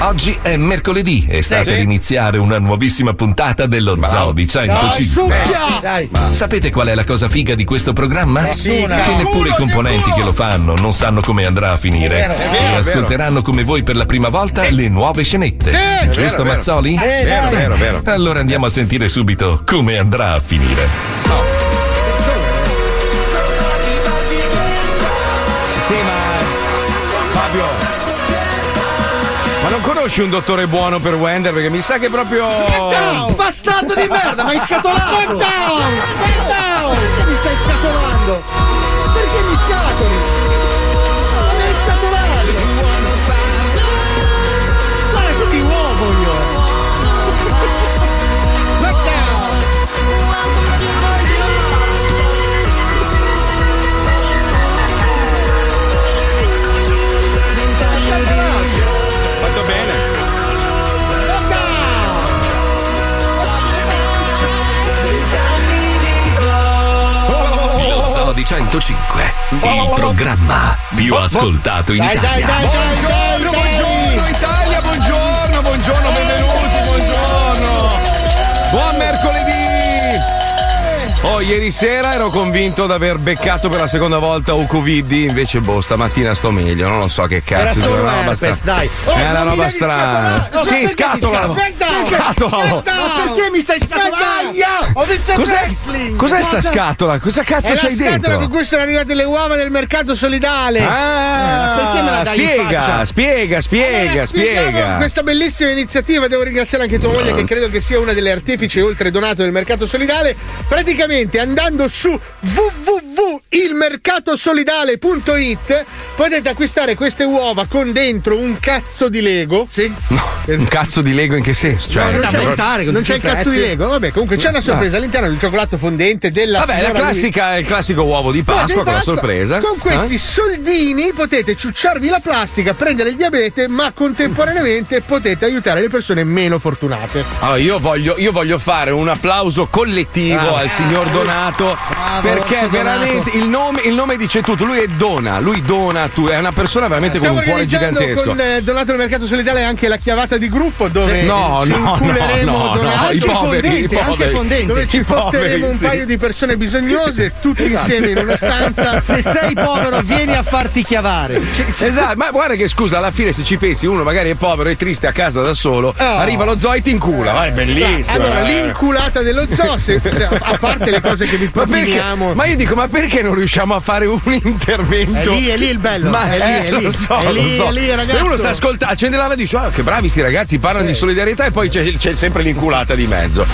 Oggi è mercoledì e sta Sì. per iniziare una nuovissima puntata dello Zoo di 105. Dai, Sapete qual è la cosa figa di questo programma? Nessuna. Che neppure i componenti che lo fanno non sanno come andrà a finire. È vero, è vero, e ascolteranno come voi per la prima volta le nuove scenette. Sì. Giusto, Vero. Mazzoli? Eh, Vero, vero, vero. Allora andiamo a sentire subito come andrà a finire. Sì, conosci un dottore buono per Wender? Perché mi sa che proprio. Bastardo di merda, ma hai scatolato! Sit down! Sit down! Perché mi stai scatolando? Perché mi scatoli? Di 105, il programma più ascoltato in Dai, dai, Italia. dai, dai, dai, Oh, ieri sera ero convinto di aver beccato per la seconda volta un Covid, invece boh, stamattina sto meglio, non lo so che Era cazzo, solo è una roba strana. dai. È una roba strana. No, Sì, scatolalo. Scatolalo. Ma perché mi stai scatolando? Ho visto il Cos'è, wrestling! cos'è sta scatola? Cosa cazzo È la c'hai scatola dentro? con cui sono arrivate le uova del mercato solidale. Ah, Eh, perché me la dai spiega, spiega, spiega, Eh, spiegavo spiega. Questa bellissima iniziativa, devo ringraziare anche tua moglie che credo che sia una delle artefici oltre donato del mercato solidale. Praticamente andando su www.ilmercatosolidale.it potete acquistare queste uova con dentro un cazzo di Lego. Sì. Un cazzo di Lego in che senso? Cioè, non c'è, cioè- non c'è il cazzo di Lego. Vabbè, comunque c'è una sorpresa all'interno del cioccolato fondente della Vabbè, la classica, il classico uovo di Pasqua in con la Pasqua, sorpresa. Con questi Eh? soldini potete ciucciarvi la plastica, prendere il diabete, ma contemporaneamente potete aiutare le persone meno fortunate. Allora, io voglio, io voglio fare un applauso collettivo Bravo. al signor Donato perché Orso Donato. veramente il nome, il nome dice tutto. Lui è Dona, lui dona, tu è una persona veramente con Stiamo un cuore gigantesco. con eh, Donato del Mercato Solidale anche la chiavata di gruppo dove No, ci no, inculeremo no, no, Donato. no, i Anche poveri, fondente, i anche poveri. fondente. dove ci poveri, un sì. paio di persone bisognose tutti Esatto. insieme in una stanza. Se sei povero, vieni a farti chiavare. Esatto, ma guarda che scusa, alla fine se ci pensi, uno magari è povero e triste a casa da solo, arriva lo zoo e ti incula. Ma è bellissimo. Allora, eh. l'inculata dello zoo, se- se- a parte le cose che vi Ma, perché, propiniamo. ma io dico, ma perché non riusciamo a fare un intervento? È lì, è lì il bello. Ma È lì, eh, è lì. lo so, È lo lì, so. è lì, ragazzo. E uno sta ascoltando, accende la radio e dice: "Ah, che bravi sti ragazzi, parlano di solidarietà e poi c'è, c'è sempre l'inculata di mezzo.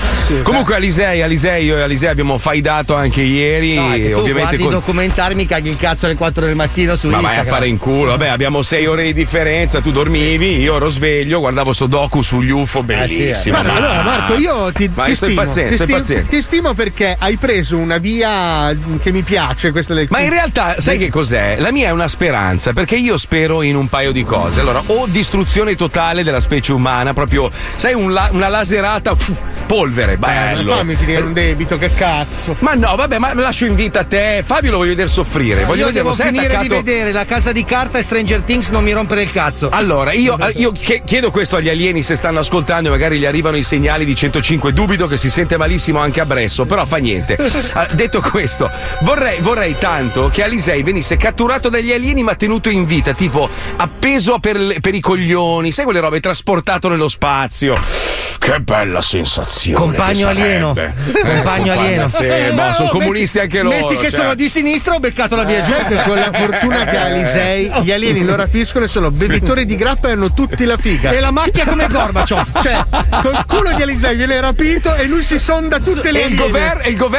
Comunque, Alisei, Alisei, io e Alisei abbiamo faidato anche ieri. No, tu ovviamente guardi con- i documentari, mi caghi il cazzo alle 4 del mattino su Ma vai a Instagram. fare in culo, vabbè, abbiamo sei ore di differenza, tu dormivi, io ero sveglio, guardavo sto docu sugli UFO, bellissimo. Guarda, ma- allora Marco, io ti, Ma ti sto stimo, impaziendo, ti, sto stimo- impaziendo. ti stimo perché hai preso una via che mi piace, questa del Ma in realtà, sai che cos'è? La mia è una speranza, perché io spero in un paio di cose. Allora, o distruzione totale della specie umana, proprio, sai, un la- una laserata, fu, polvere, bello. Eh, fammi finire un debito, che cazzo. Ma no, vabbè, ma lascio in vita a te. Fabio lo voglio vedere soffrire. voglio Io vederlo. devo finire attaccato. di vedere la casa di carta e Stranger Things non mi rompere il cazzo. Allora, io, io chie- chiedo questo agli alieni se stanno ascoltando e magari gli arrivano i segnali di 105. Dubito che si sente malissimo anche a Bresso, però fa niente. Ah, detto questo, vorrei, vorrei tanto che Alisei venisse catturato dagli alieni ma tenuto in vita, tipo appeso per, per i coglioni, sai quelle robe, trasportato nello spazio. Che bella nazione. Compagno alieno. sarebbe. Compagno Eh, alieno. Sì, Eh, ma no, sono metti- comunisti anche loro. Metti che cioè. sono di sinistra, ho beccato la via Certo, con la fortuna che ha Alisei, gli alieni lo rapiscono e sono bevitori di grappa e hanno tutti la figa. E la macchia come Gorbaciov. Cioè, col culo di Alisei viene rapito e lui si sonda tutte le E il, iene.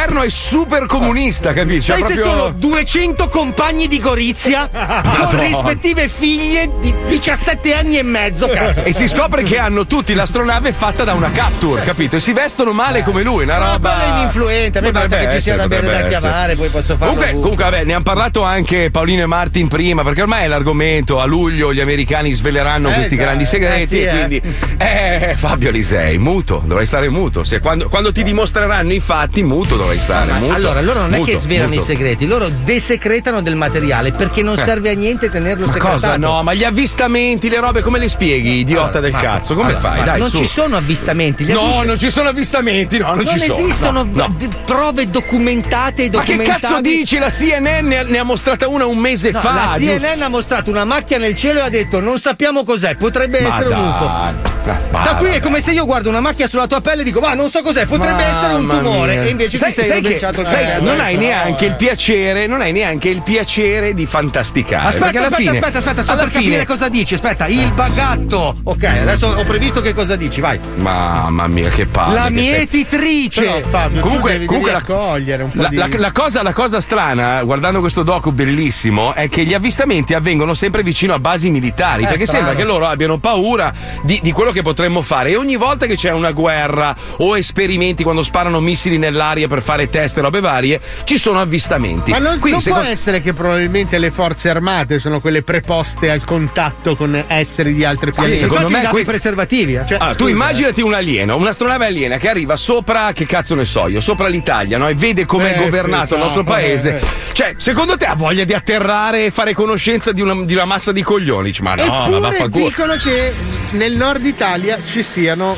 Governo è super comunista, capisci? Sai se proprio- sono 200 compagni di Gorizia con rispettive figlie di 17 anni e mezzo, cazzo. E si scopre che hanno tutti l'astronave fatta da una capture, capito? E si vestono male come lui, una Ma roba. quello è un influente, a me basta che ci sia da bere da chiavare, poi posso farlo. Comunque, comunque, vabbè, ne hanno parlato anche Paolino e Martin prima, perché ormai è l'argomento. A luglio gli americani sveleranno Eh, questi dai, grandi segreti. eh, sì, e eh. quindi, eh, Fabio Lisei, muto, dovrai stare muto. Se quando, quando ti dimostreranno i fatti, muto dovrai stare. Ma muto, allora, loro non è muto, che svelano muto. i segreti, loro desecretano del materiale perché non Eh. serve a niente tenerlo Ma segretato. cosa? No, ma gli avvistamenti, le robe, come le spieghi, idiota Allora, del ma- cazzo? Come allora, fai? guarda, Dai, non su. ci sono avvistamenti. No, avvist- non ci sono avvistamenti, no, non, non ci sono. esistono no, no. prove documentate e Ma che cazzo dici? La CNN ne ha, mostrata una un mese No, fa. la CNN ha mostrato una macchia nel cielo e ha detto non sappiamo cos'è, potrebbe Ma essere un dai. UFO. Da qui è come se io guardo una macchia sulla tua pelle e dico, ma non so cos'è, potrebbe Mamma essere un tumore. mia. E invece sai, sei sai che, sai, non hai neanche il piacere, non hai neanche il piacere di fantasticare. Aspetta, alla aspetta, fine, aspetta, aspetta, sto per fine- capire cosa dici. Aspetta, il bagatto. Ok, adesso ho previsto che cosa dici, vai. Mamma mia, che palle. La sei. mietitrice. Però, Fabio, Comunque- devi, comunque devi la- accogliere un po' La, di... la- la cosa, la cosa strana, guardando questo docu bellissimo, è che gli avvistamenti avvengono sempre vicino a basi militari. Eh, perché strano. sembra che loro abbiano paura di, di quello che potremmo fare. E ogni volta che c'è una guerra o esperimenti, quando sparano missili nell'aria per fare test e robe varie, ci sono avvistamenti. Ma non, Quindi, non secondo- può essere che probabilmente le forze armate sono quelle preposte al contatto con esseri di altri Sì, pianeti. secondo infatti me gli danno que- i preservativi. eh. Cioè, Ah, tu immaginati un alieno, un'astronave aliena che arriva sopra, che cazzo ne so io, sopra l'Italia, no? E vede com'è Eh, governato sì, il nostro no, paese. eh, eh. Cioè, secondo te ha voglia di atterrare e fare conoscenza di una, di una massa di coglioni? Dici, Ma no, ma Eppure vaffanculo. dicono che nel nord Italia ci siano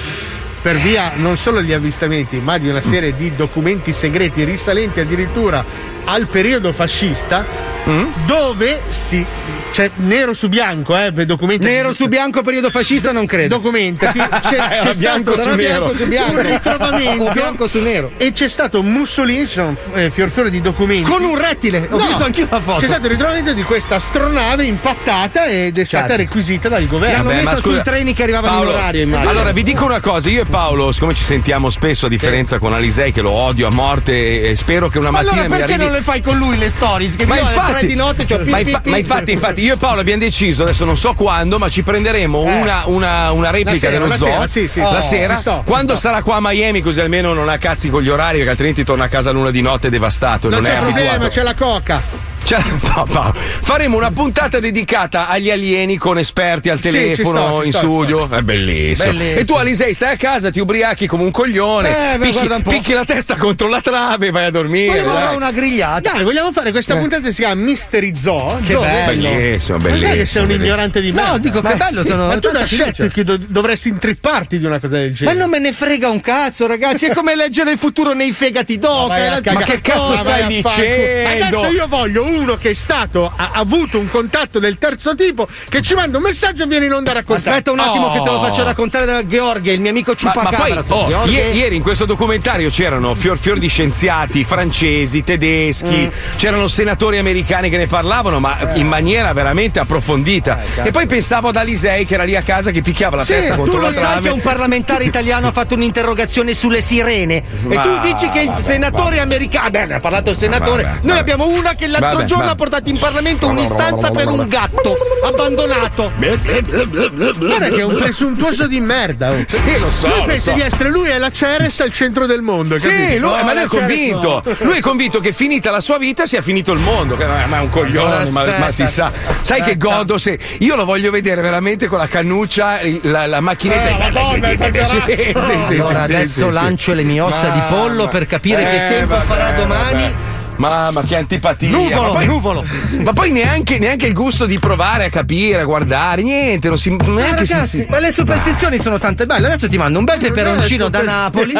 per via non solo di avvistamenti, ma di una serie di documenti segreti risalenti addirittura al periodo fascista, Mm? dove si c'è nero su bianco, eh, documenti Nero su bianco periodo fascista non credo. documentati c'è, c'è Bianco stato su bianco su bianco, un ritrovamento bianco su nero. e c'è stato Mussolini, ci sono eh, fior fiore di documenti Con un rettile. Ho No, visto anch'io la foto. C'è stato il ritrovamento di questa astronave impattata ed è stata Certo. requisita dal governo. L'hanno Vabbè, messa ma scusa- sui treni che arrivavano Paolo, in orario, immagino. Allora, vi dico una cosa, io e Paolo, siccome ci sentiamo spesso a differenza con Alisei, che lo odio a morte, e, spero che una Ma mattina allora mi perché arrivi. non le fai con lui le stories? Che Ma io alle infatti, di notte c'ho pi, ma, infa- ma infatti, infatti, io e Paolo abbiamo deciso, adesso non so quando, ma ci prenderemo una, una- una replica La sera, dello la zoo sera, sì, sì, la sì. sera, sto, quando sarà qua a Miami, così almeno non ha cazzi con gli orari, perché altrimenti torna a casa l'una di notte devastato. Non non c'è problema, abituato. c'è la coca. Cioè, no, Paolo, faremo una puntata dedicata agli alieni con esperti al Sì, ci telefono, sto, ci in sto, studio. È bellissimo. Bellissimo. E tu, Alisei, stai a casa, ti ubriachi come un coglione, Eh, beh, picchi, un picchi la testa contro la trave e vai a dormire. Poi vorrò dai. una grigliata. Dai, vogliamo fare questa puntata che si chiama Mystery Zoo. Che dove- bello. Bellissimo, Ma bellissimo. dai che sei un ignorante di me. No, dico che bello, sono Ma tu da scetto che do- dovresti intripparti di una cosa del Ma genere. non me ne frega un cazzo, ragazzi. È come leggere il futuro nei fegati d'oca. Vai è a la- cagare. Ma che cazzo Ma stai dicendo? Adesso io voglio uno che è stato, ha avuto un contatto del terzo tipo, che ci manda un messaggio e viene in onda a raccontare. Aspetta un attimo Oh. che te lo faccio raccontare da Gheorghe, il mio amico Ma, ma Ciupacabra. poi oh, ie- ieri in questo documentario c'erano fior fior di scienziati francesi, tedeschi, c'erano senatori americani che ne parlavano, ma in maniera veramente approfondita. e poi pensavo ad Alisei che era lì a casa che picchiava la Sì, testa tu contro lo la sai trave. che un parlamentare italiano ha fatto un'interrogazione sulle sirene e tu Ma- dici che il vabbè, senatore americano beh ne ha parlato il senatore Vabbè, noi vabbè. abbiamo una che l'altro Vabbè, giorno ha portato in Parlamento un'istanza per un gatto abbandonato Guarda che è un presuntuoso di merda. oh. Sì, lo so. Lui lo pensa so. di essere lui è la Ceres al centro del mondo. Sì, capito? lui, No, ma lui la è convinto. no. Lui è convinto che finita la sua vita sia finito il mondo. Che ma è un coglione, ma, ma si sa. aspetta, Sai che godo se. Io lo voglio vedere veramente con la cannuccia, la, la macchinetta. Eh, Madonna, esagerato. Sì, sì, sì, allora sì, adesso sì, sì. lancio le mie ossa di pollo per capire che Eh, tempo vabbè, farà domani vabbè. Mamma, che antipatia. Nuvolo, ma poi, nuvolo. Ma poi neanche, neanche il gusto di provare a capire, a guardare, niente, non si. Neanche si- ragazzi, si, ma le superstizioni sono tante belle. Adesso ti mando un bel peperoncino da Napoli.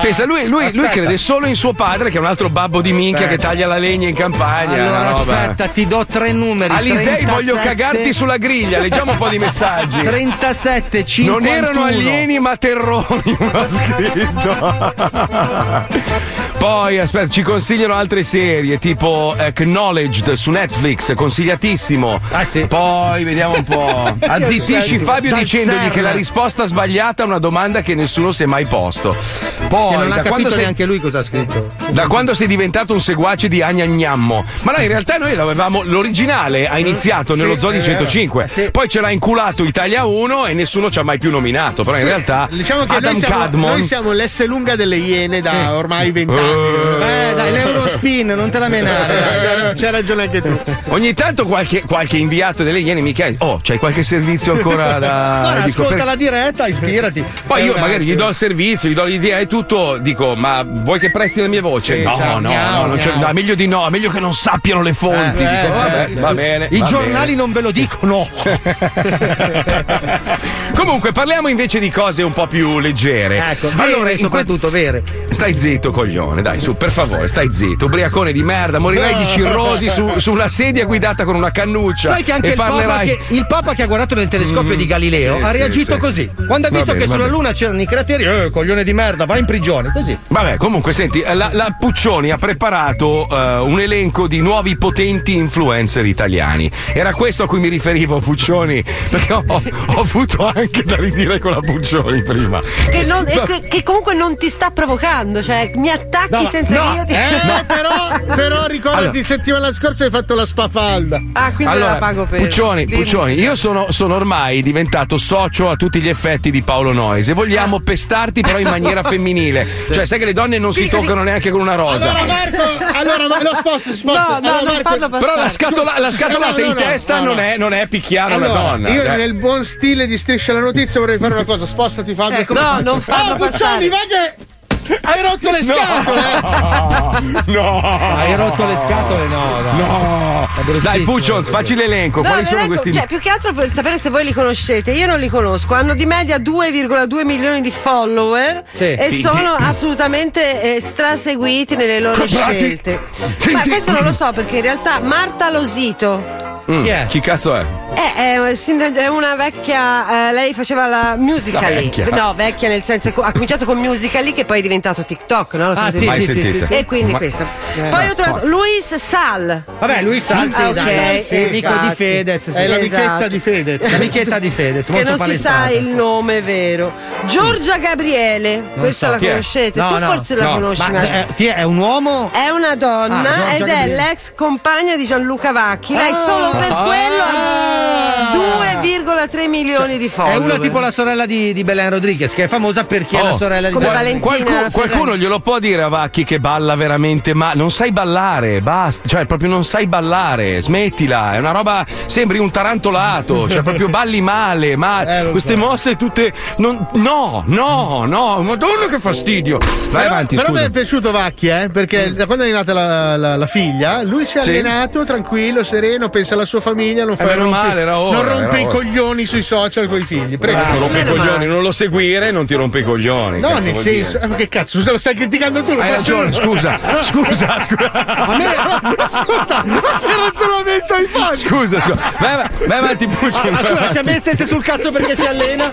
Pensa, lui, lui, lui Aspetta. crede solo in suo padre, che è un altro babbo di minchia che taglia la legna in campagna. Allora, aspetta, ti do tre numeri. Alisei, voglio 37, cagarti sulla griglia. Leggiamo un po' di messaggi. 37, 51. Non erano alieni ma terroni, ha scritto. Poi aspetta, ci consigliano altre serie tipo Acknowledged su Netflix, consigliatissimo. Ah, sì. Poi vediamo un po'. Azzittisci Fabio Dal dicendogli CERN. che la risposta sbagliata è una domanda che nessuno si è mai posto. Poi Che non ha da capito quando sei neanche lui cosa ha scritto. da quando sei diventato un seguace di Agna Gnammo? Ma no, in realtà noi l'avevamo. L'originale ha iniziato nello Sì, vero. 105. Sì. Poi ce l'ha inculato Italia 1 e nessuno ci ha mai più nominato. Però in realtà. Diciamo che Adam noi siamo, Cadmon. noi siamo l'S lunga delle Iene da ormai vent'anni. Eh, dai, l'Eurospin, non te la menare. dai. C'hai- ragione anche tu. Ogni tanto qualche, qualche inviato delle Iene mi chiede: Oh, c'hai qualche servizio ancora da. Guarda, Dico, ascolta per- la diretta, ispirati. Poi io Esatto. magari gli do il servizio, gli do l'idea e tutto, dico, ma vuoi che presti la mia voce? Sì, no, ciao, no, miau, no, miau. no, meglio di no, meglio che non sappiano le fonti. Eh, dico, eh, vabbè, va bene. I va giornali bene. non ve lo dicono. Comunque, parliamo invece di cose un po' più leggere. Ecco, allora, vere, soprattutto vere. que- Stai zitto, coglione, dai, su, per favore, stai zitto. Ubriacone di merda, morirai di cirrosi su, su una sedia guidata con una cannuccia. Sai che anche e il papa parlerai. che, il Papa che ha guardato nel telescopio di Galileo sì, ha reagito sì. così. Quando ha visto bene, che sulla bene. Luna c'erano i crateri, eh, coglione di merda, vai in prigione. Così. Vabbè, comunque, senti, la, la Puccioni ha preparato eh, un elenco di nuovi potenti influencer italiani. Era questo a cui mi riferivo, Puccioni, perché ho, ho avuto anche da ridire con la Puccioni prima. Che, non- e che- che comunque non ti sta provocando, cioè mi attacchi No, senza no, che io ti. Eh, però, però ricordati, Allora. settimana scorsa hai fatto la spafalda. Ah, quindi Allora, la pago per. Puccioni, Dimmi. Puccioni, io sono, sono ormai diventato socio a tutti gli effetti di Paolo Noyes e vogliamo pestarti però in maniera femminile. Cioè, sai che le donne non si Sì, così- toccano neanche con una rosa. Allora Marco, allora ma- lo sposta, si sposta. No, no, Allora, non Marco- farlo passare. Però la, scatola- la scatolata No, no, in no, testa no, non, no. È, non è picchiare una Allora, donna. io eh. nel buon stile di striscia la notizia vorrei fare una cosa. Spostati Fabio. Ecco, no, non farlo Oh, Puccioni, passare. va che hai rotto le scatole. No! Hai rotto le scatole? No, no. No! Dai, Puccions, facci l'elenco. No, Quali sono l'elenco- questi? Cioè, più che altro per sapere se voi li conoscete. Io non li conosco. Hanno di media 2,2 milioni di follower Sì. e Sì, sono assolutamente eh, straseguiti nelle loro scelte. Sì, Ma sì. questo non lo so perché in realtà Marta Losito Mm, Chi è? Chi cazzo è? È, è- è una vecchia. eh, lei faceva la musical. La vecchia. No, vecchia nel senso che ha cominciato con musical che poi è diventato TikTok, no? Lo Ah, sì, Mai sì, sì, sì, sì. E quindi Ma- questa. Poi ho trovato Luis Sal. Vabbè, lui Salzi, Ah, dai, ok, sì, amico di. Fedez. sì. È l'amichetta Esatto. di Fedez. L'amichetta di Fedez, Che molto non si sa palestrata. il nome vero. Giorgia Gabriele, questa so. la Chi è? conoscete? No, tu no, forse la no. conosci, Ma ma- eh, chi è? È un uomo? È una Ah, donna Giorgia ed è Gabriele. l'ex compagna di Gianluca Vacchi. Lei Ah. solo per quello Ah. ha 2,3 milioni di È follower. una tipo la sorella di, di Belen Rodriguez, che è famosa perché è la Oh, sorella di come Belen Valentina Qualcuno, qualcuno glielo può dire a Vacchi che balla veramente ma non sai ballare, basta, cioè proprio non sai ballare, smettila, è una roba, sembri un tarantolato, cioè proprio balli male, ma Eh, queste so. mosse tutte, non- no, no, no, madonna che fastidio. Vai Però, avanti, però mi scusa. è piaciuto Vacchi, eh, perché da quando è nata la, la- la figlia, lui si è Sì. allenato, tranquillo, sereno, pensa alla sua famiglia, non, fa meno rompe- male, era ora, non rompe era i ora. coglioni sui social con i figli. Prego. Non rompe i coglioni, non lo seguire, non ti rompe i coglioni. No, nel senso, eh, ma che cazzo, lo stai criticando tu? lo Hai ragione, io. scusa, scusa, scusa. A me, scusa, ma che ragionamento hai fatto? Scusa, scusa. Vai, vai avanti, Pucci. Ah, scusa, se a me stesse sul cazzo perché si allena?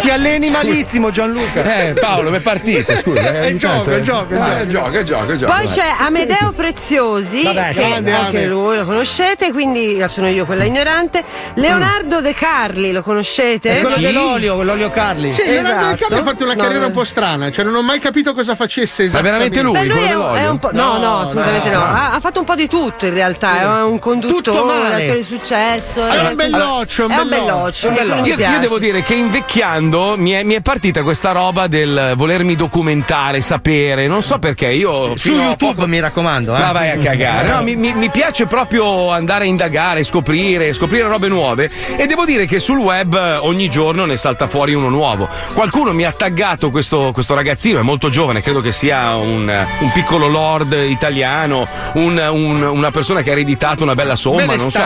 Ti alleni malissimo, Gianluca. Eh, Paolo, è partito, scusa. È il gioco, è il gioco, è Ah, gioco. è gioco. Poi c'è Amedeo Preziosi, Vabbè, che anche lui lo conoscete, quindi sono io quella ignorante. Leonardo De Carli, lo conoscete? È quello Chi? dell'olio, l'olio Carli. Sì, Leonardo Esatto. DiCaprio ha fatto una No, carriera no. un po' strana, cioè non ho mai capito cosa facesse Ma veramente esattamente. lui? Beh, lui quello è, un- è un po'. No, no, No, assolutamente no. no. Ha, ha fatto un po' di tutto in realtà. È un Tutto conduttore, un male. attore di successo. È è un belloccio, un belloccio. Un Io, io devo dire che invecchiando mi è, mi è partita questa roba del volermi documentare, sapere, non so perché io Su YouTube, poco- mi raccomando. Eh. Ma vai a cagare. No, mi, mi- mi piace proprio andare a indagare, scoprire, scoprire robe nuove e devo dire che sul web eh, ogni giorno ne salta fuori uno nuovo. Qualcuno mi ha taggato questo, questo ragazzino, è molto giovane, credo che sia un, un piccolo lord italiano, un- un- una persona che ha ereditato una bella somma, non so.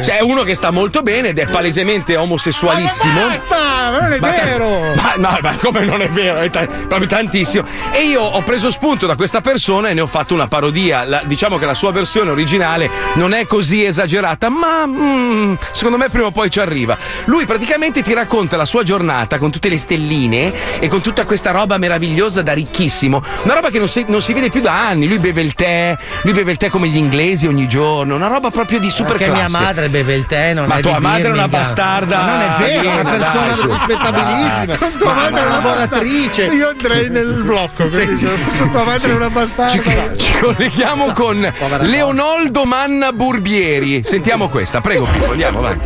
C'è uno che sta molto bene ed è palesemente omosessualissimo. Basta, ma non è Ma ta- vero. Ma, no, ma come non è vero? È ta- proprio tantissimo. E io ho preso spunto da questa persona e ne ho fatto una parodia. La- diciamo che la sua versione originale non è così esagerata, ma mm, secondo me prima o poi ci arriva. Lui praticamente ti racconta la sua giornata con tutte le stelline e con tutta questa roba meravigliosa da ricchissimo. Una roba che non si, non si vede più da anni. Lui beve il tè, lui beve il tè come gli inglesi ogni giorno. Una roba proprio di super Perché mia madre beve il tè, non Ma è tua di madre è una bastarda. Ma non è vero, è una persona dai, rispettabilissima. Con tua Ma- madre ma è una lavoratrice. bastarda. Io andrei nel blocco. Se tua madre è una bastarda. Ci colleghiamo con Leonoldo Manna Burbieri. Sentiamo questa, prego Pippo, andiamo vai.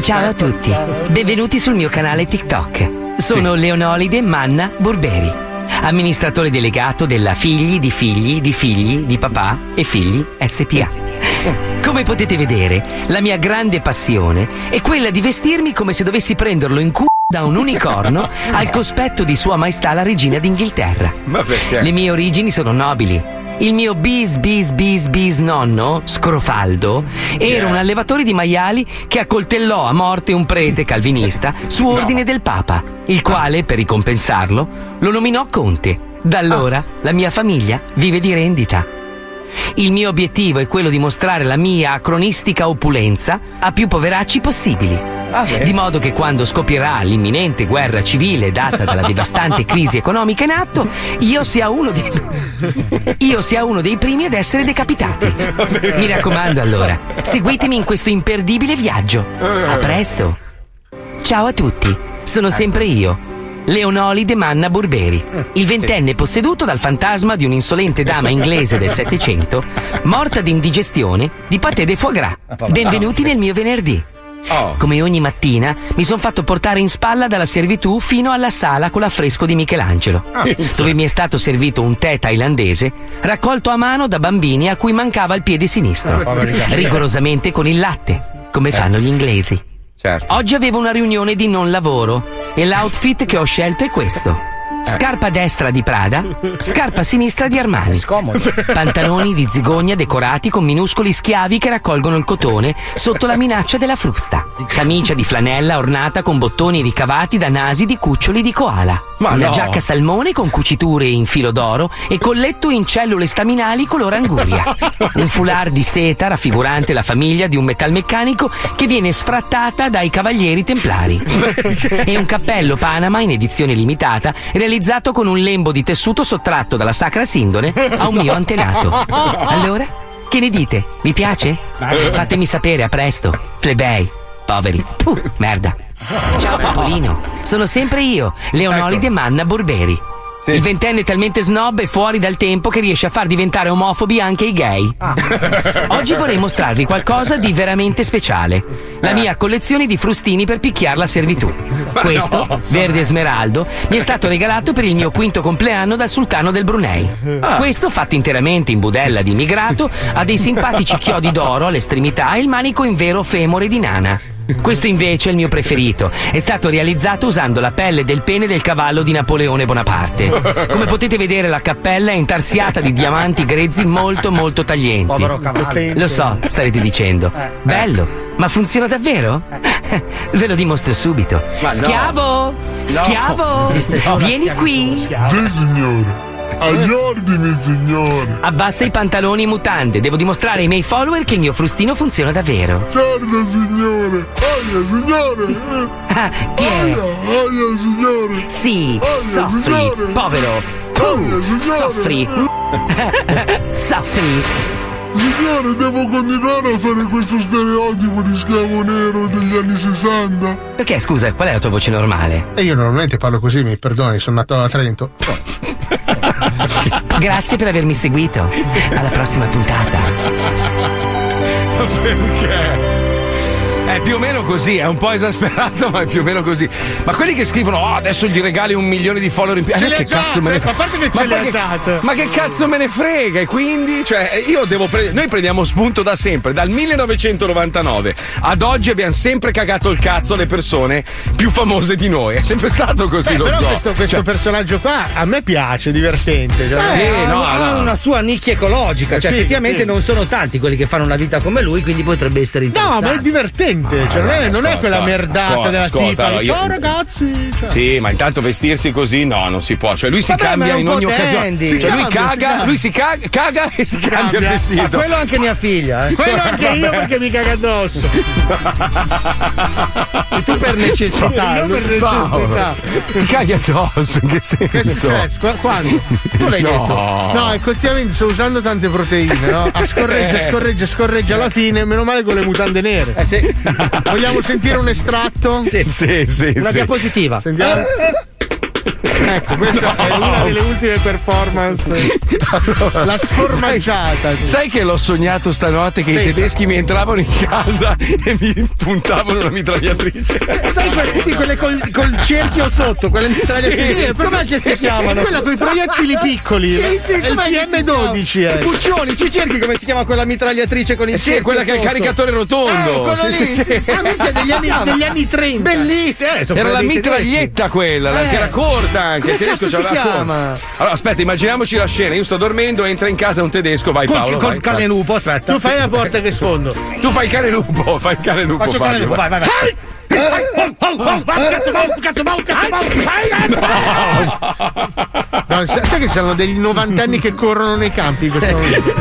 Ciao a tutti, benvenuti sul mio canale TikTok. Sono Leonolide Manna Burberi, amministratore delegato della Figli di Figli di Figli di Papà e Figli SPA. Come potete vedere, la mia grande passione è quella di vestirmi come se dovessi prenderlo in culo da un unicorno al cospetto di Sua Maestà la Regina d'Inghilterra. Ma perché? Le mie origini sono nobili. Il mio bis bis bis bis nonno, Scrofaldo, era un allevatore di maiali che accoltellò a morte un prete calvinista su ordine del Papa, il quale, per ricompensarlo, lo nominò conte. Da allora la mia famiglia vive di rendita. Il mio obiettivo è quello di mostrare la mia acronistica opulenza a più poveracci possibili. Di modo che quando scoppierà l'imminente guerra civile data dalla devastante crisi economica in atto, io sia uno di... io sia uno dei primi ad essere decapitati. Mi raccomando allora, seguitemi in questo imperdibile viaggio. A presto. Ciao a tutti, sono sempre io. Leonolide Manna Burberi, il ventenne posseduto dal fantasma di un'insolente dama inglese del Settecento, morta di indigestione di paté de foie gras. Benvenuti nel mio venerdì. Come ogni mattina mi sono fatto portare in spalla dalla servitù fino alla sala con l'affresco di Michelangelo, dove mi è stato servito un tè thailandese raccolto a mano da bambini a cui mancava il piede sinistro, rigorosamente con il latte, come fanno gli inglesi. Certo. Oggi avevo una riunione di non lavoro e l'outfit che ho scelto è questo. Scarpa destra di Prada, scarpa sinistra di Armani. Pantaloni di zigogna decorati con minuscoli schiavi che raccolgono il cotone sotto la minaccia della frusta. Camicia di flanella ornata con bottoni ricavati da nasi di cuccioli di koala. Ma Una no. giacca salmone con cuciture in filo d'oro e colletto in cellule staminali color anguria. Un foulard di seta raffigurante la famiglia di un metalmeccanico che viene sfrattata dai cavalieri templari. E un cappello Panama in edizione limitata realizzato con un lembo di tessuto sottratto dalla sacra sindone a un mio antenato. Allora, che ne dite? Vi piace? Fatemi sapere, a presto. Plebei, poveri. Puh, merda. Ciao Papolino, sono sempre io, Leonolide Manna Burberi. Il ventenne è talmente snob e fuori dal tempo che riesce a far diventare omofobi anche i gay. Oggi vorrei mostrarvi qualcosa di veramente speciale. La mia collezione di frustini per picchiare la servitù. Questo, verde smeraldo, mi è stato regalato per il mio quinto compleanno dal sultano del Brunei. Questo, fatto interamente in budella di immigrato, ha dei simpatici chiodi d'oro all'estremità e il manico in vero femore di nana. Questo invece è il mio preferito. È stato realizzato usando la pelle del pene del cavallo di Napoleone Bonaparte. Come potete vedere, la cappella è intarsiata di diamanti grezzi molto, molto taglienti. Povero cavallo. Lo so, starete dicendo. Bello, ma funziona davvero? Ve lo dimostro subito. Ma no. Schiavo! Schiavo! Vieni qui! Sì, signore. Agli ordini, signore. Abbassa i pantaloni e mutande. Devo dimostrare ai miei follower che il mio frustino funziona davvero. Certo, signore. Aia, signore. Ah, tieni. Aia, aia, signore. Sì, Aia, soffri, signore. povero. Aia, Uh, soffri. soffri. Signore, devo continuare a fare questo stereotipo di schiavo nero degli anni 60? Perché, scusa, qual è la tua voce normale? E io normalmente parlo così, mi perdoni, sono nato a Trento. Grazie per avermi seguito. Alla prossima puntata. Perché? È più o meno così, è un po' esasperato, ma è più o meno così. Ma quelli che scrivono, oh, adesso gli regali un milione di follower in più. Ce Eh, che cazzo me ne cioè, a parte che cioè. ma che cazzo me ne frega? E quindi, cioè, io devo prendere. Noi prendiamo spunto da sempre, dal 1999 ad oggi abbiamo sempre cagato il cazzo alle persone più famose di noi. È sempre stato così, Beh, lo però so. questo, questo Cioè, personaggio qua a me piace, divertente. cioè. Sì, Eh, no, ha no. una sua nicchia ecologica, È cioè effettivamente non sono tanti quelli che fanno una vita come lui, quindi potrebbe essere No, interessante. ma è divertente, cioè, non, è, non è quella ascolta, merdata ascolta, della tipa. allora, io- Ciao ragazzi. cioè. Sì, ma intanto vestirsi così no, non si può. Cioè lui si Vabbè, ma cambia in ogni occasione. dandy. Cioè, lui cambia, caga, cambia. lui si caga, caga e si cambia il Ma vestito. quello anche mia figlia, eh. Quello anche io perché mi caga addosso. E tu per necessità. Io per necessità. Ti caghi addosso, in che senso? Che è successo? Qua- Quando? Tu l'hai No. detto? No, effettivamente sto usando tante proteine, no? A scorreggia, Eh. scorreggia, scorreggia alla fine, meno male con le mutande nere. Eh sì. Vogliamo sentire un estratto? Sì. Sì, sì, Una sì. diapositiva. Sentiamo. Ecco, questa è una delle ultime performance. La sformaggiata. Sai, sai che l'ho sognato stanotte che i Pensa. tedeschi mi entravano in casa e mi puntavano una mitragliatrice. Sai quelle, sì, quelle col, col cerchio sotto, quelle mitragliatrici. Sì, com'è che si chiamano? Quella con i proiettili piccoli. Sì, sì, è il com'è che si PM12. chiama? Eh. Puccioni, ci cerchi come si chiama quella mitragliatrice con i Eh sì, è quella che ha il caricatore Eh, rotondo. quello Sì, lì, sì, sì, sì. sì. Ah, degli anni, degli anni 30. Bellissima, eh, Era la dei tedeschi. mitraglietta quella, la- Eh. che era corta anche. Come il tedesco cazzo si la corta. chiama? Allora, aspetta, immaginiamoci la scena. Io sto dormendo, entra in casa un tedesco, vai Col, Paolo. col vai, cane vai. lupo, aspetta. Tu fai la porta che sfondo. Tu fai il cane lupo, fai il cane lupo. Faccio il cane lupo, vai, vai, vai. Oh, oh, oh, va, cazzo, va, cazzo, va, cazzo, va. No, sai sai che c'erano degli novantenni che corrono nei campi in questo momento?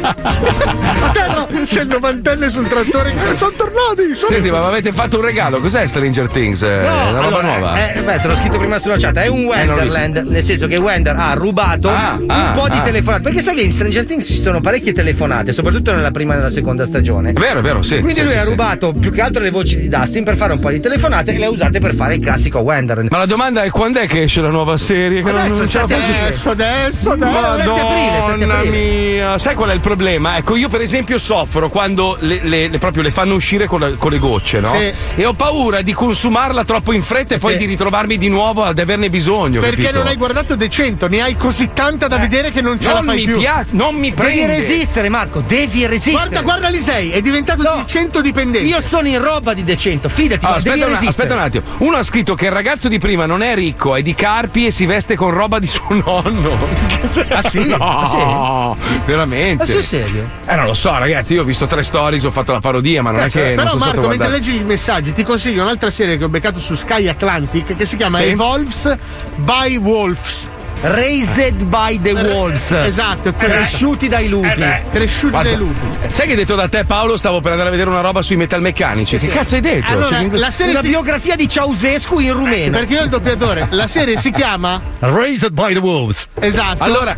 A terra c'è il novantenne sul trattore. Sono tornati! Sono... Senti, ma avete fatto un regalo? Cos'è Stranger Things? È No, una roba nuova? eh, beh, te l'ho scritto prima sulla chat. È un Wenderland, nel senso che Wender ha rubato Ah, un ah, po' di ah. telefonate. Perché sai che in Stranger Things ci sono parecchie telefonate, soprattutto nella prima e nella seconda stagione. È vero, è vero, sì. Quindi lui ha rubato più che altro le voci di Dustin per fare un po' di telefonate e le ha usate per fare il classico Wenderland. Ma la domanda è quando è che esce la nuova serie? Che Adesso, non la sette faccio. Adesso, adesso, adesso. 7 aprile, 7 Madonna aprile. mia, sai qual è il problema? Ecco, io per esempio soffro quando le, le- le- proprio le fanno uscire con, la- con le gocce, no? Sì. E ho paura di consumarla troppo in fretta e poi Sì. di ritrovarmi di nuovo ad averne bisogno. Perché capito? non hai guardato decento, ne hai così tanta da vedere che non ce la Non fai mi più. piace, non mi Devi prende. resistere, Marco, devi resistere. Guarda, guarda Lisei, è diventato di 100 dipendenti. Io sono in roba di decento, fidati, Allora, aspetta, un, resistere. aspetta un attimo. Uno ha scritto che il ragazzo di prima non è ricco, è di Carpi e si veste con roba di suo nonno. Ah sì? No, Ah, sì? veramente. Ma sul serio? Eh, non lo so, ragazzi. Io ho visto tre stories, ho fatto la parodia, ma non è che. non Però sono stato Marco, mentre guardare. leggi i messaggi, ti consiglio un'altra serie che ho beccato su Sky Atlantic che si chiama Sì? Evolves by Wolves. Raised by the Wolves. Esatto, è quella. Cresciuti dai lupi. Cresciuti Guarda, dai lupi. Sai che detto da te, Paolo, stavo per andare a vedere una roba sui metalmeccanici. Che cazzo hai detto? Allora, Cioè, la serie Una si... biografia di Ceausescu in rumeno. Perché io ho il doppiatore. La serie si chiama Raised by the Wolves. Esatto. Allora.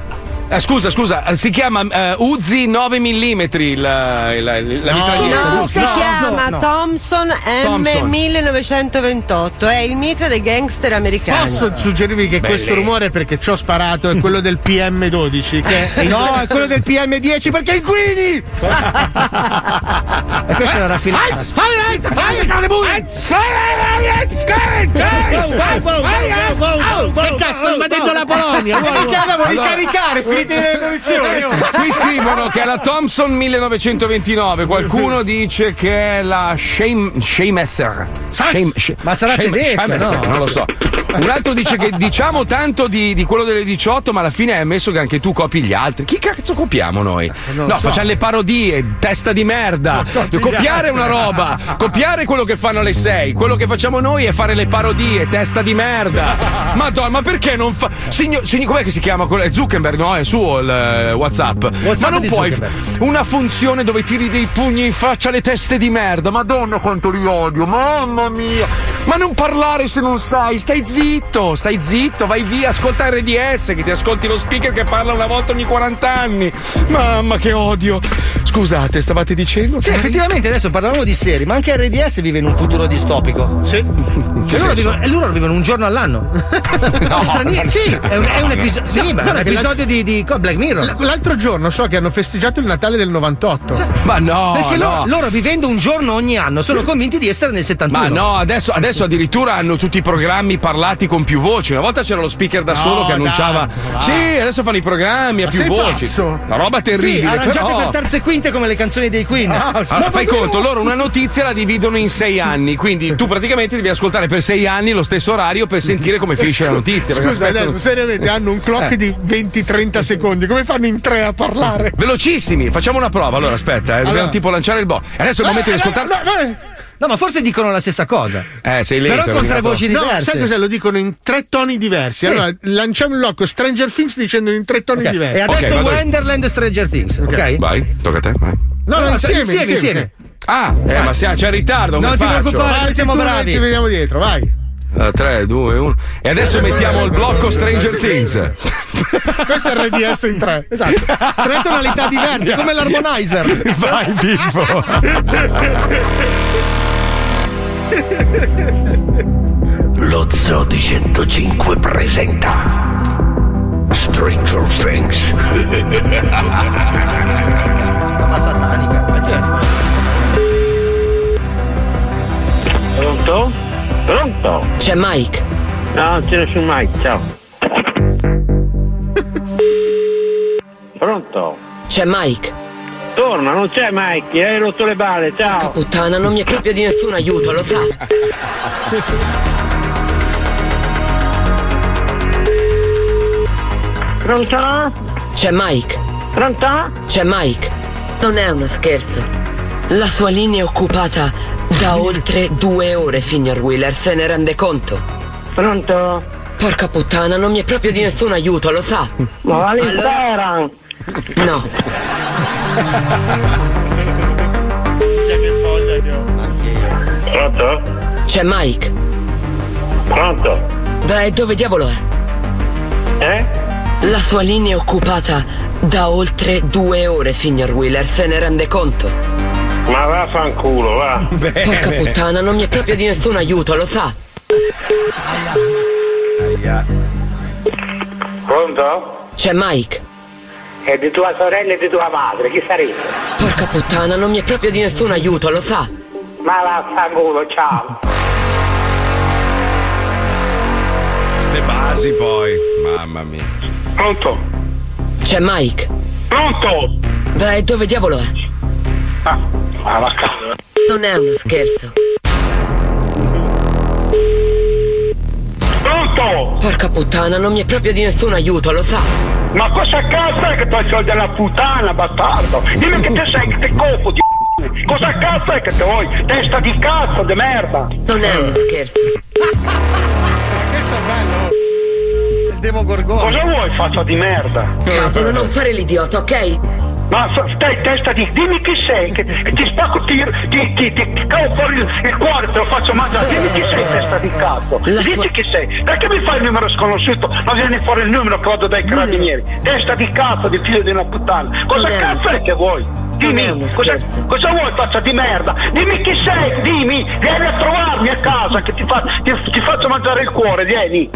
Eh, scusa, scusa, eh, si chiama eh, Uzi 9 mm il, il- la, la mitraglietta. No, si No, chiama no. Thompson Thompson. M1928, è il mitra dei gangster americani. Posso suggerirvi che questo rumore perché ci ho sparato è quello del PM12 che è No, è quello del PM10 perché inquini! e questa è la raffinata. Che cazzo sta invadendo la Polonia? devo ricaricare, finite le munizioni. Qui scrivono che è la Thompson 1929, qualcuno dice che è la Shame, Shamesser. Shame- Sh- Ma sarà Shame- tedesca, no? Non lo so. Un altro dice che diciamo tanto di, di quello delle 18, ma alla fine hai ammesso che anche tu copi gli altri. Chi cazzo copiamo noi? No, facciamo le parodie, testa di merda. Copiare è una roba, copiare quello che fanno le 6. Quello che facciamo noi è fare le parodie, testa di merda. Madonna, ma perché non fa. Signor, signor- com'è che si chiama? È Zuckerberg, no? È suo il eh, WhatsApp. WhatsApp ma non puoi. Una funzione dove tiri dei pugni in faccia alle teste di merda. Madonna quanto li odio, mamma mia. Ma non parlare se non sai, stai zitto, stai zitto, vai via, ascolta RDS che ti ascolti lo speaker che parla una volta ogni 40 anni. Mamma che odio. Scusate, stavate dicendo? Sì, effettivamente adesso parlavamo di serie, ma anche RDS vive in un futuro distopico. Sì. E loro, vivono, e loro vivono un giorno all'anno. È straniero, sì, è un, è un episodio. Sì, No, ma è no, un episodio di, di Black Mirror. L- L'altro giorno so che hanno festeggiato il Natale del 98. Ma no, Perché no. loro, loro vivendo un giorno ogni anno sono convinti di essere nel 71. Ma no, adesso, adesso addirittura hanno tutti i programmi parlati con più voci. Una volta c'era lo speaker da No, solo che annunciava. dai, sì, adesso fanno i programmi a Ma più sei voci. pazzo? Una roba Sì, terribile. arrangiate però- per terze e quinte come le canzoni dei Queen. Allora, fai conto, loro una notizia la dividono in sei anni, quindi tu praticamente devi ascoltare per sei anni lo stesso orario per sentire come finisce la notizia. Scusa, adesso seriamente hanno un clock Eh. di 20-30 secondi. Come fanno in tre a parlare? Velocissimi, facciamo una prova. Allora, aspetta, eh, dobbiamo Allora. tipo lanciare il bo. Adesso è il momento di Eh, ascoltare. no, no, No, ma forse dicono la stessa cosa. Eh, sei lento. Però con tre voci No, diverse. sai cos'è? Lo dicono in tre toni diversi. Sì. Allora, lanciamo il blocco Stranger Things dicendo in tre toni Ok, diversi. E adesso Ok, vado io. Wonderland Stranger Things, ok? Vai, tocca a te, vai. No, no, No, insieme, insieme, insieme. insieme. Ah, eh, ma sia- c'è ritardo. come Non ti faccio? preoccupare. Parti siamo noi bravi. Ci vediamo dietro, vai. 3, 2, 1. E adesso mettiamo il blocco Stranger Things. Questo è RDS in tre. Esatto. Tre tonalità diverse, come l'harmonizer. Vai, Pippo. Lo Zodi 105 presenta Stranger Things. Ma satanica. Ma chi è sta? Pronto? Pronto? C'è Mike. No, non c'è nessun Mike, ciao. Pronto? C'è Mike. Torna, non c'è Mike, hai rotto le balle, ciao. Puttana, non mi è proprio di nessun aiuto, lo sa. Pronto? C'è Mike. Pronto? C'è Mike. Non è uno scherzo. La sua linea è occupata da oltre due ore, signor Wheeler, se ne rende conto. Pronto? Porca puttana, non mi è proprio di nessun aiuto, lo sa. Ma va lì Allora- fuera. No. Pronto? C'è Mike. Pronto? Beh, dove diavolo è? Eh? La sua linea è occupata da oltre due ore, signor Wheeler, se ne rende conto. Ma vaffanculo, va. Porca puttana, non mi è proprio di nessun aiuto, lo sa. Pronto? C'è Mike. È di tua sorella e di tua madre, chi sarebbe? Porca puttana, non mi è proprio di nessun aiuto, lo sa. Ma vaffanculo, ciao. Ste basi poi. Mamma mia. Pronto? C'è Mike. Pronto? Beh, dove diavolo è? Ah, ah va a casa. Non è uno scherzo. Pronto? Porca puttana, non mi è proprio di nessun aiuto, lo sa. Ma cosa cazzo è che tu hai soldi della puttana, bastardo? Dimmi che te sei, che te cofo di Cosa cazzo è che te vuoi? Testa di cazzo, di merda! Non è uno scherzo. Questo è bello. Il Demogorgone. Cosa vuoi, faccia di merda? Cavolo, non fare l'idiota, ok? Ma stai testa di. dimmi chi sei, che, ti spacco, ti, ti, ti, ti cavo fuori il, cuore, te lo faccio mangiare. Dimmi chi sei, testa di cazzo. Dici chi sei. Perché mi fai il numero sconosciuto? Ma vieni fuori il numero che vado dai carabinieri. Testa di cazzo, di figlio di una puttana. Cosa cazzo è che vuoi? Dimmi, cosa, cosa vuoi, faccia di merda? Dimmi chi sei, dimmi, vieni a trovarmi a casa che ti, fa- ti, ti faccio mangiare il cuore, vieni.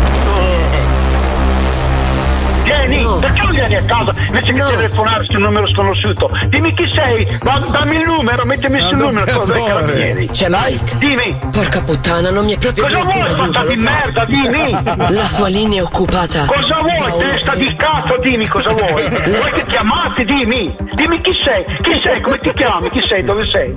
Vieni, perché non vieni a casa invece che No. telefonare sul numero sconosciuto? Dimmi chi sei, da- dammi il numero, mettimi sul numero quello dei carabinieri. C'è Mike. Dimmi, Porca puttana, non mi è proprio cosa vuoi, faccia di merda, dimmi! La sua linea è occupata. Cosa vuoi, testa di cazzo, dimmi cosa vuoi! Vuoi che ti ammazzi, dimmi! Dimmi chi sei, chi sei, come ti chiami, chi sei, dove sei?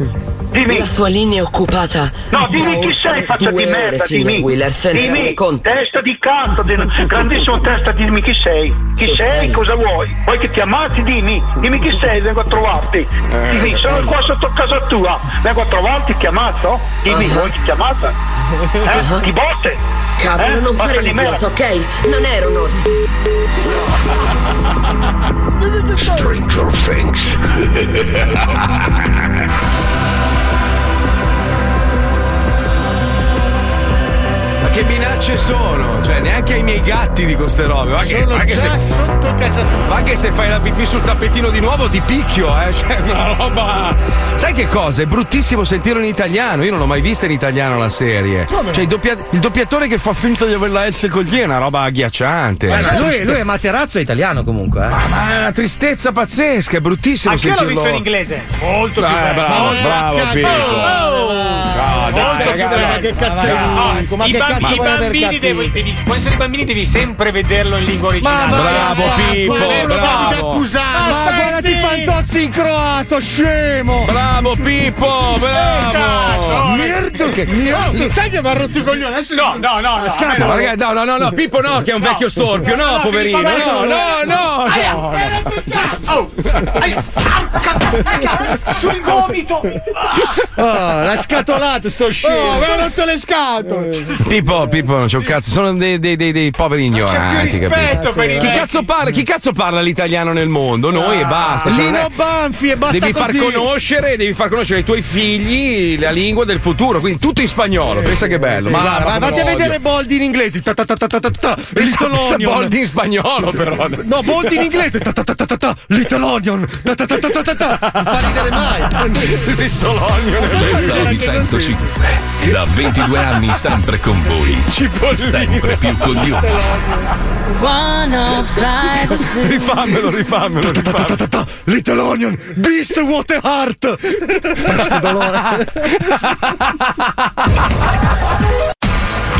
Dimmi! La sua linea è occupata. No, dimmi chi sei, faccia di merda, dimmi! Wheeler, se Dimmi, testa di cazzo, di- grandissimo testa, dimmi chi sei! Chi sei, cosa vuoi? Vuoi che ti ammazzi, dimmi! Dimmi chi sei, vengo a trovarti! Dimmi, sono qua sotto casa tua! Vengo a trovarti, ti ammazzo? Dimmi, Ah. vuoi che ti ammazza? Eh? Ah. Ti botte? Cavolo, Eh? non fare merda. l'idiota, ok? Non ero un orso. Stranger Things. che minacce sono? Cioè, neanche ai miei gatti dico queste robe. Ma che, Sono ma che già se, sotto casa tua. ma che se fai la pipì sul tappetino di nuovo ti picchio, eh? Cioè, una roba. Sai che cosa? È bruttissimo sentirlo in italiano. Io non l'ho mai vista in italiano la serie. Come? Cioè, il, doppia- il doppiatore che fa finta di aver la S così è una roba agghiacciante. Eh, ma lui, triste- lui è Materazzo italiano comunque. Eh. Ma è una tristezza pazzesca, è bruttissimo Anche io l'ho visto in inglese. Molto più Eh, bello. bravo, bravo, Pippo. No, dai, Molto più ragazzi, bello. ma che cazzo Ma è? Ma che cazzo i bambini devi, devi, quando sono i bambini devi sempre vederlo in lingua originale. Ma bravo, Pippo, bravo. Ma guardati i fantozzi in croato, scemo! Bravo Pippo, bravo! Merda! Che- Oh, sai che mi ha rotto i coglioni? Adesso No, no, no, no. No, no, ragazzi, no, no, no, no, Pippo no, che è un vecchio storpio, no, poverino, no, no, no, Aia, no. cazzo! Oh, aia, cazzo, sul gomito! Oh, l'ha scatolato sto scemo! Oh, mi ha rotto le scatole! Pippo, Pippo, non c'è un cazzo, sono dei, dei, dei, dei poveri ignoranti, rispetto capito? per i Chi cazzo parla? Chi cazzo parla l'italiano nel mondo? Noi e basta. cioè, non è- Lino Banfi e basta Devi far così. conoscere, devi far conoscere ai tuoi figli la lingua del futuro, quindi tutto in spagnolo. Pensa che bello. Sì, Ma guarda, ma vatti a vedere. Boldi in inglese. Ta ta ta ta ta ta ta. Pensa, Little pensa Onion. Boldi in spagnolo, però. No, Boldi in inglese. Ta ta ta ta ta ta. Little Onion. Ta ta ta ta ta ta ta. Non fa ridere mai. Lo Zoo di 105. Da 22 anni sempre con voi. Sempre più coglioni. Rifammelo, rifammelo, rifammelo. Little Onion. Beast Water Heart. Questo dolore.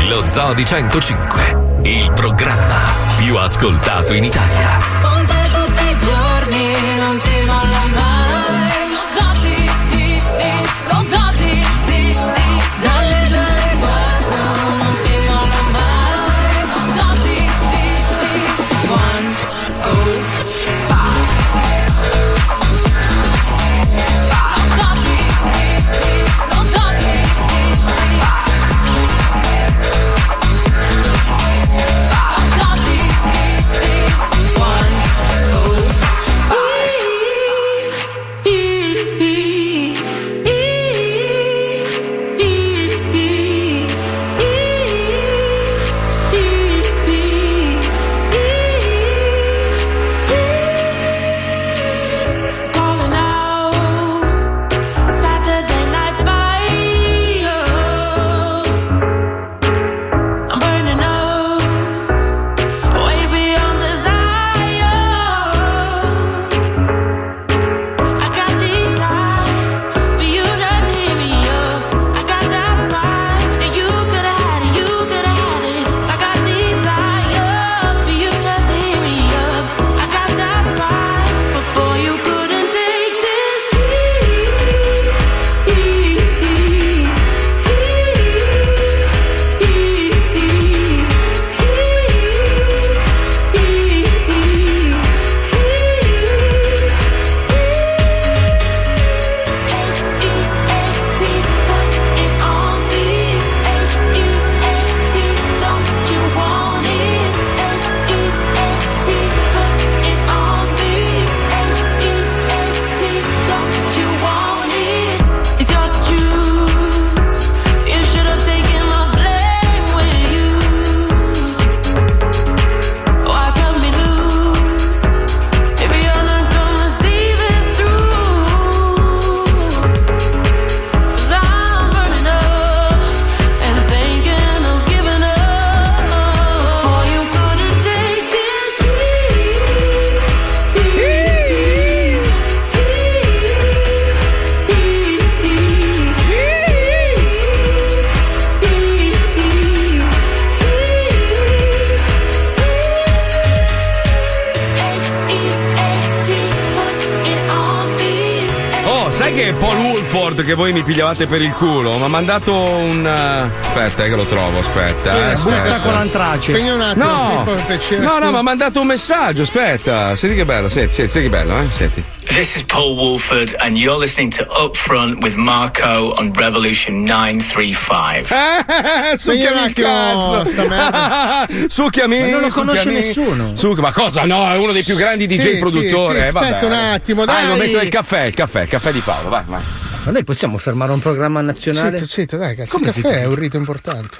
Lo Zoo di 105. Il programma più ascoltato in Italia. Che voi mi pigliavate per il culo? Mi ha mandato un. eh, Aspetta, eh, che lo trovo, aspetta. eh, Sì, busta aspetta. con l'antrace. Spegni un attimo, No, no, no, scusa. mi ha mandato un messaggio. Aspetta, senti che bello, senti, senti, senti che bello, eh? Senti. This is Paul Wolford, and you're listening to Upfront with Marco on Revolution 935. Eh, succhiami il cazzo! succhiami! Ma non lo conosce succhiami. nessuno. Succhi- ma cosa? No, è uno dei più grandi DJ Sì, produttori. sì, eh, vabbè. aspetta un attimo, Ah, il dai. momento del caffè, il caffè, il caffè di Paolo, vai, vai. Ma noi possiamo fermare un programma nazionale? Zitto, zitto, dai, cazzo. Come il caffè è un rito importante.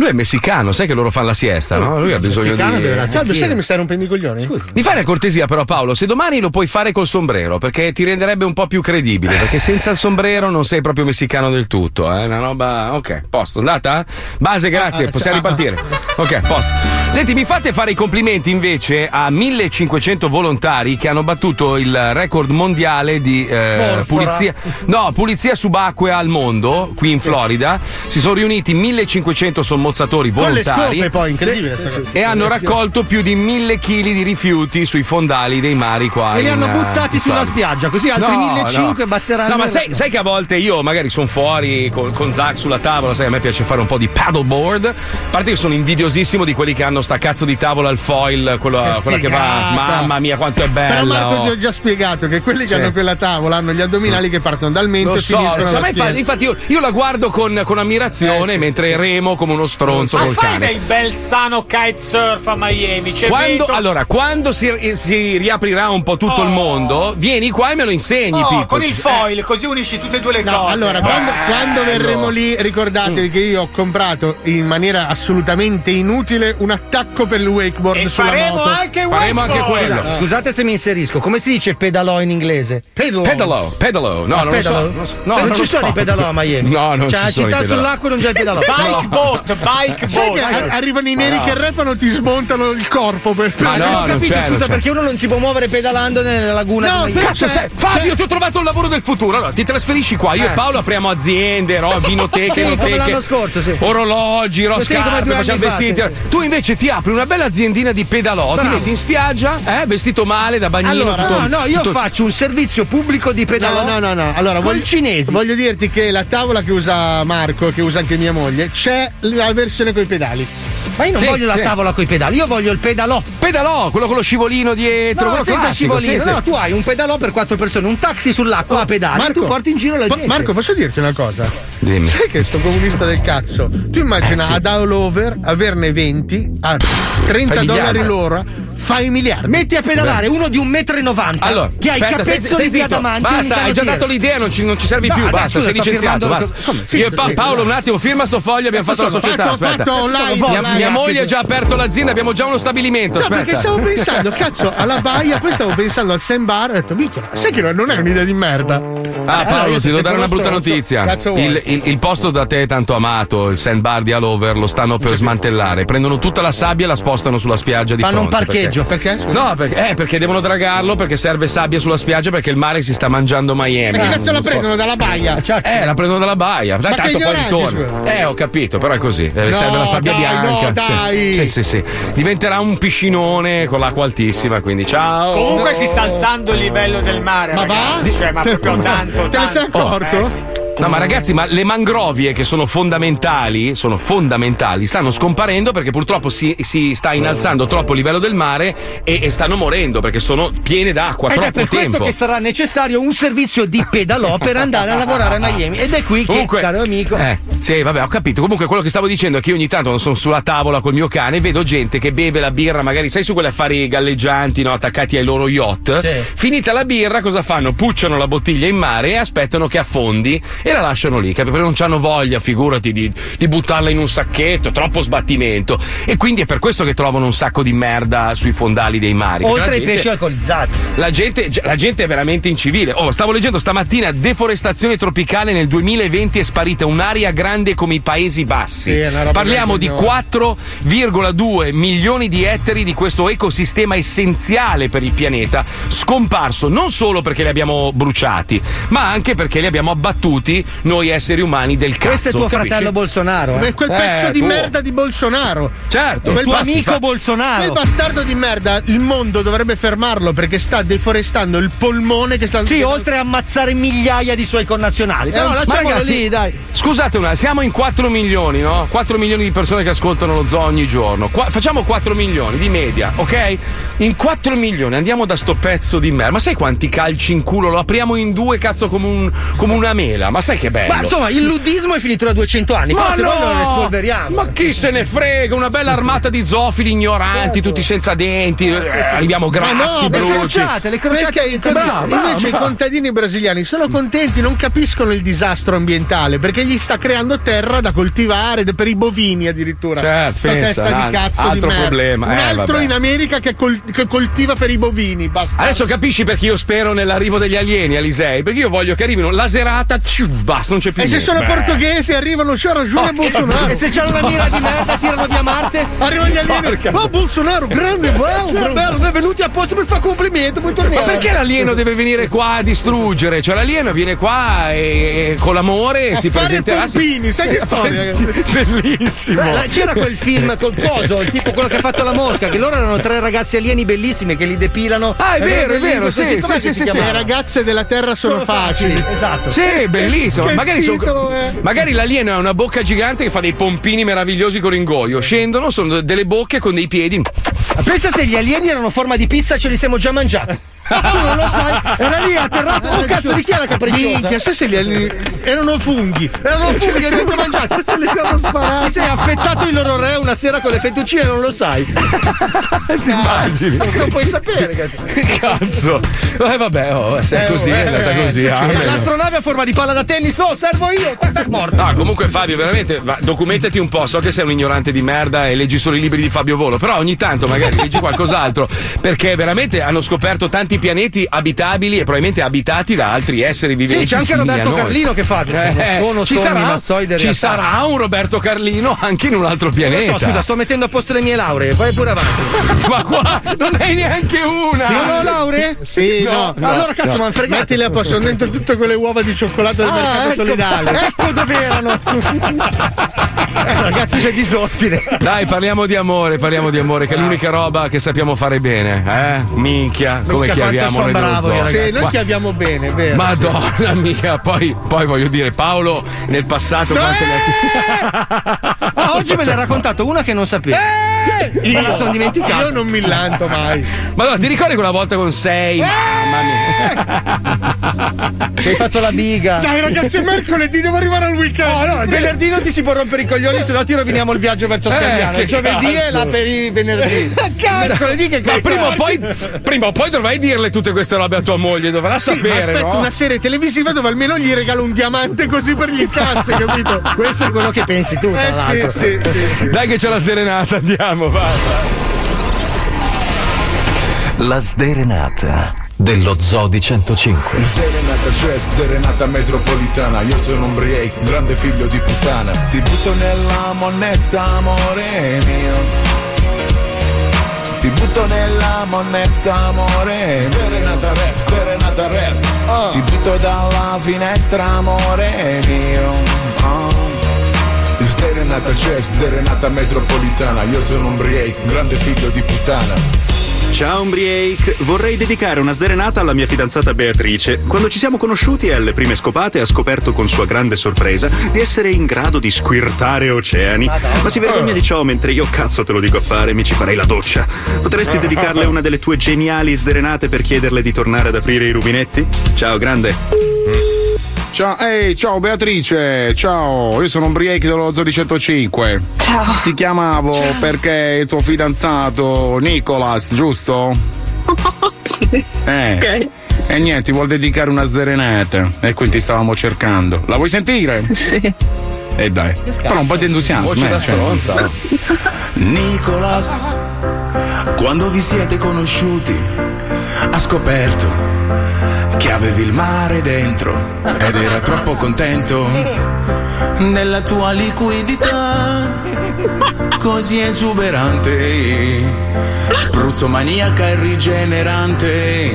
Lui è messicano, sai che loro fanno la siesta, no? Lui ha bisogno di. Fabio, sai che mi stai rompendo i coglioni? Mi fai una cortesia però Paolo, se domani lo puoi fare col sombrero, perché ti renderebbe un po' più credibile, perché senza il sombrero non sei proprio messicano del tutto, eh? Una roba... Ok, posto, andata? Base, grazie, Ah, possiamo ah, ripartire. Ok, posto. Senti, mi fate fare i complimenti invece a 1500 volontari che hanno battuto il record mondiale di eh, pulizia... No, pulizia subacquea al mondo, qui in Florida. Si sono riuniti 1500 sommozzatori Le volontari. scope poi, incredibile. sta cosa. E hanno raccolto più di mille chili di rifiuti sui fondali dei mari qua. E li hanno eh, buttati in sulla spiaggia, così altri No, 1500 no. batteranno. No, ma sai, sai che a volte io magari sono fuori con, con Zach sulla tavola, sai, a me piace fare un po' di paddleboard. A parte che sono invidiosissimo di quelli che hanno sta cazzo di tavola al foil, quella, Che quella che va. Mamma mia, quanto è bella. Però Marco oh. ti ho già spiegato che quelli che Sì. hanno quella tavola hanno gli addominali che partono dal mento Lo e so, finiscono so, ma infatti, io, io la guardo con, con ammirazione mentre remo come uno stronzo Ma col fai cane. del bel sano kitesurf a Miami. C'è Quando, vento. allora, quando si, si riaprirà un po' tutto il mondo, vieni qua e me lo insegni, Oh, con il foil, così unisci tutte e due le No, cose. allora, quando, quando verremo lì, ricordatevi Mm. che io ho comprato in maniera assolutamente inutile un attacco per il wakeboard E sulla faremo moto. anche Faremo anche wakeboard. quello. Scusate, scusate se mi inserisco, come si dice pedalò in inglese? Pedalo. Pedalo, pedalo, no, Ah, non lo so. Non, so. Eh, No, non non ci sono so. i pedalò a Miami. No, non C'è ci la sono i città pedalò. sull'acqua e non c'è il pedalò. Bike boat, bike Sai che arrivano i neri Ma no. che rappano ti smontano il corpo per Ma non no, ho non capito, c'è, non scusa, c'è. perché uno non si può muovere pedalando nella laguna No, di Miami. Cazzo sei? Fabio, ti ho trovato il lavoro del futuro. Allora, ti trasferisci qua. Io e Paolo apriamo aziende, ro- vinoteche, Sì, come enoteche, l'anno scorso, sì. orologi, ro- scarpe, facciamo vestiti. sì. Tu invece ti apri una bella aziendina di pedalò, ti metti in spiaggia, eh, vestito male, da bagnino. Allora, tutto- No, no, io tutto- faccio un servizio pubblico di pedalò. No, no, no, no. Allora, voglio, cinesi. voglio dirti che la tavola che usa Marco, che usa anche mia moglie, c'è la versione con i pedali. Ma io non Sì, voglio la sì. tavola coi pedali, io voglio il pedalò. Pedalò, quello con lo scivolino dietro, No, quello senza classico, scivolino. sì, sì. No, tu hai un pedalò per quattro persone, un taxi sull'acqua a pedali, Marco, tu porti in giro la Ma- gente. Marco, posso dirti una cosa? Dimmi. Sai che sto comunista del cazzo? Tu immagina Eh, sì. ad all over averne 20 a 30 Fai dollari miliardi. l'ora, fai miliardi. Metti a pedalare uno di un metro e novanta Allora, che ha i capezzoli di adamanti. Basta, hai già dato l'idea, non ci, non ci servi No, più. basta, scusa, sei licenziato. Basta. Io e Paolo, un attimo, firma sto foglio, abbiamo fatto la società. Fatto, aspetta. fatto online, mia, moglie ha già aperto l'azienda, abbiamo già uno stabilimento. No, aspetta. perché stavo pensando, cazzo, alla baia, poi stavo pensando al sandbar, ho detto, minchia, ma sai che non è un'idea di merda. Ah, Allora, Paolo, ti devo dare una brutta stronzo. notizia. Il, il- il posto da te tanto amato, il sandbar di Allover, lo stanno per smantellare. Prendono tutta la sabbia e la spostano sulla spiaggia di Fanno un fronte. parcheggio. Perché? No, perché, eh, perché devono dragarlo, perché serve sabbia sulla spiaggia, perché il mare si sta mangiando Miami. Perché cazzo la Non so. prendono dalla baia? Eh, la prendono dalla baia. Dai, Ma che tanto poi scusa. Eh, ho capito, però è così. Eh, No, serve la sabbia dai, bianca. no, dai. Sì. sì, sì, sì. Diventerà un piscinone con l'acqua altissima, quindi ciao. Comunque si sta alzando il livello del mare, Ma va? ragazzi. Cioè, ma proprio tanto. Te ne sei accorto? Eh, sì. No, ma ragazzi, ma le mangrovie che sono fondamentali, sono fondamentali, stanno scomparendo perché purtroppo si, si sta innalzando troppo il livello del mare e, e stanno morendo perché sono piene d'acqua Ed troppo è per tempo. questo che sarà necessario un servizio di pedalò per andare a lavorare a Miami. Ed è qui che, Comunque, caro amico. Eh, sì, vabbè, ho capito. Comunque, quello che stavo dicendo è che io ogni tanto sono sulla tavola col mio cane vedo gente che beve la birra, magari sai su quelle affari galleggianti, no? attaccati ai loro yacht. Sì. Finita la birra, cosa fanno? Pucciano la bottiglia in mare e aspettano che affondi e la lasciano lì, capito? Perché non hanno voglia, figurati, di, di buttarla in un sacchetto, troppo sbattimento. E quindi è per questo che trovano un sacco di merda sui fondali dei mari. Oltre ai pesci alcolizzati. la gente, la gente è veramente incivile. Oh, stavo leggendo stamattina: deforestazione tropicale nel 2020 è sparita un'area grande come i Paesi Bassi. Sì, Parliamo di vergognosa. 4,2 milioni di ettari di questo ecosistema essenziale per il pianeta, scomparso non solo perché li abbiamo bruciati, ma anche perché li abbiamo abbattuti noi esseri umani del cazzo. Questo è tuo capisci? fratello Bolsonaro. Beh, Eh? quel Eh, pezzo di tuo. merda di Bolsonaro. Certo, Quel tuo amico fa- Bolsonaro. Quel bastardo di merda, il mondo dovrebbe fermarlo perché sta deforestando il polmone che sta. Sì, oltre a ammazzare migliaia di suoi connazionali. Però Eh, ma lasciamolo ragazzi, lì, dai. Scusate una, siamo in 4 milioni, no? 4 milioni di persone che ascoltano lo zoo ogni giorno. Qua- facciamo 4 milioni di media, ok? In 4 milioni andiamo da sto pezzo di merda. Ma sai quanti calci in culo? Lo apriamo in due, cazzo, come, un- come una mela. Ma ma sai che bello? Ma insomma, il luddismo è finito da 200 anni. Ma Però se no! non lo rispolveriamo. Ma chi se ne frega? Una bella armata di zofili ignoranti, tutti senza denti. eh, Arriviamo grassi, Ma no, bruci. le Perché i con- Brava, invece i brava. contadini brasiliani sono contenti, non capiscono il disastro ambientale perché gli sta creando terra da coltivare per i bovini addirittura. Certo, Sta pensa, testa un di cazzo di altro merda. problema. Un Eh, altro vabbè. in America che, col- che coltiva per i bovini. Basta. Adesso capisci perché io spero nell'arrivo degli alieni, Alisei? Perché io voglio che arrivino laserata, tfiu, basta, non c'è più E se niente. sono Beh. portoghesi arrivano c'ha ragione Oh, Bolsonaro. che- E se c'hanno una mira di merda, tirano via Marte? Arrivano gli alieni. Porca. Oh Bolsonaro, grande, bello, Cioè, bello, è venuti apposta per fare torniamo. Ma perché l'alieno deve venire qua a distruggere? Cioè, l'alieno viene qua e, e con l'amore A si fare presenterà. si- pompini, sai che storia? Bellissimo. Beh, c'era quel film col coso, il tipo quello che ha fatto la mosca, che loro erano tre ragazzi alieni bellissimi che li depilano. Ah, è E vero, è vero, sì, sì, sì, si sì, chiamava? Le ragazze della terra sono, Sono facili. facili, esatto. Sì, bellissimo. Che magari, sono- magari l'alieno ha una bocca gigante che fa dei pompini meravigliosi con l'ingoio. Scendono, sono delle bocche con dei piedi. Pensa se gli alieni erano a forma di pizza ce li siamo già mangiati. Tu non lo sai, era lì atterrato. Oh cazzo di chi è la capricciosa? Minchia, se gli alieni erano funghi. Erano funghi li che abbiamo siamo già mangiati. Ce li siamo sparati. Ti sei affettato il loro re una sera con le fettuccine non lo sai. Ti immagini? Non puoi sapere, cazzo. Che cazzo? Eh, vabbè, oh, se è Eh, così, è andata eh, così. ah. L'astronave a forma di palla da tennis, oh, servo io, tac tac morto. No, comunque Fabio, veramente, documentati un po'. So che sei un ignorante di merda e leggi solo i libri di Fabio Volo, però ogni tanto magari leggi qualcos'altro, perché veramente hanno scoperto tanti pianeti abitabili e probabilmente abitati da altri esseri viventi. Sì, c'è anche Roberto. Carlino che fa. Eh, sono ci sarà, ma ci sarà un Roberto Carlino anche in un altro pianeta. lo so, scusa, sto mettendo a posto le mie lauree, vai pure avanti. Ma qua non hai neanche una. Sì, no, lauree? Sì, no. no. Allora, cazzo, m'han fregato. Mettile a posto, sono dentro tutte quelle uova di cioccolato del Ah, mercato ecco, solidale. ecco dove erano. Eh, ragazzi, c'è disordine. Dai, parliamo di amore, parliamo di amore, che è l'unica roba che sappiamo fare bene, eh? Minchia, come Minchia, chiaviamo quanto noi son dello bravo io. Sì, noi Ma- chiaviamo bene, è vero. Madonna mia, poi, poi voglio dire, Paolo nel passato quante ne Ah, oggi me ne ha raccontato una che non sapevo. Me la sono dimenticato. Io non mi lanto mai. Madonna, ti ricordi quella volta con sei? Mamma mia. Che hai fatto la biga. Dai, ragazzi, è mercoledì, devo arrivare al weekend. No, allora, venerdì non ti si può rompere i coglioni, se no ti roviniamo il viaggio verso Eh, Scagliano. che il giovedì è cazzo. là per i venerdì. Mercoledì che Ma cazzo prima o, è? poi, prima o poi dovrai dirle tutte queste robe a tua moglie, dovrà Sì, ma sapere. aspetta no? una serie televisiva dove almeno gli regalo un diamante così per gli incassi, capito? Questo è quello che pensi tu, Eh sì, sì, sì, sì. Dai che c'è la sderenata, andiamo, vai. La sderenata dello Zoo di 105. Sderenata c'è, sderenata metropolitana Io sono un break, grande figlio di puttana Ti butto nella monnezza, amore mio ti butto nella monnezza, amore. Sderenata rap, sderenata rap Ti butto dalla finestra, amore mio. Oh. Sderenata c'è, sderenata metropolitana. Io sono un break, grande figlio di puttana Ciao Umbriake, vorrei dedicare una sderenata alla mia fidanzata Beatrice. Quando ci siamo conosciuti e alle prime scopate ha scoperto con sua grande sorpresa di essere in grado di squirtare oceani. Ma si vergogna di ciò mentre io cazzo te lo dico a fare, mi ci farei la doccia. Potresti dedicarle una delle tue geniali sderenate per chiederle di tornare ad aprire i rubinetti? Ciao grande. Ciao, ehi, ciao Beatrice, ciao, io sono un break dello Zoo di 105. Ciao. Ti chiamavo perché il tuo fidanzato Nicolas, giusto? sì. Eh. Ok. E niente, ti vuol dedicare una sderenata. E quindi ti stavamo cercando. La vuoi sentire? Sì. E dai. Però un po' di entusiasmo, eh. cioè. Nicolas, quando vi siete conosciuti, ha scoperto che avevi il mare dentro ed era troppo contento nella tua liquidità così esuberante, spruzzo maniaca e rigenerante.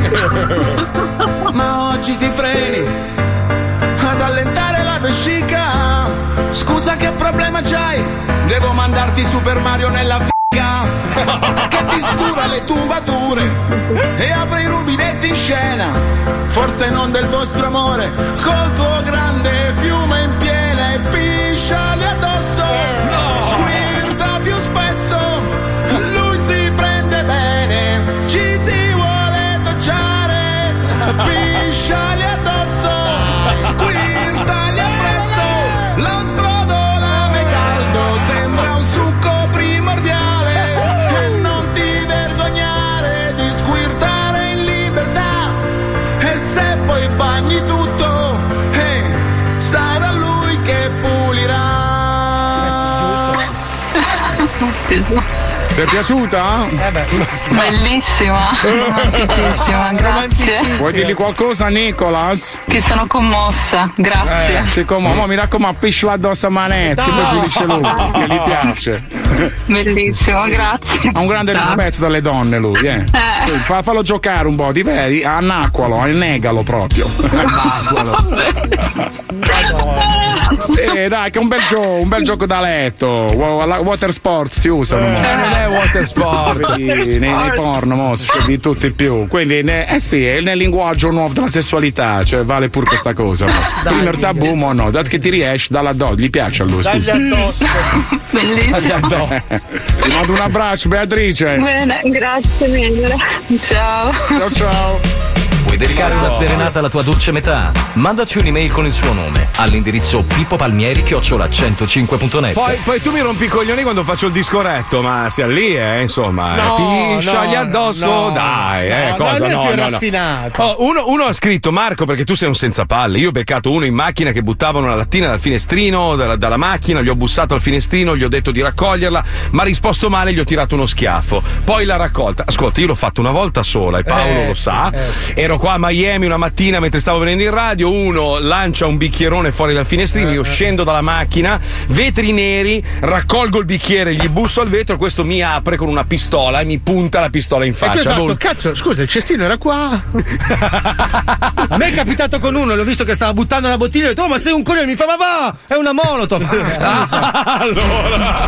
Ma oggi ti freni ad allentare la vescica. Scusa che problema c'hai? Devo mandarti Super Mario nella figa che ti stura le tubature e apre i rubinetti in scena. Forse non del vostro amore, col tuo grande fiume in piena e pisciali addosso. Squirta più spesso, lui si prende bene, ci si vuole docciare. Pisciali Từ Ti è piaciuta? Bellissima, romanticissima, grazie. Vuoi dirgli qualcosa, Nicolas? Che sono commossa, grazie. Eh, sei commosso. Ma mi raccomando, piscila addosso a Manette, che poi No. pulisce lui, che gli piace. Bellissimo, grazie. Ha un grande Ciao. rispetto dalle donne lui, eh. Eh. Fa- fallo giocare un po', di veri, annacqualo, annegalo proprio. Eh, dai, che è un bel gioco, un bel gioco da letto. Water sport si usano. Eh, non è water sport. Nei, nei porno, mo, si di tutti più. Quindi, ne- eh sì, è nel linguaggio nuovo della sessualità, cioè vale pure questa cosa. il tabù, mo no, dato che ti riesci, dalla do, gli piace a lui, Dagli scusa. addosso. Bellissimo. Ti mando un abbraccio, Beatrice. Bene, grazie mille. Ciao. Ciao ciao. Vuoi dedicare una sdrenata alla tua dolce metà? Mandaci un'email con il suo nome all'indirizzo pippopalmieri-105.net. Poi, poi tu mi rompi i coglioni quando faccio il disco retto, ma sia lì, eh, insomma. No, eh, no, addosso, no, dai, eh, no, cosa? dai, lui è No, più no, no. raffinato. Oh, uno, uno ha scritto, Marco, perché tu sei un senza palle. Io ho beccato uno in macchina che buttava una lattina dal finestrino, dalla, dalla macchina, gli ho bussato al finestrino, gli ho detto di raccoglierla, ma ha risposto male, gli ho tirato uno schiaffo. Poi l'ha raccolta. Ascolta, io l'ho fatto una volta sola e Paolo Eh, lo sa. eh, sì. Ero qua a Miami una mattina mentre stavo venendo in radio, uno lancia un bicchierone fuori dal finestrino, io scendo dalla macchina, vetri neri, raccolgo il bicchiere, gli busso al vetro, questo mi apre con una pistola e mi punta la pistola in E tu hai faccia. fatto, Vol- cazzo, scusa, il cestino era qua. A me è capitato con uno, l'ho visto che stava buttando una bottiglia e ho detto, oh, ma sei un coglione, mi fa, ma va, è una molotov. allora.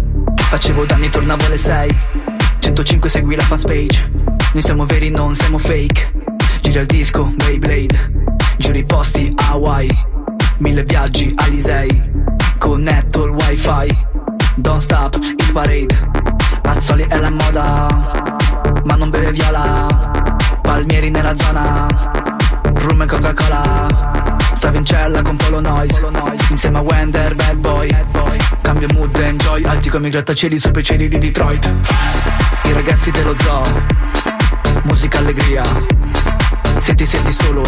Facevo danni, tornavo alle 6 105 segui la fanpage Noi siamo veri, non siamo fake. Gira il disco, Beyblade. Giro i posti, Hawaii. Mille viaggi, Alisei. Connetto il wifi. Don't stop, hit parade. Mazzoli è la moda Ma non beve viola. Palmieri nella zona. Rum e Coca-Cola Stavo in cella con Polo Noise. Insieme a Wender, bad boy. Cambio mood, enjoy. Alti come i grattacieli sopra i cieli di Detroit. I ragazzi dello zoo. Musica allegria. Se ti senti solo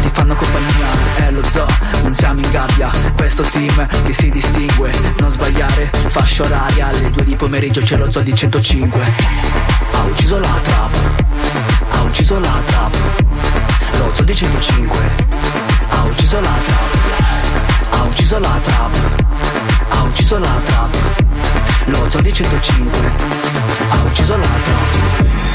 Ti fanno compagnia. È lo zoo, non siamo in gabbia. Questo team che si distingue. Non sbagliare, fascia oraria. Alle due di pomeriggio c'è lo zoo di 105 Ha ucciso la trap. Ha ucciso la trap. Lo zoo di 105 ha ucciso la trap Ha ucciso la trap Ha ucciso la trap Lo zoo di 105 Ha ucciso la trap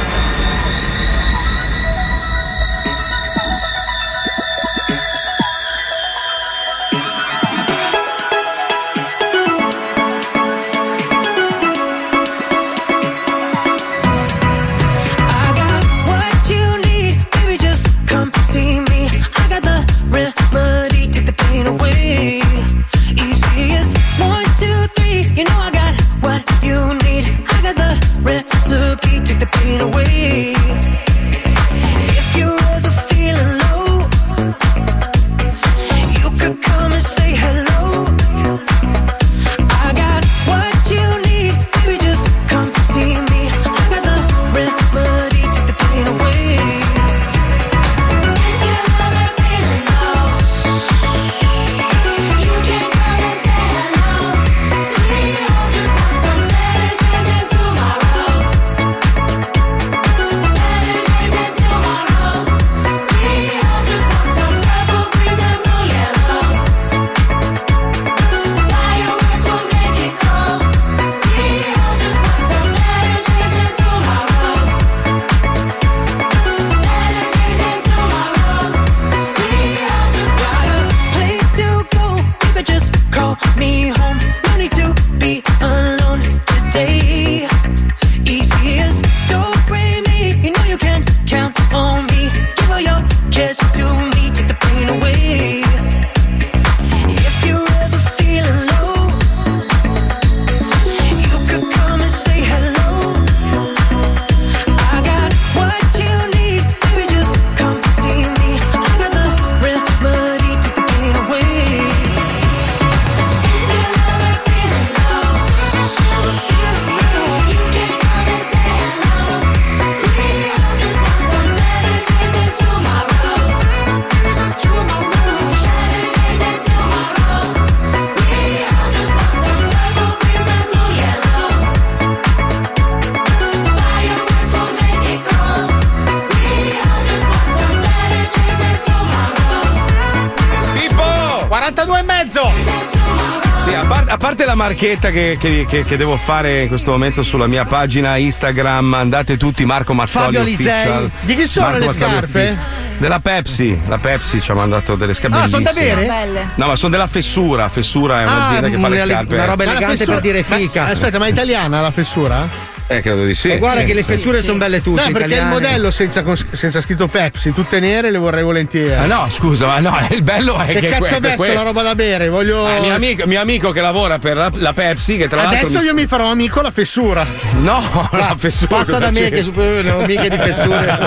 marchetta che, che- che- che devo fare in questo momento sulla mia pagina Instagram, andate tutti Marco Mazzoli Fabio. Official. Di chi sono Marco le Mazzoli scarpe? Official. Della Pepsi, la Pepsi ci ha mandato delle scarpe Ah, sono da bellissime. bere? Belle. No, ma sono della Fessura. Fessura è Ah, un'azienda che fa le scarpe. una roba elegante per dire fica. Ma- aspetta, ma è italiana la fessura? Eh, credo di sì. guarda Sì, che le sì. fessure sono belle tutte. No, perché il italiane. modello senza, senza scritto Pepsi, tutte nere, le vorrei volentieri. Ah, no, scusa, ma no, il bello è che che. cazzo que- questa que- la roba da bere? Voglio. Ah, mio, amico, mio amico che lavora per la, la Pepsi, che tra l'altro. Adesso io mi farò amico la fessura. No, la fessura. Passa da me c'è? che ne ho mica di fessure.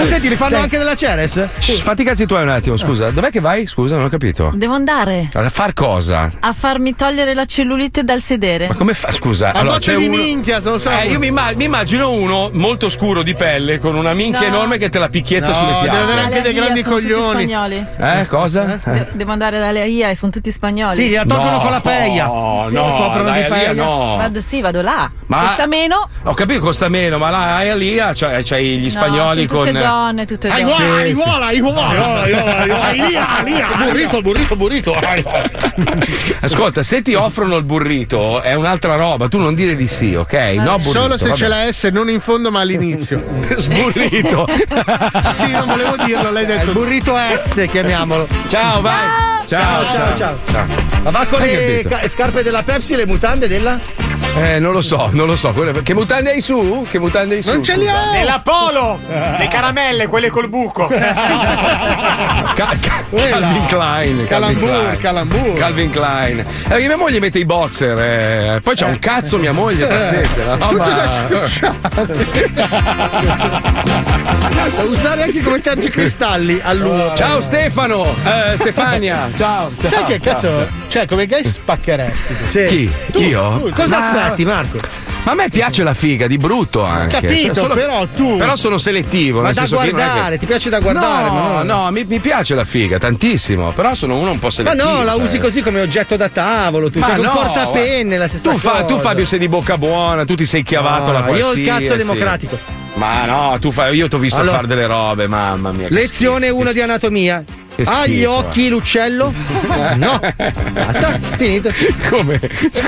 Senti, li fanno Sì. anche della Ceres? Shh, fatti i cazzi tuoi un attimo, scusa. Dov'è che vai? Scusa, non ho capito. Devo andare A far cosa? a farmi togliere la cellulite dal sedere. Ma come fa? Scusa, A allora c'è di uno. minchia, se lo so. Eh, io mi, imma- mi immagino uno molto scuro di pelle con una minchia No. enorme che te la picchietta No, sulle deve avere piante. anche dei Via, grandi sono tutti coglioni. spagnoli. Eh, cosa? De- devo andare dalle AIA e sono tutti spagnoli. Sì, gliela tolgono No, con la peia. no, Sì, no, coprono dai, peia. no. Vado, sì, vado là. Ma- Costa meno. Ho capito costa meno, ma là a Elia c'hai, c'hai gli spagnoli no, sono tutte con. donne, tutte donne. vuola, ai Sì, sì. vuola, ai vuola. Aiola, aiola, aiola. Ai lì, lì, Burrito, burrito, burrito. Ascolta, se ti offrono il burrito è un'altra roba, tu non dire di sì, ok? No, burrito, Solo se vabbè. c'è la S, non in fondo, ma all'inizio. Sburrito. sì, non volevo dirlo, l'hai detto. Il burrito S, chiamiamolo. Ciao, vai. Ciao, ciao, ciao. Ma va con le scarpe della Pepsi e le mutande della? Eh, non lo so, non lo so. Che mutande hai su? Che mutande hai su? Non ce li ho! Nella Polo! Le caramelle, quelle col buco. Ca- ca- Calvin Klein. Calvin Calambur, Klein. calambur. Calvin Klein. Eh, mia moglie mette i boxer. eh. Poi c'ha un cazzo mia moglie, pazienza. una roba- Puoi usare anche come tergicristalli all'uovo. Ciao Stefano, eh, Stefania. Ciao. Sai ciao, che ciao, cazzo? ciao. Cioè, come gay spaccheresti? Sì. Chi? Io? tu, Cosa Ma- aspetti, Marco? Ma a me piace la figa, di brutto anche. Cioè, Capito, però tu- Però sono selettivo. Ma da senso che non guardare, ti piace da guardare? No, ma no, mi, mi piace la figa, tantissimo. Però sono uno un po' Ma selettivo. no, la cioè. usi così come oggetto da tavolo, tu Ma cioè no, un portapenne, la stessa tu, fa- cosa. tu Fabio sei di bocca buona, tu ti sei chiavato No, la io ho il qualsiasi. cazzo democratico. Ma no, tu fai, io ti ho visto Allora- fare delle robe, mamma mia. Lezione schifo, 1 che di anatomia. Ha gli occhi l'uccello? No. Basta, finito. Come?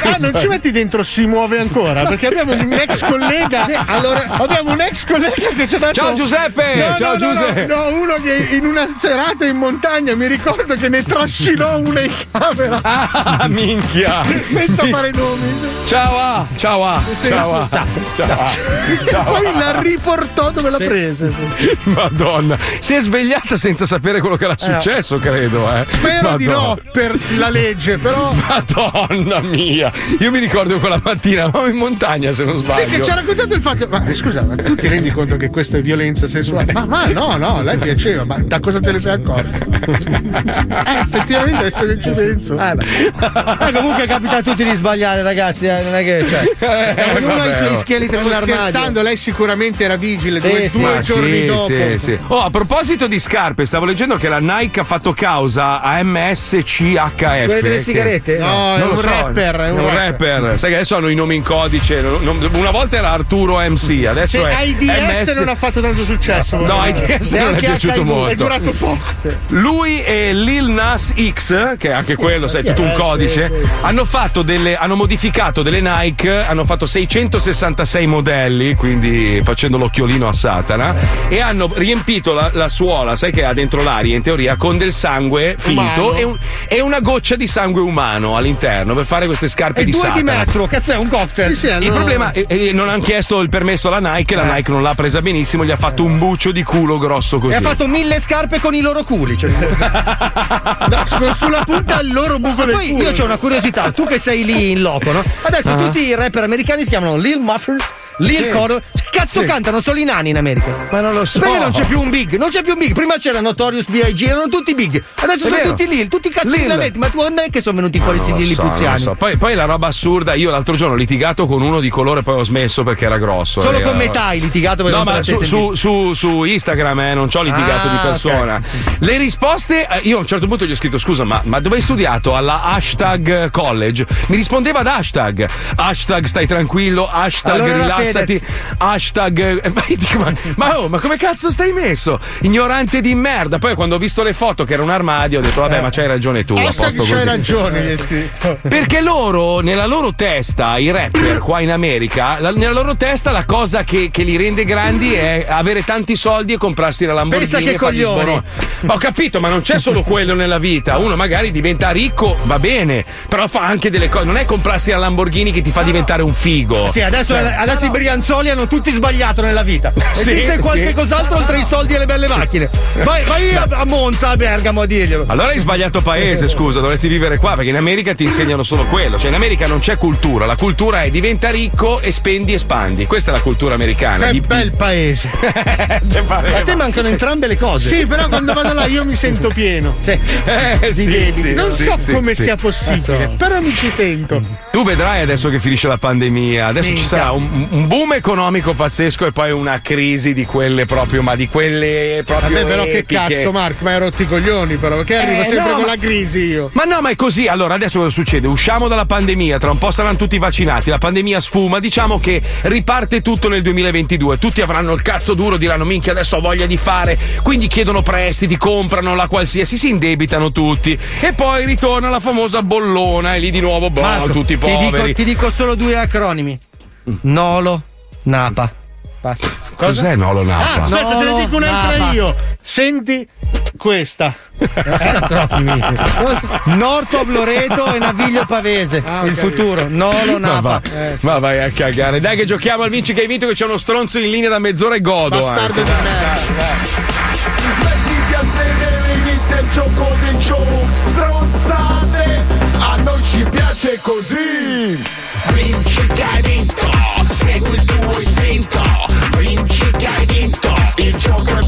Ah, non ci metti dentro si muove ancora? Perché abbiamo un ex collega. Sì, allora- abbiamo un ex collega che ci ha detto. Ciao, Giuseppe! No, Ciao, no, Giuseppe! No, no, uno che in una serata in montagna mi ricordo che ne trascinò una in camera. Ah, minchia! Senza fare nomi. Ciao A, ciao A, Sì. ciao A, ciao A. Ciao Poi la riportò dove l'ha presa. Madonna, si è svegliata senza sapere quello che era successo, credo. Eh. Spero di no Madonna. per la legge, però. Madonna mia, io mi ricordo quella mattina, eravamo in montagna se non Sì, sbaglio. che ci ha raccontato il fatto. Ma eh, scusa, ma tu ti rendi conto che questo è violenza sessuale? Ma, ma no, no, lei piaceva, ma da cosa te ne sei accorto? eh, effettivamente adesso che ci penso. Eh, beh. Ma comunque capita a tutti di sbagliare, ragazzi. eh, Non è che. Cioè, Eh, ognuno ha vabbè, i suoi oh. scheletri nell'armadio. scherzando, lei sicuramente era vigile Sì, due, sì. due giorni sì, dopo. sì, sì. Oh, a proposito di scarpe, stavo leggendo che la Nike ha fatto causa a MSCHF. Quelle delle che- sigarette? No, è Non un lo so, rapper, è un rapper. Sai che adesso hanno i nomi in codice. non- una volta era Arturo MC, adesso Se è AIDS MS non ha fatto tanto successo. No, dire. AIDS non è piaciuto HIV, molto. È durato poco. Lui e Lil Nas X, che è anche quello, sai, tutto un Sì, codice, sì. hanno fatto delle. hanno modificato delle Nike, hanno fatto 666 modelli, quindi facendo l'occhiolino a Satana, e hanno riempito la, la suola, sai che ha dentro l'aria, in teoria, con del sangue finto e, un- e una goccia di sangue umano all'interno per fare queste scarpe E di due di mestro, cazzo è un cocktail. Il problema è che non hanno chiesto il permesso alla Nike, la Nike non l'ha presa benissimo, gli ha fatto un bucio di culo grosso così. E ha fatto mille scarpe con i loro culi. Cioè. No, sulla punta al loro buco del poi culo. io ho una curiosità, tu che sei lì in loco, no? Adesso Ah. tutti i rapper americani si chiamano Lil Muffin, Lil Sì. Coro. Che cazzo Sì. cantano solo i nani in America? Ma non lo so. Perché non c'è più un big? Non c'è più un big. Prima c'era Notorious B.I.G. erano tutti big. Adesso È sono vero. tutti Lil, tutti cazzo di nanetti. Ma tu quando è che sono venuti fuori questi Non lo Lil so, non. Poi, poi la roba assurda, io l'altro giorno ho litigato con uno di colore, poi ho smesso perché era grosso. Solo eh, con metà hai litigato No, non ma su, su, su, su Instagram eh, non ci ho litigato Ah, di persona. Le risposte, eh, io a un certo punto gli ho scritto: scusa, ma, ma dove hai studiato? Alla hashtag college? Mi rispondeva ad hashtag. Hashtag stai tranquillo, hashtag Allora era rilassati, Fedez. hashtag. eh, dico, ma, ma, oh, ma come cazzo stai messo? Ignorante di merda. Poi quando ho visto le foto che era un armadio, ho detto: vabbè, ma c'hai ragione tu. a posto c'hai così. ragione, gli hai scritto. Perché loro, nella loro testa, i rapper qua in America, la- nella loro testa la cosa che, che li rende grandi è avere tanti soldi e comprarsi la Lamborghini. Pensa che coglioni. ho capito, ma non c'è solo quello nella vita. Uno magari diventa ricco, va bene, però fa anche delle cose. Non è comprarsi la Lamborghini che ti fa diventare un figo. Sì, adesso, Cioè, adesso brianzoli hanno tutti sbagliato nella vita. Sì, Esiste sì. qualche cos'altro oltre i soldi e le belle macchine. Vai, vai a, a Monza, a Bergamo a dirglielo. Allora hai sbagliato paese, scusa, dovresti vivere qua perché in America ti insegnano solo quello. Cioè in America non c'è cultura, la cultura è diventa ricco e spendi e spandi. Questa è la cultura americana. Che Di- bel paese. A te mancano entrambe le cose. Sì, però quando vado là io mi sento pieno. Sì. Eh, sì, sì, non sì, so sì, come sì. sia possibile, però mi ci sento. Tu vedrai adesso che finisce la pandemia, adesso ci Minchia. sarà un, un boom economico pazzesco e poi una crisi di quelle proprio, ma di quelle proprio. Vabbè, però che epiche. cazzo, Marco, ma hai rotti i coglioni, però. Perché arrivo Eh, sempre no, con ma- la crisi io. Ma no, ma è così. Allora, adesso cosa succede? Usciamo dalla pandemia, tra un po' saranno tutti vaccinati, la pandemia sfuma, diciamo che riparte tutto nel 2022. Tutti avranno il cazzo duro, diranno minchia, adesso ho voglia di fare, quindi chiedono prestiti, comprano la qualsiasi, si indebitano tutti. E poi ritorna la famosa bollona e lì di nuovo, boh, Marco, tutti ti dico, poveri. ti dico solo due acronimi. Nolo, Napa. Basta. Cos'è Nolo Ah, Napa? aspetta, te ne dico un'altra Napa. io. Senti questa. Norto, Loreto e Naviglio Pavese. Ah, il futuro. Nolo, Ma, Napa. va- ma vai a cagare. Dai che giochiamo al vinci che hai vinto che c'è uno stronzo in linea da mezz'ora e godo. Bastardo anche. di merda. Mettiti a sedere, inizia il gioco dei joke Stronzate, a noi ci piace così Vinci che hai vinto, il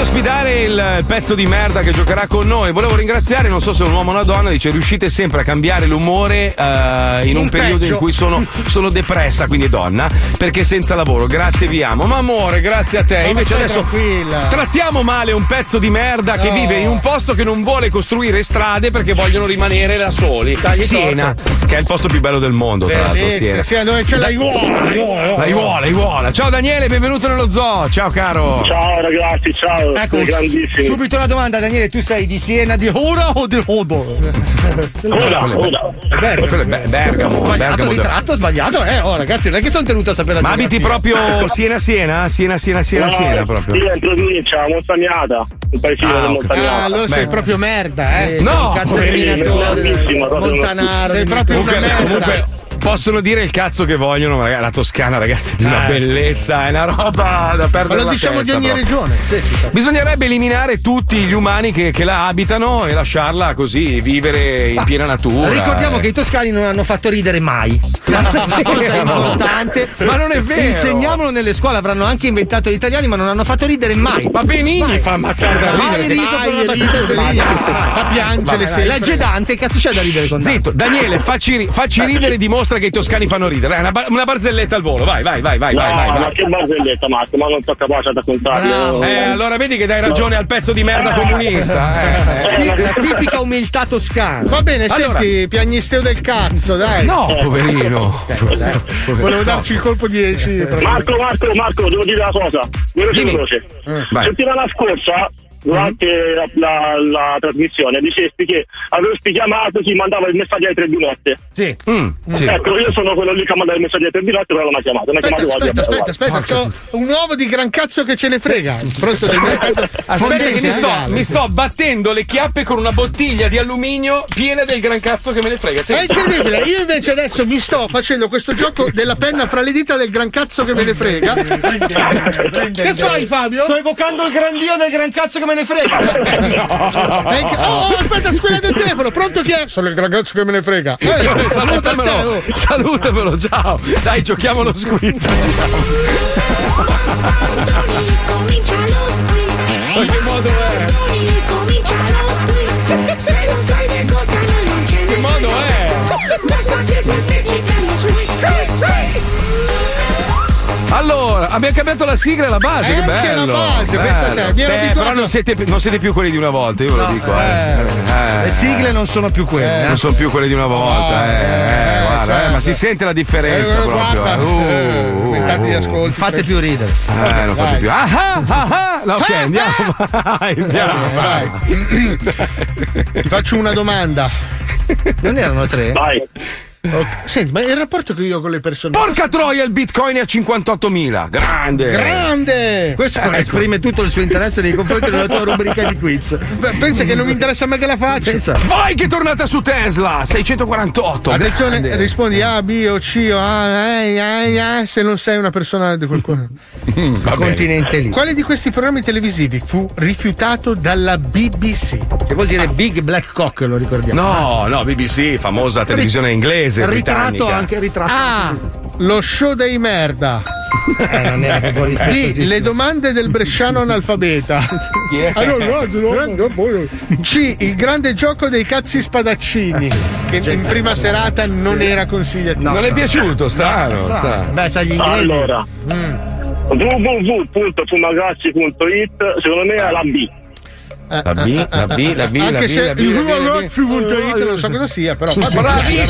di ospitare il pezzo di merda che giocherà con noi, volevo ringraziare, non so se è un uomo o una donna, dice riuscite sempre a cambiare l'umore eh, in un In periodo peggio. in cui sono, sono depressa, quindi donna, perché senza lavoro. Grazie, vi amo. Ma amore, grazie a te. Ma Invece adesso tranquilla. trattiamo male un pezzo di merda che No. vive in un posto che non vuole costruire strade perché vogliono rimanere da soli. Dai, Siena, che è il posto più bello del mondo, tra l'altro. Siena. sì, dove c'è la Iguana. la Iguana. La Iguola, la Iguola. Ciao Daniele, benvenuto nello zoo. Ciao caro. Ciao ragazzi, ciao. Ecco, Siete grandissimi. subito una domanda, Daniele. Tu sei di Siena di Ora o di Odo? Ora, ora. Bergamo, Sbagliato Bergamo. ritratto, sbagliato, eh. Oh, ragazzi, non è che sono tenuto a sapere la Ma abiti proprio Siena Siena? Siena Siena Siena No, Siena proprio. Io in provincia, Montagnata, un paesino Ah. Montagnata. Ah, allora sei Beh. proprio merda, eh. Sì, sei No, un cazzo di minatore. Montanaro. Sei proprio una merda. comunque possono dire il cazzo che vogliono, ma ragazzi, la Toscana, ragazzi, è di una Eh. bellezza, è una roba da Ma perdere lo la diciamo di testa ogni proprio. regione. Sì, sì, sì. Bisognerebbe eliminare tutti gli umani che, che la abitano e lasciarla così vivere in piena natura. Ricordiamo eh. che i toscani non hanno fatto ridere mai. Questa cosa è importante. Ma non è vero. Insegniamolo nelle scuole, avranno anche inventato gli italiani, ma non hanno fatto ridere mai. Ma Benigni Mai. fa ammazzare da Mai ridere. riso per una Mai battuta fa piangere. Legge Dante, cazzo c'è da ridere con Dante? Zitto, Daniele, facci, facci ridere e dimostra che i toscani fanno ridere. Una, bar- una barzelletta al volo, vai, vai, vai, vai, No, vai, vai, ma vai. che barzelletta Marco, ma non sono capace ad raccontarlo. Eh, allora vedi che dai ragione al pezzo di merda comunista. eh. Eh, La tipica umiltà toscana. Va bene, Allora- senti, piagnisteo del cazzo, dai. No, poverino. Volevo darci il colpo 10. Marco, Marco, Marco, devo dire una cosa. Veloce, veloce. Vai. Settimana scorsa durante la, la- la trasmissione dicesti che avresti chiamato chi mandava il messaggio alle tre di notte. Sì. sì. Ecco, io sono quello lì che manda il messaggio alle tre di notte, però non mi ha chiamato. Aspetta, chiamato aspetta, aspetta, abbiamo aspetta, c'ho un uovo di gran cazzo che ce ne frega. Pronto mercato Aspetta che mi sto, mi sto battendo le chiappe con una bottiglia di alluminio piena del gran cazzo che me ne frega. È Senti. incredibile, io invece adesso mi sto facendo questo gioco della penna fra le dita del gran cazzo che me ne frega. Che fai Fabio? Sto evocando il gran dio del gran cazzo che me ne frega. È inc- Oh, oh, aspetta, squilla del telefono, pronto chi è? Sono il gran cazzo che me ne frega. Eh, saluta te, Salutamelo, oh. salutamelo, ciao. Dai, giochiamo lo squiz. Comincia lo squiz. Ma che modo è? Comincia lo squiz. Allora, abbiamo cambiato la sigla e la base, Eh, che anche bello. la base, te, bello. ero Beh, però non siete, non siete più quelli di una volta, io ve lo dico. Eh. Eh. Le sigle non sono più quelle. Non sono più quelli di una volta, eh, eh, guarda, eh, ma si sente la differenza Eh, proprio. guarda, eh. Uh, eh, uh, uh. ascolti. Fate più ridere. Eh, non fate più. Ah, ah, ah, ah. No, ok, andiamo. Vai, andiamo. Vai, Ti faccio una domanda. Non erano tre? Vai. Ok. Senti, ma il rapporto che io ho con le persone. Porca troia, il bitcoin è a 58.000. Grande. Grande! Questo Ecco. esprime tutto il suo interesse nei confronti della tua rubrica di quiz. Beh, Pensa che non mi interessa a me che la faccio. Pensa. Vai che è tornata su Tesla, 648. Attenzione, grande. rispondi A, B o C o A, eh, eh, eh, se non sei una persona di qualcuno. Mm. Continente lì. Quale di questi programmi televisivi fu rifiutato dalla BBC? Che vuol dire Big Black Cock, lo ricordiamo. No, no, BBC, famosa televisione inglese, Ritratto britannica. anche ritratto. A. Lo show dei merda. Eh, non era proprio D. Le domande del bresciano analfabeta. Ah, no, no, no, no, poi- C. Il grande gioco dei cazzi spadaccini. Che in prima serata non era consigliato. non è piaciuto, strano, strano. Beh, sai, gli inglesi. Allora, www.fumagazzi.it secondo me è la B. La B, la B, la B, la Anche B, se la B, il ragazzi.it non so cosa sia, però. Bravissimo!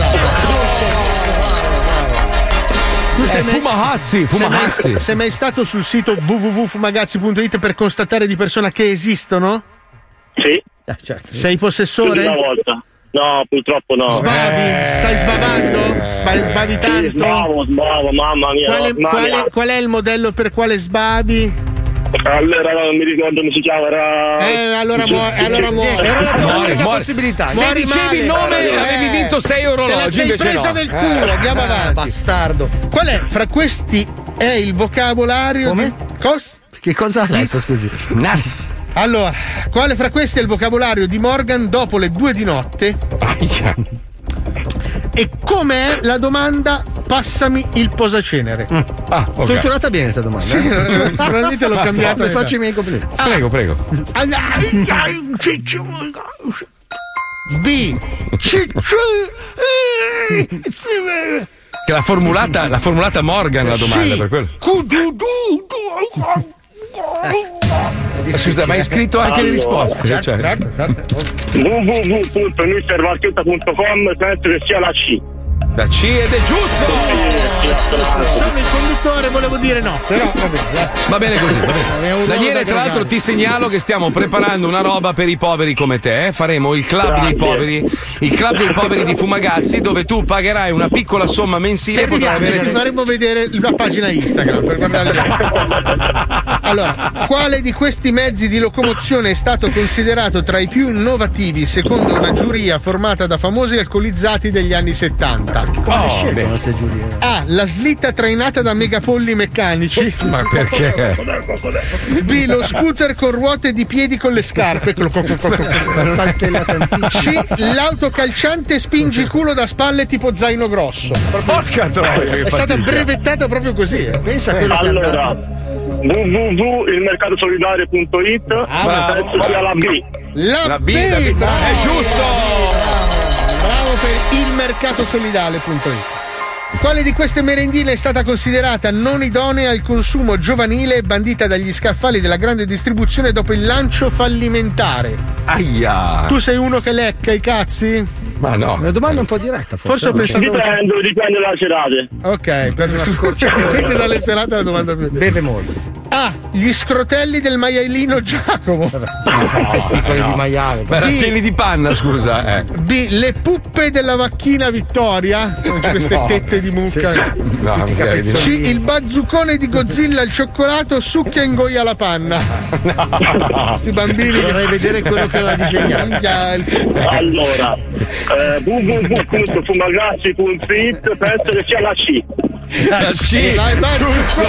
Tu sei Eh, mai- Fumagazzi, sei mai- Fumagazzi. Sei mai stato sul sito www.fumagazzi.it per constatare di persona che esistono? Sì, Eh, certo. Sei possessore? una volta. No, purtroppo no. Sbavi? Stai sbavando? Sba- sbavi Sì, tanto? sbavo, sbavo, mamma mia. Quale, mamma quale- mia. qual è il modello per quale sbavi? Allora non mi ricordo come si chiama, era. Eh, allora muori. Allora muori. Era la tua unica possibilità. Se Muori dicevi il nome Eh, avevi vinto sei Te la orologi, sei invece presa no. nel culo, andiamo Eh, avanti. bastardo. Qual è fra questi è il vocabolario Come? di. Cos? Che cosa ha letto, scusi? Nas. Allora, quale fra questi è il vocabolario di Morgan dopo le due di notte? Aia. E com'è la domanda passami il posacenere? Ah, ok. Strutturata bene questa domanda. Sì, eh? eh, probabilmente l'ho cambiata. Le faccio i miei complimenti. Prego, prego. B. Che l'ha formulata, l'ha formulata Morgan la domanda, per quello. Eh, Scusa, ma hai scritto anche le Allora, risposte? Certo, cioè. certo, certo. www.mistermarchetta.com penso che sia la C. La C ed è giusto! Sono il conduttore, volevo dire no, però va bene. Va bene così, va bene. Daniele, da tra l'altro ti segnalo che stiamo preparando una roba per i poveri come te. eh. Faremo il club dei Grande. poveri, il club dei poveri di Fumagazzi, dove tu pagherai una piccola somma mensile e Per potrai viaggio, ti avere. faremo vedere la pagina Instagram per guardare. Allora, quale di questi mezzi di locomozione è stato considerato tra i più innovativi secondo una giuria formata da famosi alcolizzati degli anni 70? Oh, beh, queste giurie. A. La slitta trainata da megapolli meccanici. ma perché? B. Lo scooter con ruote di piedi con le scarpe. La saltella tantissimo. C. L'auto calciante spingiculo da spalle tipo zaino grosso. Porca troia, È stata brevettata proprio così. eh. Pensa a quello che è Allora, andato. www.ilmercatosolidario.it Ah, penso sia la B. La, La B, B, la B. È giusto! Bravo per ilmercatosolidale.it. Quale di queste merendine è stata considerata non idonea al consumo giovanile e bandita dagli scaffali della grande distribuzione dopo il lancio fallimentare? Aia! Tu sei uno che lecca i cazzi? Ma no. Una domanda un po' diretta, Forse forse. ho pensato. Dipende, dipende dalle serate. Ok, per una scorcia. Dipende dalle serate la domanda più. Beve molto. A. Gli scrotelli del maialino Giacomo. testicoli di maiale. Ma erano B. pieni di panna, scusa. Eh. B. Le puppe della vacchina Vittoria. Con queste No. tette di mucca. Sì, sì. No, di no. C. Il bazzucone di Godzilla al cioccolato succhia e ingoia la panna. Questi bambini. Vorrei vedere quello che l'ha disegnato. Allora, eh, www.fumagazzi.it penso che sia la C. La C, giusto.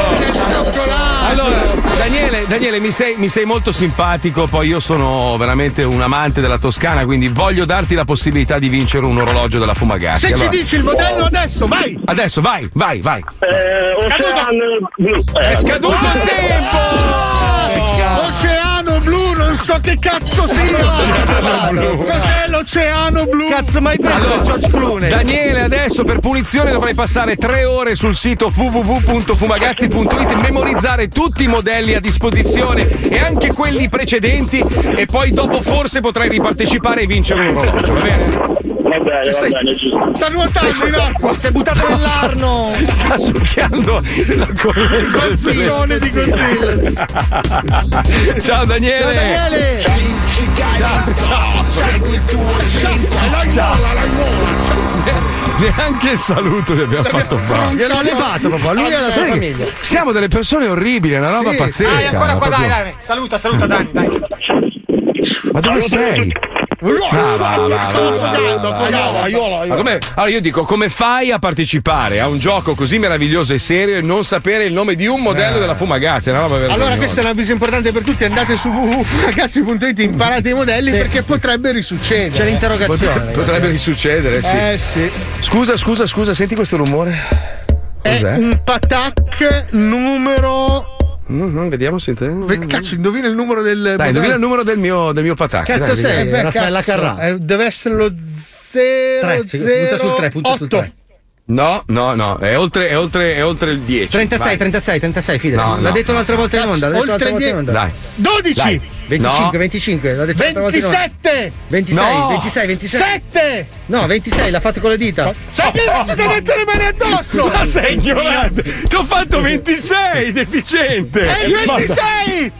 Allora, Daniele, Daniele mi, sei, mi sei molto simpatico, poi io sono veramente un amante della Toscana, quindi voglio darti la possibilità di vincere un orologio della Fumagazzi. Se ci Allora, dici il modello adesso, vai! Adesso vai, vai, vai. Eh, Ocean. Eh, È scaduto il tempo! Oceano blu, non so che cazzo sia! Cos'è l'oceano blu? Cazzo, mai preso Allora, George Clooney? Daniele, adesso per punizione dovrai passare tre ore sul sito www.fumagazzi.it, memorizzare tutti i modelli a disposizione e anche quelli precedenti e poi dopo forse potrai ripartecipare e vincere un orologio, va bene? Va bene, va Stai- bene, giusto. Sta nuotando in acqua! Si è buttato nell'arno! Sta succhiando la corrente del Gozzillone di Godzilla! Ciao Daniele! Ciao Daniele! Ciao, ciao. Segui il tuo istinto. Neanche il saluto gli abbiamo fatto fare. Gliel'ho levato proprio, lui e alla sua famiglia. Siamo delle persone orribili, è una roba Sì. pazzesca. Dai, ancora qua, proprio- dai, dai. Saluta, saluta, Dani, dai. Ma dove sei? Stavo affogando, affogando. allora io dico, come fai a partecipare a un gioco così meraviglioso e serio e non sapere il nome di un modello della Fumagazzi? È. Allora, questa è una avviso importante per tutti. Andate su www.ragazzi.it, imparate i modelli perché potrebbe risuccedere. C'è l'interrogazione. Pot- Potrebbe risuccedere, sì. Eh sì. Scusa, scusa, scusa, senti questo rumore? È Cos'è? un patac numero. Mhm, vediamo se. Ve- Cazzo, indovina il numero del. Dai, indovina il numero del mio, del mio patacco. Cazzo dai, sei? Eh beh, Raffaella cazzo, Carrà. eh, deve essere lo 0 Tre, sì, punta sul tre, punta sul tre. No, no, no, è oltre, è oltre, è oltre il 10. 36, Vai. 36, 36, fidati. No, L'ha no, detto un'altra volta in onda. L'ha detto oltre un'altra volta in onda. Dai. 12 Dai. 25, No. 25, l'ha detto un'altra volta in onda. 27 26, No. 26, 26. 7 No, 26, l'ha fatto con le dita. Sai che adesso ti ho detto le mani addosso Ma sei ignorante! Ti ho fatto 26, deficiente! È il 26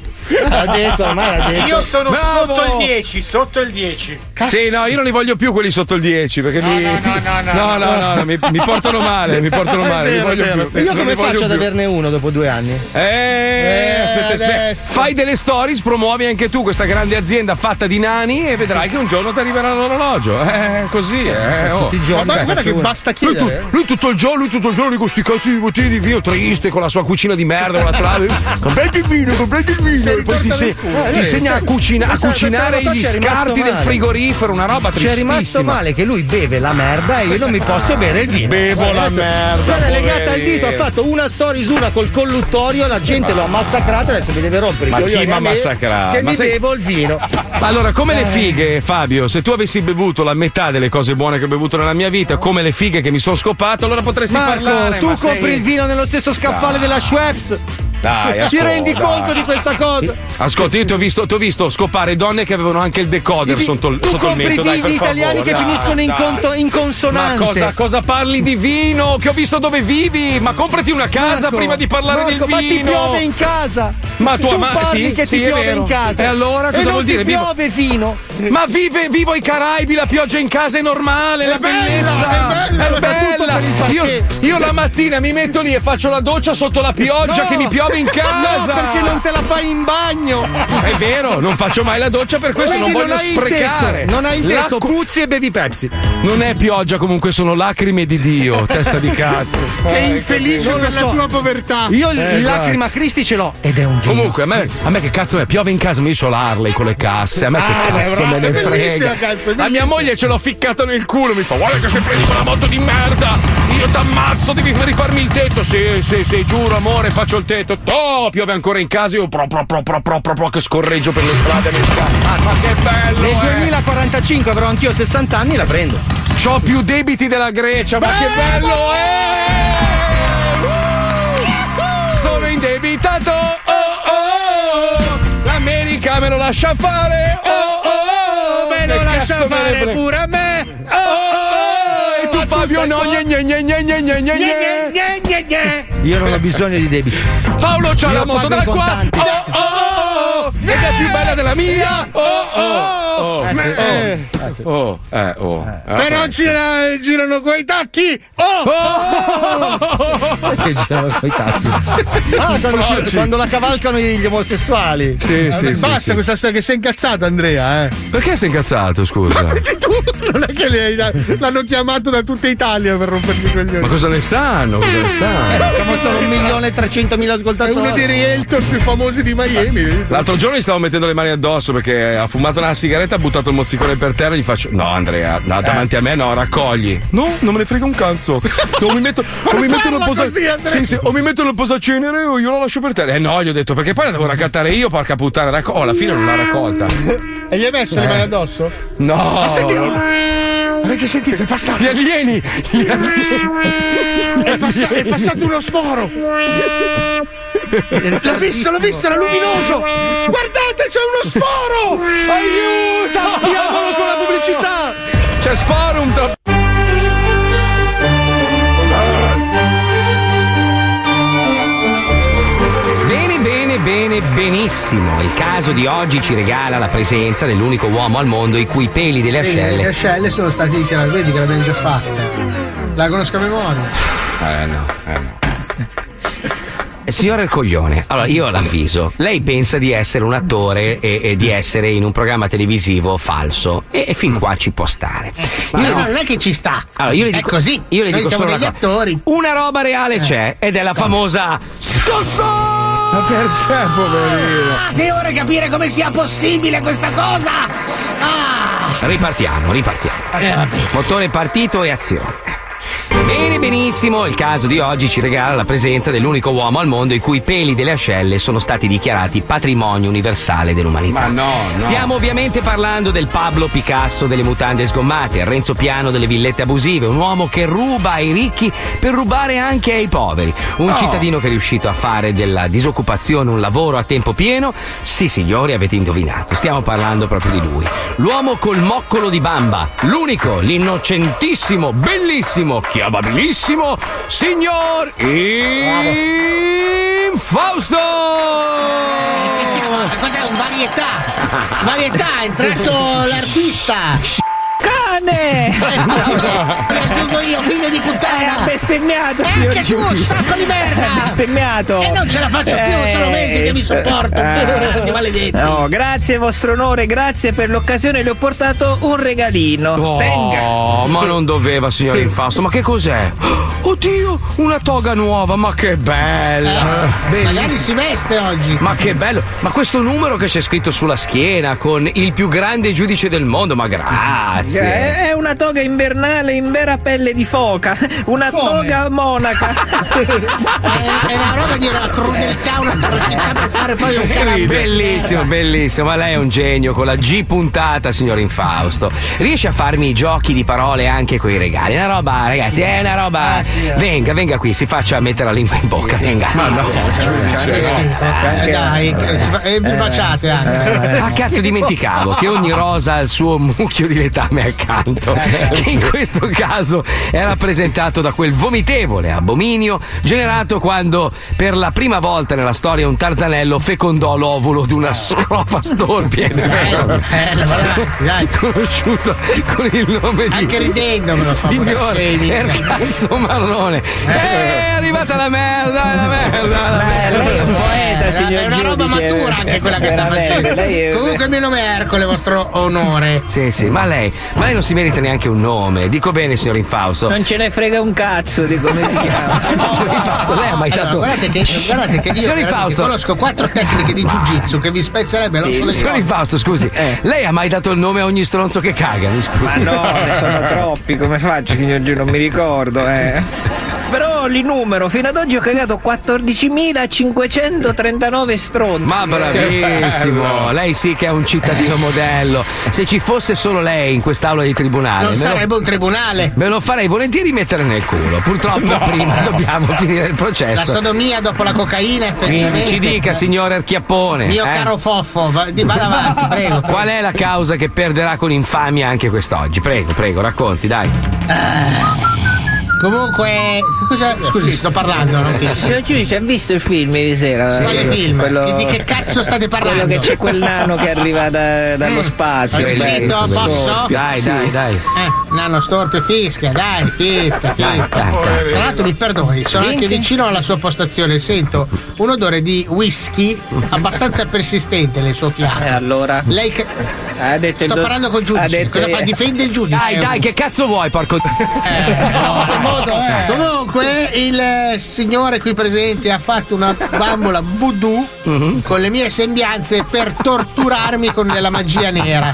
Ha detto, ormai l'ha detto. Io sono Bravo. sotto il 10, sotto il 10. Sì, no, io non li voglio più quelli sotto il 10 perché mi. no, no, no, no, no, no, no, mi, mi portano male, mi portano male. Vero, vero. più. Io come faccio ad averne uno dopo due anni? Eh, aspetta, aspetta. adesso. Fai delle stories, promuovi anche tu questa grande azienda fatta di nani e vedrai che un giorno ti arriverà l'orologio. Eh, così, eh. oh. Tutti i Ma giorni. guarda, cioè, guarda che basta Lui, tu- chiedere lui tutto il giorno, lui tutto il giorno con sti cazzi di bottiglie di vino triste con la sua cucina di merda, con la trave. Comprate il vino, comprate il vino. E poi ti, se- ti insegna a, cucina- a cucinare gli scarti del frigorifero, una roba Ci è rimasto tristissima. male che lui beve la merda e io non mi posso bere il vino. Bevo la merda, Se l'è legata al dito, ha fatto una story su una col colluttorio, la gente lo ha massacrato, adesso mi deve rompere Ma chi coglioni m'ha a me massacrato? Che Ma mi sei- bevo il vino. Ma allora, come le Eh. fighe, Fabio, se tu avessi bevuto la metà delle cose buone che ho bevuto nella mia vita, come le fighe che mi sono scopato, allora potresti Marco, parlare. tu ma compri sei- il vino nello stesso scaffale Dai. della Schweppes. Dai, Ti rendi conto di questa cosa? Ascolta, io ti ho visto, ti ho visto scopare donne che avevano anche il decoder Ti- sotto il, tu sotto il compri mento. Dai, per italiani favore, che dai, finiscono in, dai. conto- in consonante. Ma cosa, cosa parli di vino? Che ho visto dove vivi? Ma comprati una casa Marco, prima di parlare Marco, del ma vino. ti piove in casa. Ma tu- tu ma- parli sì, che sì, ti è piove in casa. E allora cosa e vuol dire? Ti piove fino. Ma vive, vivo ai Caraibi, la pioggia in casa è normale, la bella, bellezza è bella, è bella. Io, io la mattina mi metto lì e faccio la doccia sotto la pioggia No. che mi piove in casa. No, perché non te la fai in bagno È vero, non faccio mai la doccia per questo, Quindi non voglio il sprecare. tetto, non hai il tetto, L'acqua- puzzi e bevi Pepsi. Non è pioggia, comunque sono lacrime di Dio, testa di cazzo. È Eh, infelice non per la so. tua povertà Io il Eh, esatto. lacrima Cristi ce l'ho ed è un vino. Comunque, a me, a me che cazzo è? Piove in casa, ma io ho l'Harley con le casse. A me Ah, che cazzo me ne frega. cazzo, a mia moglie ce l'ho ficcato nel culo. Mi fa, guarda che se prendi quella moto di merda, io t'ammazzo, devi rifarmi il tetto. Sì, sì, sì, giuro, amore, faccio il tetto. Oh, piove ancora in casa, io pro, pro, pro, pro, pro, pro, pro, che scorreggio per le strade. strade. Ma, che bello! Nel eh. 2045 avrò anch'io 60 anni, la prendo. C'ho più debiti della Grecia, ma che bello è! Sono indebitato, oh oh! L'America me lo lascia fare, oh oh! me lo lascia fare pure a me Oh oh! E tu Ma tu Fabio no, gne gne gne gne gne gne gne gne. Io non ho bisogno di debiti. Paolo c'ha Io la moto in qua. contanti. Oh, oh, oh, ed è più bella della mia. Oh, oh, oh. Eh, sì. Eh, oh, eh, oh. Eh, Però gira- girano coi tacchi! Oh! Perché girano coi tacchi? Ah, quando, ci- quando la cavalcano gli omosessuali. Sì, sì, Vabbè, sì, Basta sì. questa storia che sei incazzato, Andrea, eh. Perché sei incazzato, scusa? Perché tu non è che li- l'hanno chiamato da tutta Italia per rompergli i coglioni. Ma cosa ne sanno? Cosa ne sanno? Siamo solo un milione e trecentomila È ascoltatori. uno dei realtor più famosi di Miami. L'altro giorno gli stavo mettendo le mani addosso perché ha fumato una sigaretta, ha buttato il mozzicone per terra e gli faccio: No, Andrea, no, davanti a me no, raccogli. No, non me ne frega un cazzo. O mi metto, o mi metto nel posa- così, sì, sì, o mi metto nel posacenere o io la lascio per terra. Eh no, gli ho detto perché poi la devo raccattare io, porca puttana. Racco- oh, alla fine non l'ha raccolta. E gli hai messo le Eh. mani addosso? No! Ma senti, avete sentito? È passato. Gli alieni! Gli È, passa- è passato uno sforo. L'ho visto, l'ho visto, era luminoso. Guardate, c'è uno sforo. Aiuto! Tappiamolo con la pubblicità. C'è Sporum tra- Bene, bene, bene, benissimo. Il caso di oggi ci regala la presenza dell'unico uomo al mondo i cui peli delle Le ascelle. ascelle sono stati dichiarati, vedi che l'abbiamo già fatta. La conosco a memoria. Eh no, eh no. Signor Ercoglione, allora io l'avviso. Lei pensa di essere un attore e, e di essere in un programma televisivo falso. E, e fin qua ci può stare. Ma Io- no, non è che ci sta. Allora, io le è dico, così. Io le Noi dico siamo solo degli una attori. Una roba reale c'è ed è la famosa Ma perché, poverino? Ah, devo capire come sia possibile questa cosa! Ah! Ripartiamo, ripartiamo. Eh. Motore partito e azione. Bene, benissimo, il caso di oggi ci regala la presenza dell'unico uomo al mondo i cui peli delle ascelle sono stati dichiarati patrimonio universale dell'umanità. Ma no, no. Stiamo ovviamente parlando del Pablo Picasso delle mutande sgommate, il Renzo Piano delle villette abusive, un uomo che ruba ai ricchi per rubare anche ai poveri, un Oh. cittadino che è riuscito a fare della disoccupazione un lavoro a tempo pieno. Sì, signori, avete indovinato, stiamo parlando proprio di lui. L'uomo col moccolo di bamba, l'unico, l'innocentissimo, bellissimo, chiamabilissimo, signor Infausto! Stiamo- Cos'è un varietà? Varietà, è entrato l'artista! Cane! Mi aggiungo io, figlio di puttana! Ha bestemmiato, E anche tu, Giudice. sacco di merda! Ha bestemmiato! E non ce la faccio più, sono mesi che mi sopporto! Eh. Che maledetti! No, grazie vostro onore, grazie per l'occasione, le ho portato un regalino. Tenga. Oh, ma non doveva, signor Infausto, ma che cos'è? Oddio, una toga nuova, ma che bella! Eh, magari si veste oggi! Ma che bello! Ma questo numero che c'è scritto sulla schiena con il più grande giudice del mondo, ma grazie! Eh, È una toga invernale in vera pelle di foca, una toga monaca. È, è una roba di una crudeltà, una atrocità per fare poi un canapè! Bellissimo, bellissimo, ma lei è un genio con la G puntata, signor Infausto. Riesce a farmi i giochi di parole anche con i regali. Una roba, ragazzi, è una roba. Venga, venga qui, si faccia mettere la lingua in bocca, venga. Ma no. Eh, dai, e vi baciate anche. Ah, cazzo, dimenticavo che ogni rosa ha il suo mucchio di letame accanto. Che in questo caso è rappresentato da quel vomitevole abominio generato quando per la prima volta nella storia un tarzanello fecondò l'ovulo di una scrofa bello, dai. Conosciuto con il nome di Anche ridendo me lo fa Signor Scemi. Ercazzo Marrone. Eh, è arrivata la merda, la merda, la merda. Lei è un poeta, Eh, signor È una roba giudice. matura anche quella che sta facendo. Comunque il mio nome è Ercole, vostro onore. Sì, sì, ma lei, ma lei non si merita neanche un nome. Dico bene, signor Infausto. Non ce ne frega un cazzo di come si chiama. Signor Infausto, lei ha mai Allora, dato. guardate che, guardate che io Infausto. conosco quattro tecniche di jiu-jitsu che vi spezzerebbe l'osso del Signor. Infausto, scusi, lei ha mai dato il nome a ogni stronzo che caga? Mi scusi. Ma no, ne sono troppi, come faccio signor Giù? Non mi ricordo, eh. Però li numero, fino ad oggi ho cagato 14.539 stronzi. Ma bravissimo, lei sì che è un cittadino modello. Se ci fosse solo lei in quest'aula di tribunale, Non me lo- sarebbe un tribunale. Me lo farei volentieri mettere nel culo. Purtroppo prima dobbiamo finire il La processo. sodomia dopo la cocaina, Quindi effettivamente. ci dica, signor Erchiappone. Mio eh? caro Foffo, va- di- vada avanti, prego. Qual è la causa che perderà con infamia anche quest'oggi? Prego, prego, racconti, dai. Comunque, cosa... scusi, sto parlando, non finisco. Signor giudice, ha visto il film ieri sera? Quale Eh, film? quello- Di che cazzo state parlando? Quello che c'è quel nano che arriva da- dallo Mm. spazio. Finito? bello. Posso? Dai, Sì. dai, dai. Eh, nano storpio fischia, dai, fischia, fischia. Tra l'altro mi perdoni, sono anche Vinti? vicino alla sua postazione, sento un odore di whisky abbastanza persistente nel suo fiato. E allora? Lei che... Ha detto il Sto do- parlando col giudice. ha detto- Cosa fa? Difende il giudice. Dai, dai, che cazzo vuoi, porco. Comunque il eh, signore qui presente ha fatto una bambola voodoo Mhm. con le mie sembianze per torturarmi con della magia nera.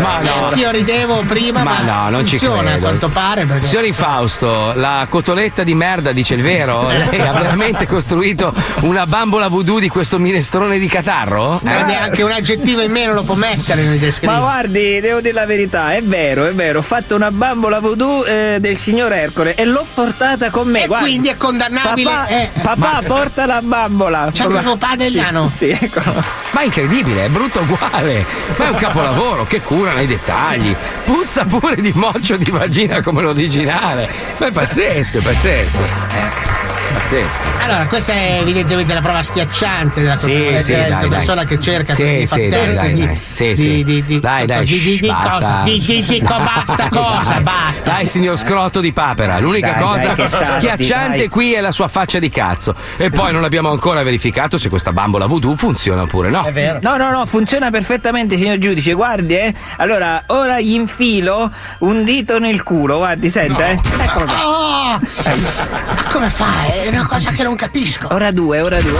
Ma no. Io ridevo prima, ma, Ma no, non ci funziona a quanto pare. Perché... Signori Fausto, la cotoletta di merda dice il vero? Lei ha veramente costruito una bambola voodoo di questo minestrone di catarro? Eh, neanche un aggettivo in meno lo può mettere nel Ma guardi, devo dire la verità, è vero, è vero, ho fatto una bambola voodoo eh, del signor Ercole e l'ho portata con me. E guardi. quindi è condannabile. Papà, eh. papà, porta la bambola. C'è anche suo padre Sì, nano. Sì, eccolo. Ma è incredibile, è brutto uguale. Ma è un capolavoro, che cura nei dettagli. Puzza pure di moccio di vagina come l'originale. Ma è pazzesco, è pazzesco. Eh, pazzesco. Allora, questa è evidentemente la prova schiacciante della Sì, sì, dai, dai. persona che cerca Sì, di fattezze di. Sì, di, sì. di, di, Dai, dai, di, di, di basta. cosa? Di, di, di, co- basta cosa, Dai. basta. Dai, signor scrotto di papera. L'unica Dai, cosa tardi, schiacciante dai. qui è la sua faccia di cazzo. E poi non abbiamo ancora verificato se questa bambola voodoo funziona oppure no. È vero. No, no, no, funziona perfettamente, signor giudice. Guardi, eh. Allora, ora gli infilo un dito nel culo. Guardi, senta, eh. Eccolo qua. Oh! Ma come fa? È una cosa che non capisco. Ora due, ora due.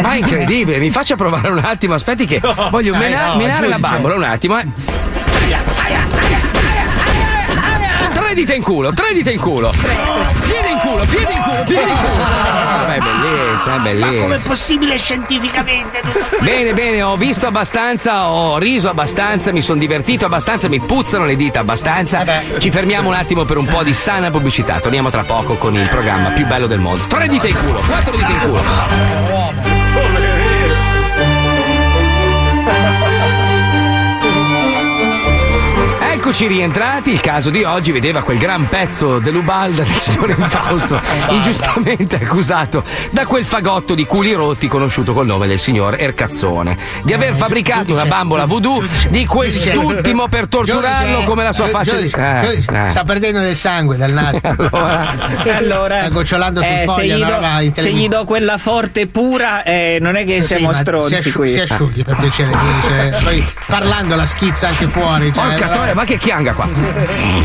Ma è incredibile, mi faccia provare un attimo. Aspetti che voglio mena- no, menare la bambola un attimo. Eh. Tre dita in culo, tre dita in culo. Piede in culo, piede in culo, piede in culo. Ah, è è Ma com'è possibile scientificamente? Bene, bene, ho visto abbastanza, ho riso abbastanza, mi sono divertito abbastanza, mi puzzano le dita abbastanza. Ci fermiamo un attimo per un po' di sana pubblicità. Torniamo tra poco con il programma più bello del mondo. Tre dita in culo, quattro dita in culo. Eccoci rientrati, il caso di oggi vedeva quel gran pezzo dell'Ubalda del signore Fausto, ingiustamente accusato da quel fagotto di culi rotti conosciuto col nome del signor Ercazzone, di aver fabbricato una bambola voodoo di quest'ultimo per torturarlo come la sua eh, faccia di... Eh, eh. Sta perdendo del sangue dal naso. Allora, Sta gocciolando sul eh, se, foglio, gli una do, se gli do quella forte pura, eh, non è che Sì, siamo stronzi si, asciu- qui. si asciughi per piacere, giudice. Poi parlando la schizza anche fuori. Cioè, Porca troia, ma che chianga qua?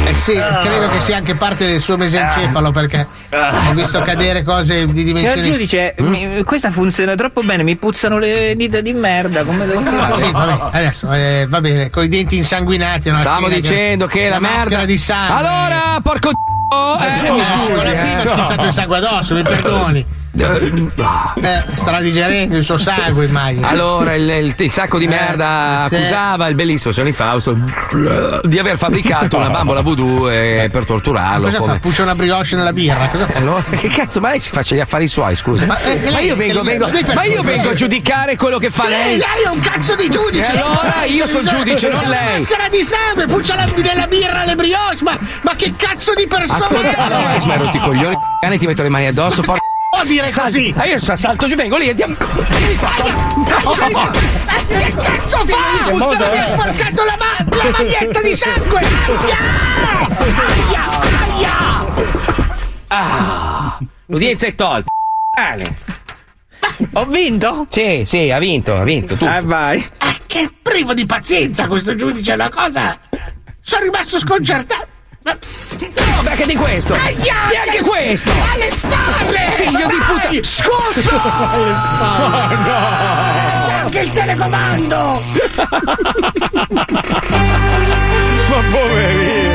Eh sì, credo che sia anche parte del suo mesencefalo perché ho visto cadere cose di Signor dimensioni. giudice, mi- questa funziona troppo bene, mi puzzano le dita di merda, come devo Ah, fare? sì, vabbè, adesso eh, va bene, con i denti insanguinati. Stavo dicendo che la maschera merda... di sangue. Allora, porco d***o, eh, Eh, mi scusi, scusi, con la eh. ha schizzato il sangue addosso, mi perdoni. Eh, starà digerendo il suo sangue, immagino. Allora, il, il- il sacco di merda sì. accusava il bellissimo signor Fausto di aver fabbricato una bambola voodoo eh, per torturarlo. Cosa come- fa? Puccia una brioche nella birra? Allora, che cazzo, ma lei si faccia gli affari suoi, scusi. Ma, Ma, eh, lei- io, vengo, vengo- ma io vengo a giudicare quello che fa Sì, lei. lei è un cazzo di giudice! E allora io sono giudice, non lei. maschera di sangue, puccia la, nella birra le brioche, ma, ma che cazzo di persona Ascolta, è? allora, ma hai rotto i coglioni, cane, ti metto le mani addosso, porca. Può dire Sal- così? Ah, io salto giù, vengo lì e andiamo. Che cazzo fa? Mi è? ha sporcato la, ma- la maglietta di sangue! Aia! Aia! Aia! Ah, l'udienza è tolta. Cane. Ho vinto? Sì, sì, ha vinto, ha vinto. Tu. Ah, vai. Ah, che privo di pazienza questo giudice, è una cosa... Sono rimasto sconcertato. No, perché di questo? Aia! Neanche questo! Alle spalle! Figlio di puttana! Vai! Scosso! C'è anche il telecomando! Ma poverino.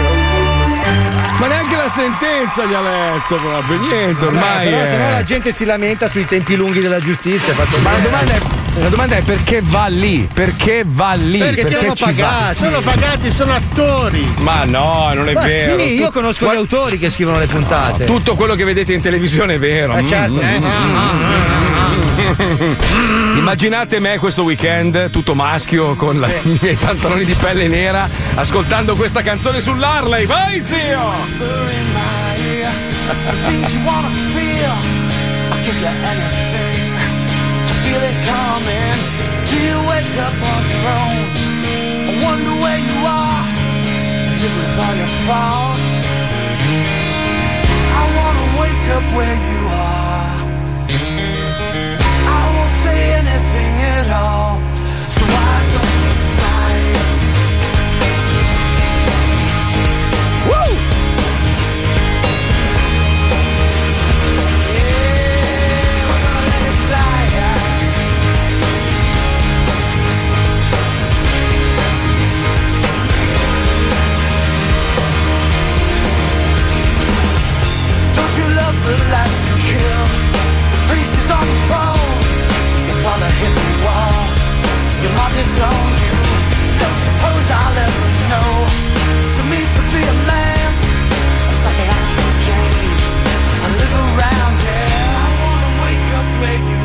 Ma neanche la sentenza gli ha letto proprio, niente, ormai. però è- se no la gente si lamenta sui tempi lunghi della giustizia. Ma la bene. domanda, è, la domanda è perché va lì? Perché va lì? Perché sono ci pagati. va? Sono pagati, sono attori! Ma no, non è Ma vero. sì, io conosco guarda- gli autori che scrivono le puntate. Tutto quello che vedete in televisione è vero. Eh, certo. Mm, mm, Eh, mm, mm, mm. Immaginate me questo weekend, tutto maschio, con la- i miei pantaloni di pelle nera, ascoltando questa canzone sull'Harley. Vai, zio! The things you wanna feel, I'll give you anything to feel it coming. Do you wake up on your own? I wonder where you are. Live with all your faults. I wanna wake up where you are. At all. So why don't you slide? Woo! Don't you love the life Father hit the wall. Your mom disowned you. Don't suppose I'll ever know. So means to be a man. A psychiatric change. I live around here. I wanna wake up where you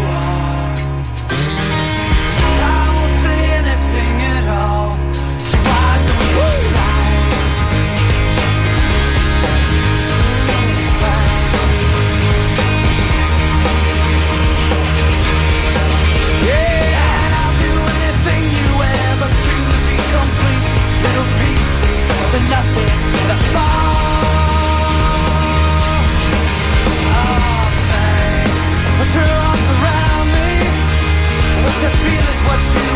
What you feel is what you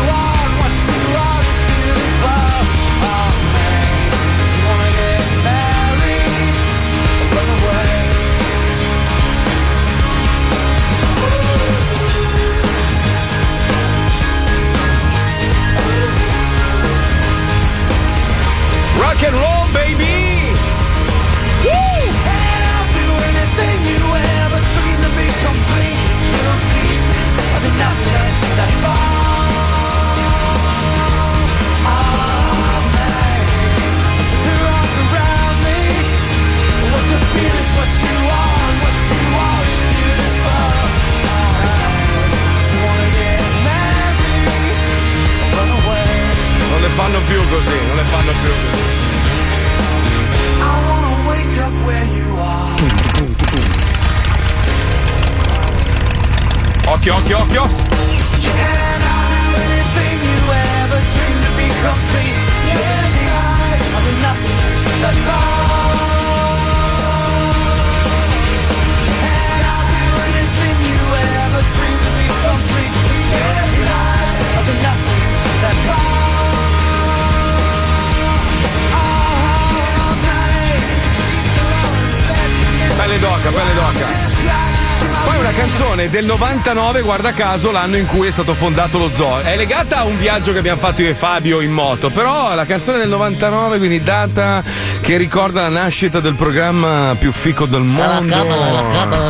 canzone del 99, guarda caso, l'anno in cui è stato fondato lo zoo. È legata a un viaggio che abbiamo fatto io e Fabio in moto, però la canzone del 99, quindi data che ricorda la nascita del programma più fico del mondo.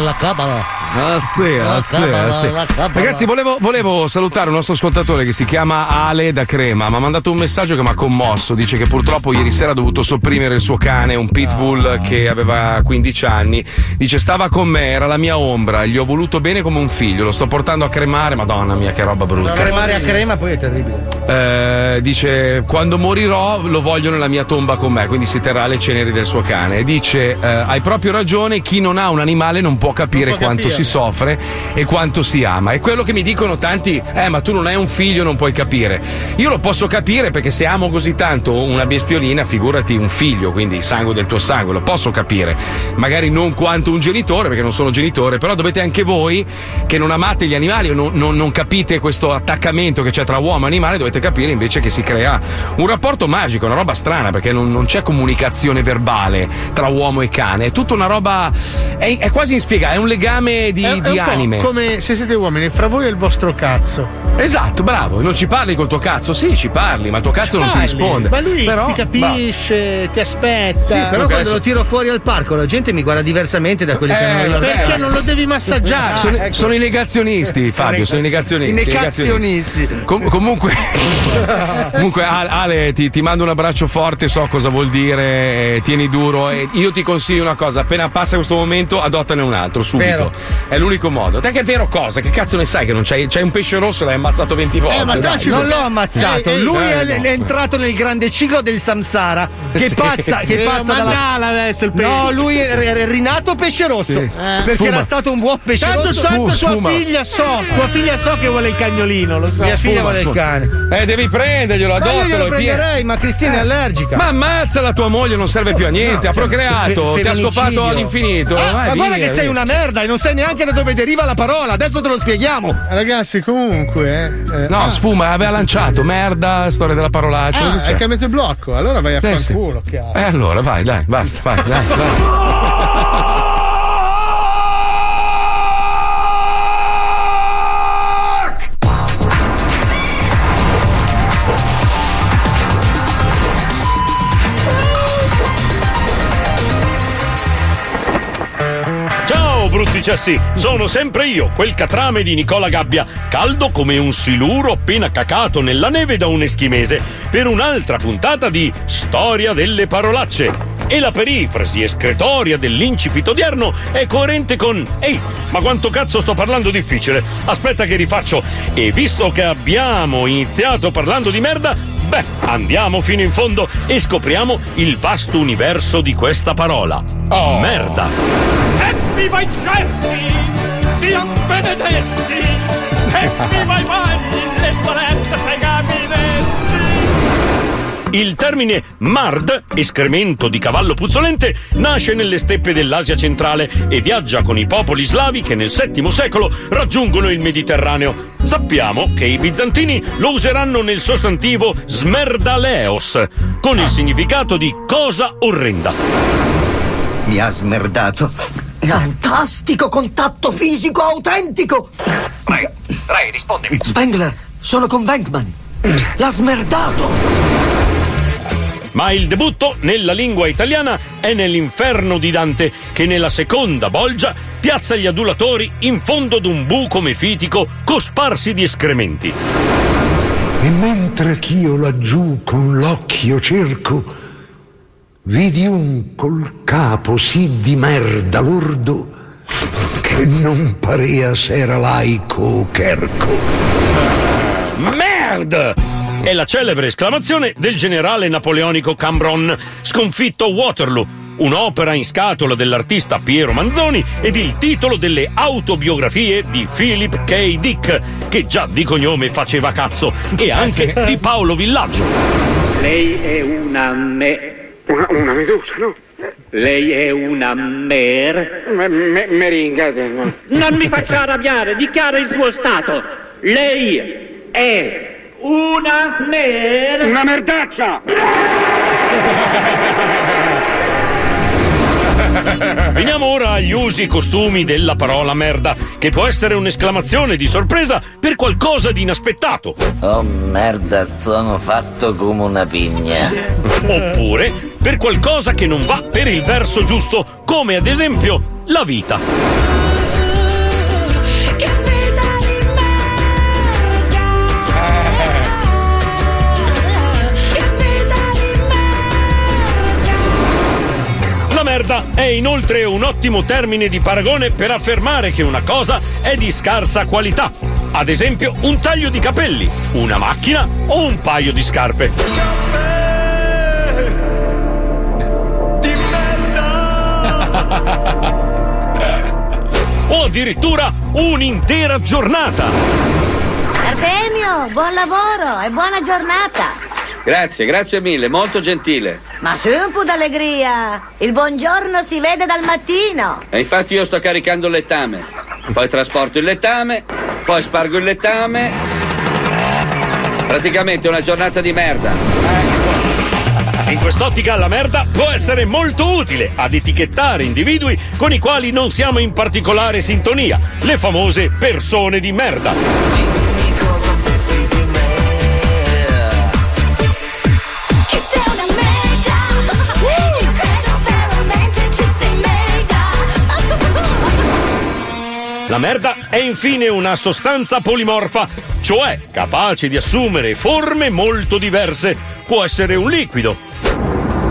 la cabala. Ah sì, ah sì, ah sì. Ragazzi, volevo, volevo salutare un nostro ascoltatore che si chiama Ale da Crema. Mi ha mandato un messaggio che mi ha commosso. Dice che purtroppo ieri sera ha dovuto sopprimere il suo cane, un pitbull che aveva 15 anni. Dice stava con me, era la mia ombra, gli ho voluto bene come un figlio, lo sto portando a cremare. Madonna mia, che roba brutta. Cremare a crema poi è terribile. Eh, dice quando morirò lo voglio nella mia tomba con me quindi si terrà le ceneri del suo cane e dice eh, hai proprio ragione chi non ha un animale non può capire Non può quanto capire. si soffre e quanto si ama. È quello che mi dicono tanti eh ma tu non hai un figlio non puoi capire. Io lo posso capire perché se amo così tanto una bestiolina figurati un figlio quindi sangue del tuo sangue lo posso capire. Magari non quanto un genitore perché non sono genitore però dovete anche voi che non amate gli animali o non, non- non capite questo attaccamento che c'è tra uomo e animale dovete capire invece che si crea un rapporto magico, una roba strana perché non, non c'è comunicazione verbale tra uomo e cane, è tutta una roba, è, è quasi inspiegabile, è un legame di, È, è di po' anime. come se siete uomini, fra voi e il vostro cazzo. Esatto, bravo, non ci parli col tuo cazzo, sì ci parli, ma il tuo cazzo non ti Parli, risponde. Ma lui Però, ti capisce, ti aspetta. Sì, però quando adesso- lo tiro fuori al parco la gente mi guarda diversamente da quelli che Eh, hanno io. vabbè, Perché non lo devi massaggiare? Sono, ecco. sono i negazionisti, Fabio, sono i negazionisti. I negazionisti. Com- comunque, comunque, Ale, ti, ti mando un abbraccio forte, so cosa vuol dire, eh, tieni duro. Io ti consiglio una cosa: appena passa questo momento, adottane un altro subito. Vero. È l'unico modo. Te che è vero cosa? Che cazzo ne sai che non c'hai, c'hai un pesce rosso e l'hai ammazzato 20 volte? ma dai. non l'ho ammazzato, Ehi, ehi, lui eh, è, no. è entrato nel grande ciclo del samsara che Sì, passa, sì. che passa dalla... adesso il pesce. No, lui è, rinato pesce rosso Sì. perché Sfuma. era stato un buon pesce Tanto, rosso. tanto tua figlia so, tua figlia so che vuole il cagnolino, lo so. Mia figlia Sfuma, vuole il sfuma. cane. Eh, devi prenderglielo, Ma io adottalo. è pieno. prenderei, ma Cristina è allergica. Ma ammazza la tua moglie, non serve più a niente. Ha cioè, procreato, ti ha scopato all'infinito. Ah, ma guarda che sei una merda e non sai neanche da dove deriva la parola. Adesso te lo spieghiamo. Ragazzi, comunque. eh, No, ah, sfuma, aveva lanciato. Merda, storia della parolaccia. Ah, hai cambiato il blocco, allora vai a Eh, sì. fanculo, chiaro. Eh, allora, vai, dai, basta, vai, dai, vai. Ciao brutti cessi, sono sempre io, quel catrame di Nicola Gabbia, caldo come un siluro appena cacato nella neve da un eschimese, per un'altra puntata di Storia delle parolacce. E la perifrasi escretoria dell'incipit odierno è coerente con Ehi, ma quanto cazzo sto parlando difficile? Aspetta che rifaccio. E visto che abbiamo iniziato parlando di merda, beh, andiamo fino in fondo e scopriamo il vasto universo di questa parola. Merda. Evviva i cessi! Siamo benedetti! Evviva i bagni, le toilette, sei gabinetti! Il termine mard, escremento di cavallo puzzolente, nasce nelle steppe dell'Asia centrale e viaggia con i popoli slavi che nel VII secolo raggiungono il Mediterraneo. Sappiamo che i bizantini lo useranno nel sostantivo smerdaleos, con il significato di cosa orrenda. Mi ha smerdato. Fantastico contatto fisico autentico! Prego, rispondimi. Spengler, sono con Venkman. L'ha smerdato! Ma il debutto nella lingua italiana è nell'inferno di Dante, che nella seconda bolgia piazza gli adulatori in fondo ad un buco mefitico cosparsi di escrementi. E mentre ch'io laggiù con l'occhio cerco, vidi un col capo sì di merda lordo che non parea s'era laico o cherco. Merd! È la celebre esclamazione del generale napoleonico Cambron, sconfitto a Waterloo, un'opera in scatola dell'artista Piero Manzoni ed il titolo delle autobiografie di Philip K. Dick, che già di cognome faceva cazzo, e anche di Paolo Villaggio. Lei è una me. Una, una medusa, no? Lei è una mer. Me- me- meringa. no. Non mi faccia arrabbiare, dichiara il suo stato. Lei è una mer. Una merdaccia! Veniamo ora agli usi e costumi della parola merda, che può essere un'esclamazione di sorpresa per qualcosa di inaspettato. Oh merda, sono fatto come una pigna. Oppure per qualcosa che non va per il verso giusto, come ad esempio la vita. Merda è inoltre un ottimo termine di paragone per affermare che una cosa è di scarsa qualità. Ad esempio, un taglio di capelli, una macchina o un paio di scarpe. o addirittura un'intera giornata. Artemio, buon lavoro e buona giornata. Grazie, grazie mille, molto gentile. Ma su un po' d'allegria. Il buongiorno si vede dal mattino. E infatti io sto caricando il lettame. Poi trasporto il lettame, poi spargo il lettame. Praticamente una giornata di merda. In quest'ottica la merda può essere molto utile ad etichettare individui con i quali non siamo in particolare sintonia, le famose persone di merda. La merda è infine una sostanza polimorfa, cioè capace di assumere forme molto diverse. Può essere un liquido,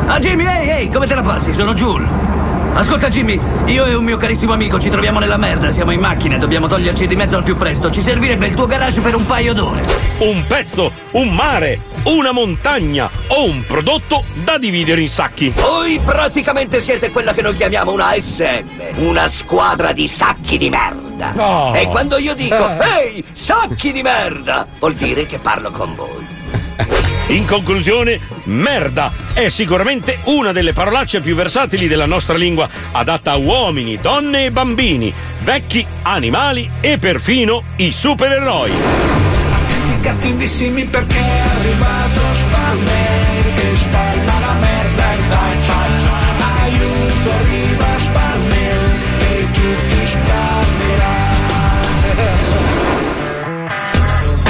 Ah Jimmy, ehi, ehi, come te la passi? Sono Jul. Ascolta Jimmy, io e un mio carissimo amico ci troviamo nella merda, siamo in macchina e dobbiamo toglierci di mezzo al più presto. Ci servirebbe il tuo garage per un paio d'ore. Un pezzo, un mare, una montagna o un prodotto da dividere in sacchi. Voi praticamente siete quella che noi chiamiamo una SM, una squadra di sacchi di merda. No. E quando io dico, Eh. ehi, sacchi di merda, vuol dire che parlo con voi. In conclusione, merda è sicuramente una delle parolacce più versatili della nostra lingua, adatta a uomini, donne e bambini, vecchi, animali e perfino i supereroi. cattivissimi perché è arrivato Spalmer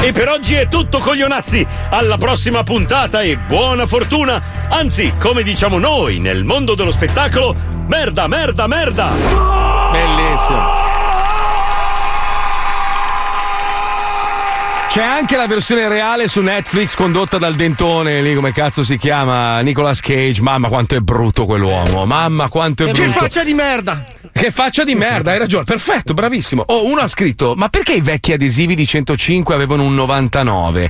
E per oggi è tutto coglionazzi. Alla prossima puntata e buona fortuna. Anzi, come diciamo noi nel mondo dello spettacolo, merda, merda, merda. Bellissimo. C'è anche la versione reale su Netflix condotta dal dentone, lì come cazzo si chiama, Nicolas Cage. Mamma quanto è brutto quell'uomo, mamma quanto è Che brutto. faccia di merda! Che faccia di merda, hai ragione. Perfetto, bravissimo. Oh, uno ha scritto: Ma perché i vecchi adesivi di 105 avevano un 99?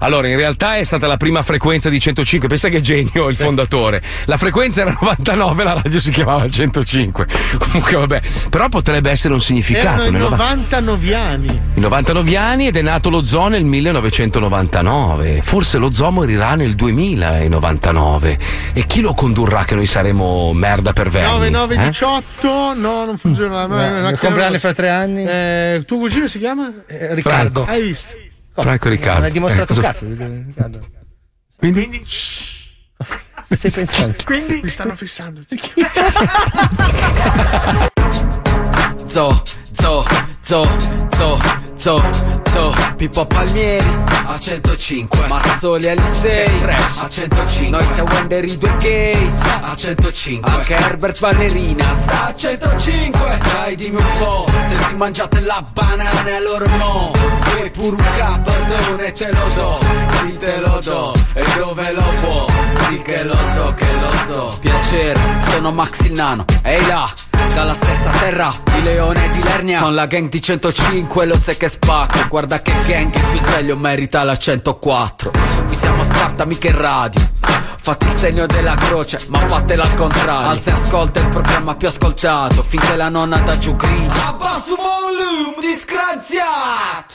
Allora, in realtà è stata la prima frequenza di 105. Pensa che genio il fondatore. La frequenza era 99, la radio si chiamava 105. Comunque, vabbè. Però potrebbe essere un significato. Erano i nel nova- 99 anni. i 99 anni ed è nato lo zoo nel 1999. Forse lo zoo morirà nel 2099. E chi lo condurrà che noi saremo merda per vermi? 9918, no, non funziona. Mio compleanno fra tre anni. Eh, tuo cugino si chiama? Eh, Riccardo. Hai visto? Franco Riccardo. Non hai dimostrato Eh, cosa- cazzo, Riccardo. Quindi? Che stai pensando? Quindi mi stanno fissando. Zo, zo, zo, zo, zo, zo, Pippo Palmieri a 105, Mazzoli Alisei a 105, noi siamo Wender i due gay a 105, anche Herbert Ballerina. Sta a 105, dai dimmi un po', te si mangiate la banana e loro no, vuoi pure un capatone te lo do, sì te lo do, e dove lo può, sì che lo so, che lo so, piacere, sono Max il Nano, ehi là, dalla stessa terra di Leone e di Lernia. Con la gang di 105 lo sai che spacco Guarda che gang il più sveglio merita la 104 Qui siamo a Sparta mica in radio. Fate il segno della croce ma fatela al contrario. Alza e ascolta il programma più ascoltato Finché la nonna da giù grida. Abbasso volume disgraziato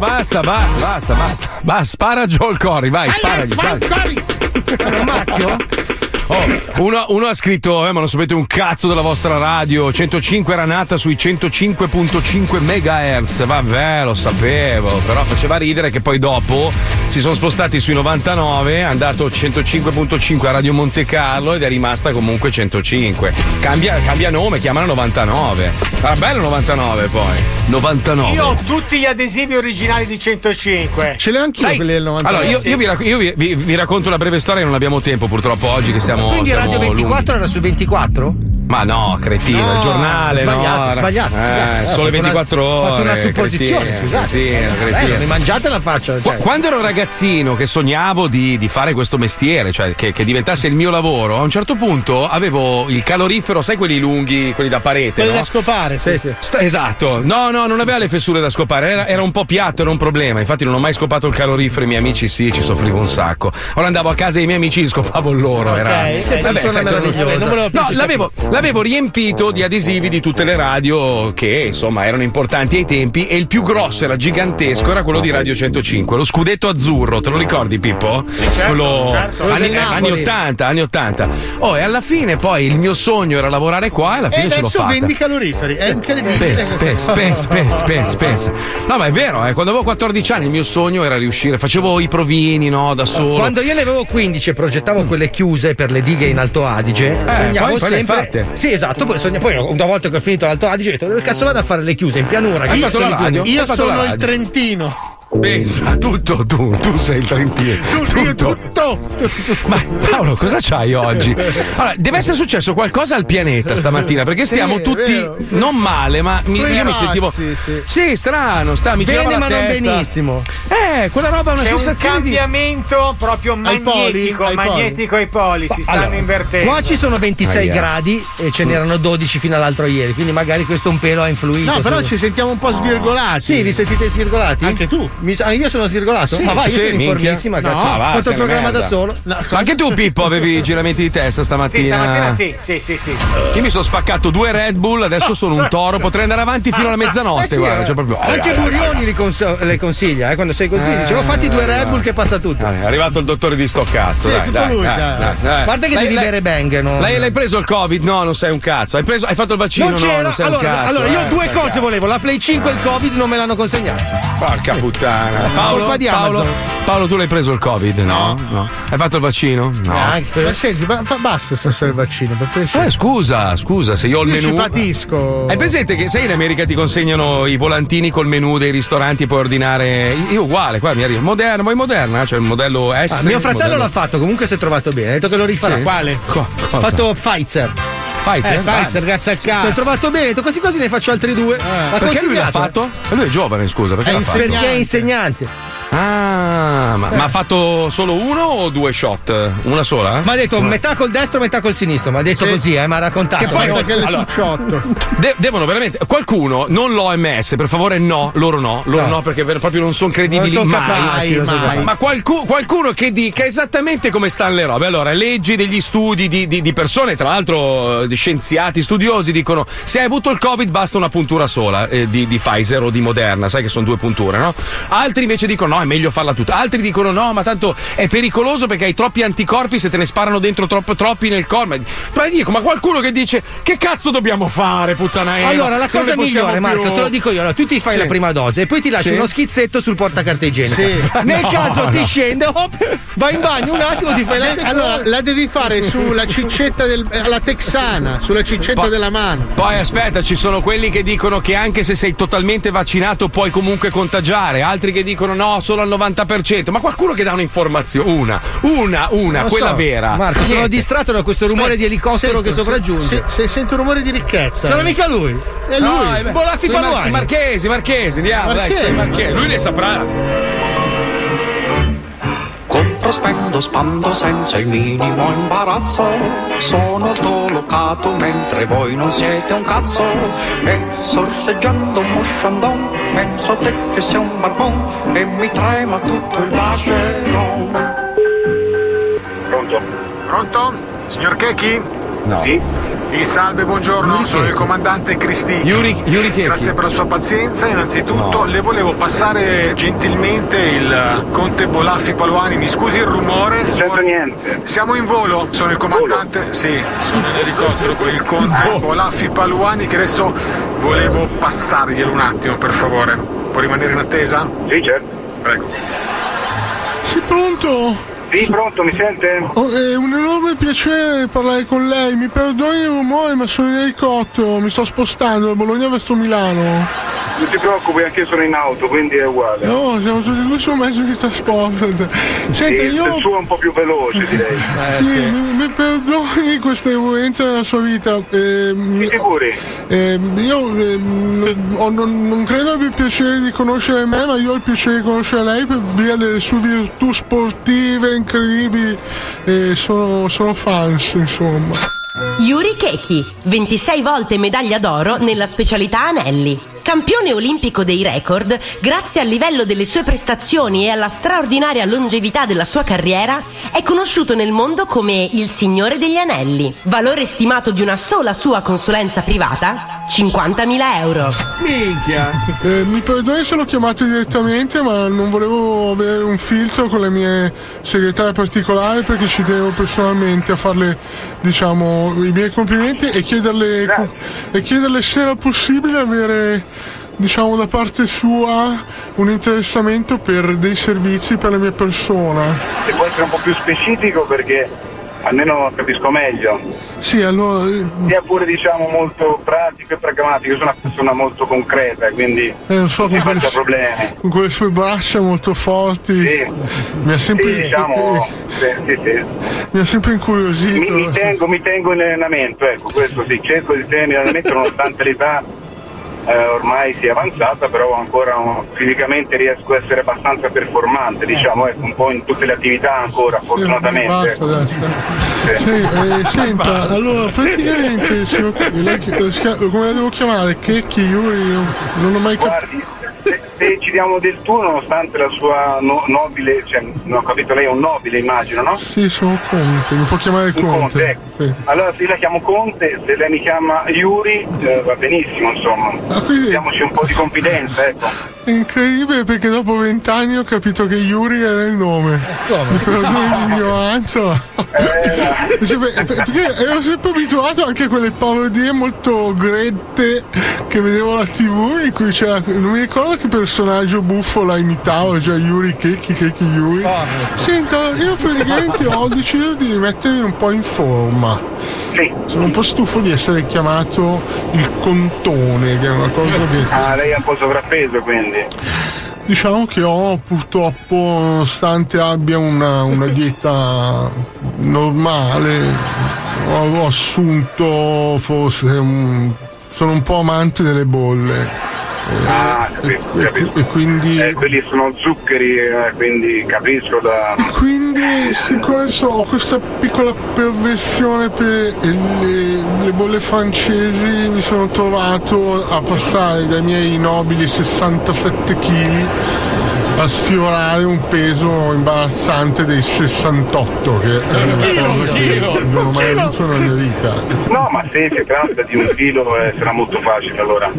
basta, basta, basta, basta. Basta, spara Joel Corey, vai, sparagli. Vai, spara. Cori! È un maschio? Oh, uno, uno ha scritto, eh, ma non sapete un cazzo della vostra radio. 105 era nata sui 105.5 MHz. Vabbè, lo sapevo. Però faceva ridere che poi dopo si sono spostati sui 99, è andato 105.5 a Radio Monte Carlo ed è rimasta comunque 105. Cambia, cambia nome, chiamala 99. Era bello 99 poi. 99. Io ho tutti gli adesivi originali di 105. Ce li ho anch'io Sai- quelli del 99. Allora, io, io vi, io vi- vi- vi racconto una breve storia, non abbiamo tempo purtroppo oggi che siamo. Quindi siamo Radio lunghi. 24 era su 24? Ma no, cretino, No, il giornale, sbagliato, no. sbagliato, Eh, fatto 24 una- ho ore. fatto una supposizione, cretino, scusate. cretino, Eh, cretino. mi mangiate la faccia. Cioè. Quando ero ragazzino che sognavo di, di fare questo mestiere, cioè che, che diventasse il mio lavoro, a un certo punto avevo il calorifero, sai quelli lunghi, quelli da parete, Quelli no? da scopare, sì, sì. Sta- esatto, no, no, non aveva le fessure da scopare, era, era un po' piatto, era un problema. Infatti, non ho mai scopato il calorifero, i miei amici sì, ci soffrivo un sacco. Ora andavo a casa dei miei amici e scopavo loro. era... che persona sai, sono- meravigliosa. No, l'avevo, l'avevo riempito di adesivi di tutte le radio che insomma erano importanti ai tempi. E il più grosso era gigantesco, era quello di Radio 105, lo scudetto azzurro, te lo ricordi, Pippo? certo, quello certo. anni, eh, anni Napoli. 80, anni 80. Oh, e alla fine poi il mio sogno era lavorare qua e alla E fine ce l'ho adesso fatta. vendi caloriferi, è incredibile. Pensa, pensa, pensa, pensa, pensa, pensa. No, ma è vero, eh, quando avevo 14 anni il mio sogno era riuscire, facevo i provini, no, da solo. Quando io ne avevo 15 e progettavo quelle chiuse per le dighe in Alto Adige, Eh, sognavo poi- poi sempre. Sì, esatto. Poi, sogna- poi una volta che ho finito l'Alto Adige, ho detto: dove cazzo vado a fare le chiuse in pianura? Io fatto sono. Io sono il? Trentino. Pensa, tutto tu, tu sei il trentino. Tutto. Ma Paolo, cosa c'hai oggi? Allora, deve essere successo qualcosa al pianeta stamattina, perché Sì, stiamo tutti vero. non male, ma mi, io mi sentivo. sì. Sì, strano, sta, mi Bene, la ma non testa. benissimo. Eh, quella roba è una C'è un sensazione di. cambiamento proprio Ai poli, magnetico, ai poli. magnetico ai poli, si stanno Allora, invertendo. Qua ci sono 26 Aia. gradi e ce n'erano 12 fino all'altro ieri, quindi magari questo un pelo ha influito. No, però su- ci sentiamo un po' svirgolati. Sì, vi sentite svirgolati? Anche tu. Mi sa- io sono svirgolato? Sì, ma va, io sì, sono minchia. informissima, No, cazzo. Ah, va, Ho fatto il programma merda. da solo. No, Ma anche tu, Pippo, avevi giramenti di testa stamattina? Sì, stamattina sì, sì, sì, sì. Io mi sono spaccato due Red Bull, adesso sono un toro, potrei andare avanti fino alla mezzanotte. Eh sì, guarda, eh. cioè proprio. Anche Burioni li, cons- le consiglia, eh, quando sei così. Eh, dice, oh, fatti due Red Bull che passa tutto. È arrivato il dottore di sto cazzo. Sì, dai, tutto dai, lui, dai, cioè. dai, dai. A parte che Lei- devi lei- bere bang, no? Lei l'hai preso il Covid? No, non sei un cazzo. Hai, preso, hai fatto il vaccino? non no, c'era. non sei allora, un cazzo. allora, io eh, due cose volevo: la Play 5 e il Covid non me l'hanno consegnato. Porca puttana. Paolo, Colpa di Paolo, Amazon. Paolo, tu l'hai preso il Covid? No. no. Hai fatto il vaccino? No. Ma senti, ma fa- basta stasera il vaccino. Eh, scusa, scusa, se io ho il Io ci menù. patisco. Hai presente che sai in America ti consegnano i volantini col menù dei ristoranti puoi ordinare. Io uguale, qua mi arriva. Moderna, vuoi moderna? Cioè il modello S. Ah, mio fratello modello- l'ha fatto, comunque si è trovato bene. Ha detto che lo rifarà. Sì? Quale? Co- Ha fatto Pfizer. Pfizer? Eh, Pfizer, grazie al cazzo. trovato bene, così così ne faccio altri due. L'ha Perché lui l'ha fatto? E lui è giovane, scusa, perché È l'ha fatto? Perché è insegnante. Ah, ma, ma ha fatto solo uno o due shot? Una sola? Ma ha detto metà col destro, metà col sinistro. Ma ha detto Sì. così, eh, mi ha raccontato. Che poi- Ma- Perché le Allora. De- devono veramente. Qualcuno, non l'OMS, per favore, no, loro no, loro no, No. perché proprio non sono credibili Non son mai. capaci, non son Ma-. Ma qualcu- qualcuno che dica esattamente come stanno le robe. Allora, leggi degli studi di, di- di persone, tra l'altro eh, di scienziati, studiosi, dicono: se hai avuto il Covid basta una puntura sola eh, di, di Pfizer o di Moderna, sai che sono due punture, no? Altri invece dicono: no, è meglio farla tutta. Altri dicono: no, ma tanto è pericoloso perché hai troppi anticorpi se te ne sparano dentro troppo- troppi nel corpo. Ma dico, ma qualcuno che dice: che cazzo dobbiamo fare, puttana Eva? Allora, la cosa migliore, più?" Marco, te lo dico io. Allora, tu ti fai Sì. la prima dose e poi ti lasci Sì. uno schizzetto sul portacarta igienica. Sì. Nel No, caso no. ti scende, hop, vai in bagno un attimo, ti fai la. Allora, la devi fare sulla ciccetta del. alla texana, sulla ciccetta Pa- della mano. Poi aspetta, ci sono quelli che dicono che anche se sei totalmente vaccinato puoi comunque contagiare, altri che dicono no, solo al 90%. Ma qualcuno che dà un'informazione, una, una, una, Non quella so, vera. Marco, sono Niente. distratto da questo rumore di elicottero Sento, che sopraggiunge. Se, se sento un rumore di ricchezza. Sono mica lui. È lui. No, eh beh, Bolaffi sono mar- Paluani. marchesi, marchesi, andiamo, dai, Marchesi. sei marchesi. Lui ne saprà. Compro, spendo, spando senza il minimo imbarazzo. Sono dolocato mentre voi non siete un cazzo. E sorseggiando un mosciandon, penso a te che sei un barbon. E mi trema tutto il vacheron. Pronto? Pronto? Signor Checchi? No. Sì? Sì, salve, buongiorno, sono il comandante Cristi. Yuri, Yuri. Grazie per la sua pazienza. Innanzitutto le volevo passare gentilmente il conte Bolaffi Paluani. Mi scusi il rumore. Non sento niente. Siamo in volo, sono il comandante. Sì, sono in elicottero con il conte Bolaffi Paluani che adesso volevo passarglielo un attimo, per favore. Può rimanere in attesa? Sì, certo. Prego. Sei pronto? Sì, pronto, mi sente? Oh, è un enorme piacere parlare con lei. Mi perdoni il rumore, ma sono in elicottero. Mi sto spostando da Bologna verso Milano. Non ti preoccupi, anche io sono in auto, quindi è uguale. No, siamo tutti e due su un mezzo di trasporto. Senta, Sì, io. Il suo è un po' più veloce, direi. sì, Mi, mi perdoni questa influenza nella sua vita. Ehm, ehm, io ehm, ho- non, non credo abbia il piacere di conoscere me, ma io ho il piacere di conoscere lei per via delle sue virtù sportive incredibili. E sono, sono fans, insomma. Yuri Keki, 26 volte medaglia d'oro nella specialità anelli. Campione olimpico dei record, grazie al livello delle sue prestazioni e alla straordinaria longevità della sua carriera, è conosciuto nel mondo come il Signore degli Anelli. Valore stimato di una sola sua consulenza privata? 50.000 euro. Minchia! Eh, mi perdoni se l'ho chiamato direttamente, ma non volevo avere un filtro con le mie segretarie particolari perché ci tenevo personalmente a farle, diciamo, i miei complimenti e chiederle, e chiederle se era possibile avere, diciamo, da parte sua un interessamento per dei servizi per la mia persona. Se può essere un po' più specifico perché almeno capisco meglio. Sì, allora. Sia pure diciamo molto pratico e pragmatico, io sono una persona molto concreta, quindi Eh, non so, non quelle, problemi. con quelle sue braccia molto forti. Mi ha sempre, Sì, diciamo, sì, sì, sì. mi ha sempre incuriosito. Mi, mi tengo, mi tengo in allenamento, ecco, questo sì, cerco di tenermi in allenamento nonostante l'età eh, ormai sia avanzata, però ancora oh, fisicamente riesco a essere abbastanza performante, diciamo, ecco, un po' in tutte le attività ancora, fortunatamente. Basta, dai. Sì, eh, senta, allora praticamente signor, lei, si come la devo chiamare? Checchi, io non, non ho mai capito. Se, ci diamo del tu, nonostante la sua no- nobile, cioè, non ho capito, lei è un nobile, immagino, no? Sì, sono Conte, mi può chiamare Un Conte. Conte, ecco. Sì. Allora se io la chiamo Conte, se lei mi chiama Yuri, eh, va benissimo, insomma. Diamoci un po' di confidenza, ecco. È incredibile perché dopo vent'anni ho capito che Yuri era il nome. Mi perdoni l'ignoranza. Cioè, per- perché ero sempre abituato anche a quelle parodie molto grette che vedevo alla tv in cui c'era. Non mi ricordo che personaggio buffo la imitava, cioè Yuri Keki Keki Yuri. Senta, io praticamente ho deciso di mettermi un po' in forma. Sono un po' stufo di essere chiamato il contone, che è una cosa che. Ah, lei è un po' sovrappeso, quindi. Diciamo che ho purtroppo, nonostante abbia una, una dieta normale, ho, ho assunto forse un- sono un po' amante delle bolle. Ah, capisco, capisco. e quindi Eh, quelli sono zuccheri, eh, quindi capisco da. Quindi, siccome so, ho questa piccola perversione per le, le bolle francesi, mi sono trovato a passare dai miei nobili 67 kg a sfiorare un peso imbarazzante dei 68, che è una Chilo, cosa che non ho mai avuto nella mia vita. No, ma se si tratta di un chilo eh, sarà molto facile allora.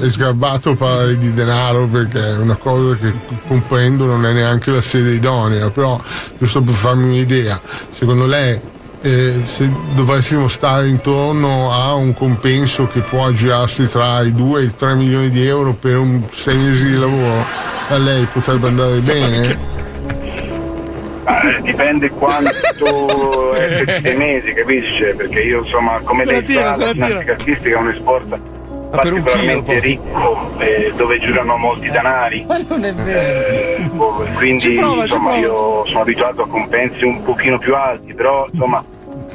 È sgarbato parlare di denaro perché è una cosa che comprendo non è neanche la sede idonea, però giusto per farmi un'idea, secondo lei eh, se dovessimo stare intorno a un compenso che può aggirarsi tra i 2 e i 3 milioni di euro per un 6 mesi di lavoro, a lei potrebbe andare bene? Ah, eh, dipende quanto è sei mesi, capisce? Perché io insomma, come lei tira, sa, la ginnastica artistica è uno sport per un particolarmente ricco eh, dove girano molti denari. non è Eh, boh, quindi prova, insomma prova. io sono abituato a compensi un pochino più alti, però insomma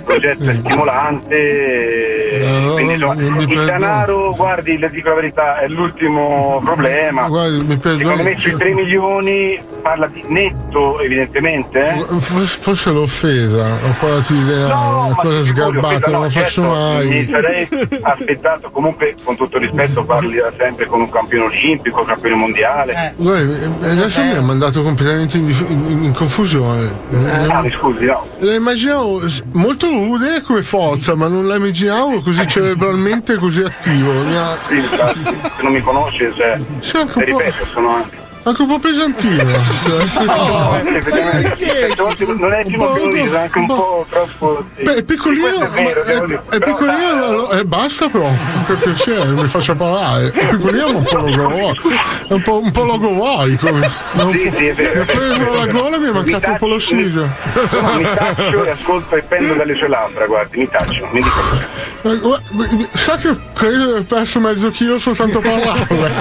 progetto è stimolante. no, quindi, no, insomma, il perdono. denaro, guardi, le dico la verità, è l'ultimo problema. Guardi, mi perdoni. Secondo me sui 3 milioni parla di netto, evidentemente. eh? Forse, offesa, ho parlato di denaro, una cosa sgarbata, non lo faccio certo, Mi mai. sarei aspettato comunque, con tutto il rispetto, parli sempre con un campione olimpico, campione mondiale. Guardi, eh, adesso mi ha mandato completamente in, in- in confusione. Ah, mi scusi, no. La immaginavo molto rude come forza, ma non la immaginavo così cerebralmente così attivo. Mi ha- Sì, infatti, se non mi conosci, cioè, Sì, anche un ti po'. ripeto, sono anche. Anche un po' pesantino. No, effettivamente, non è che lo dico, è anche un po' troppo. sì. Beh, è piccolino, è vero, è, piccolino, allo- eh, basta però, per piacere, mi faccia parlare. È piccolino ma un po' logovoico. È un po', un po' logovoico. Mi Sì, sì, è vero. mi ha preso la gola e mi è mancato un po' l'ossigeno. No, mi taccio e ascolto e pendo dalle sue labbra, guardi, mi taccio, mi dica. Eh, Sa che credo di aver perso mezzo chilo soltanto parlarle.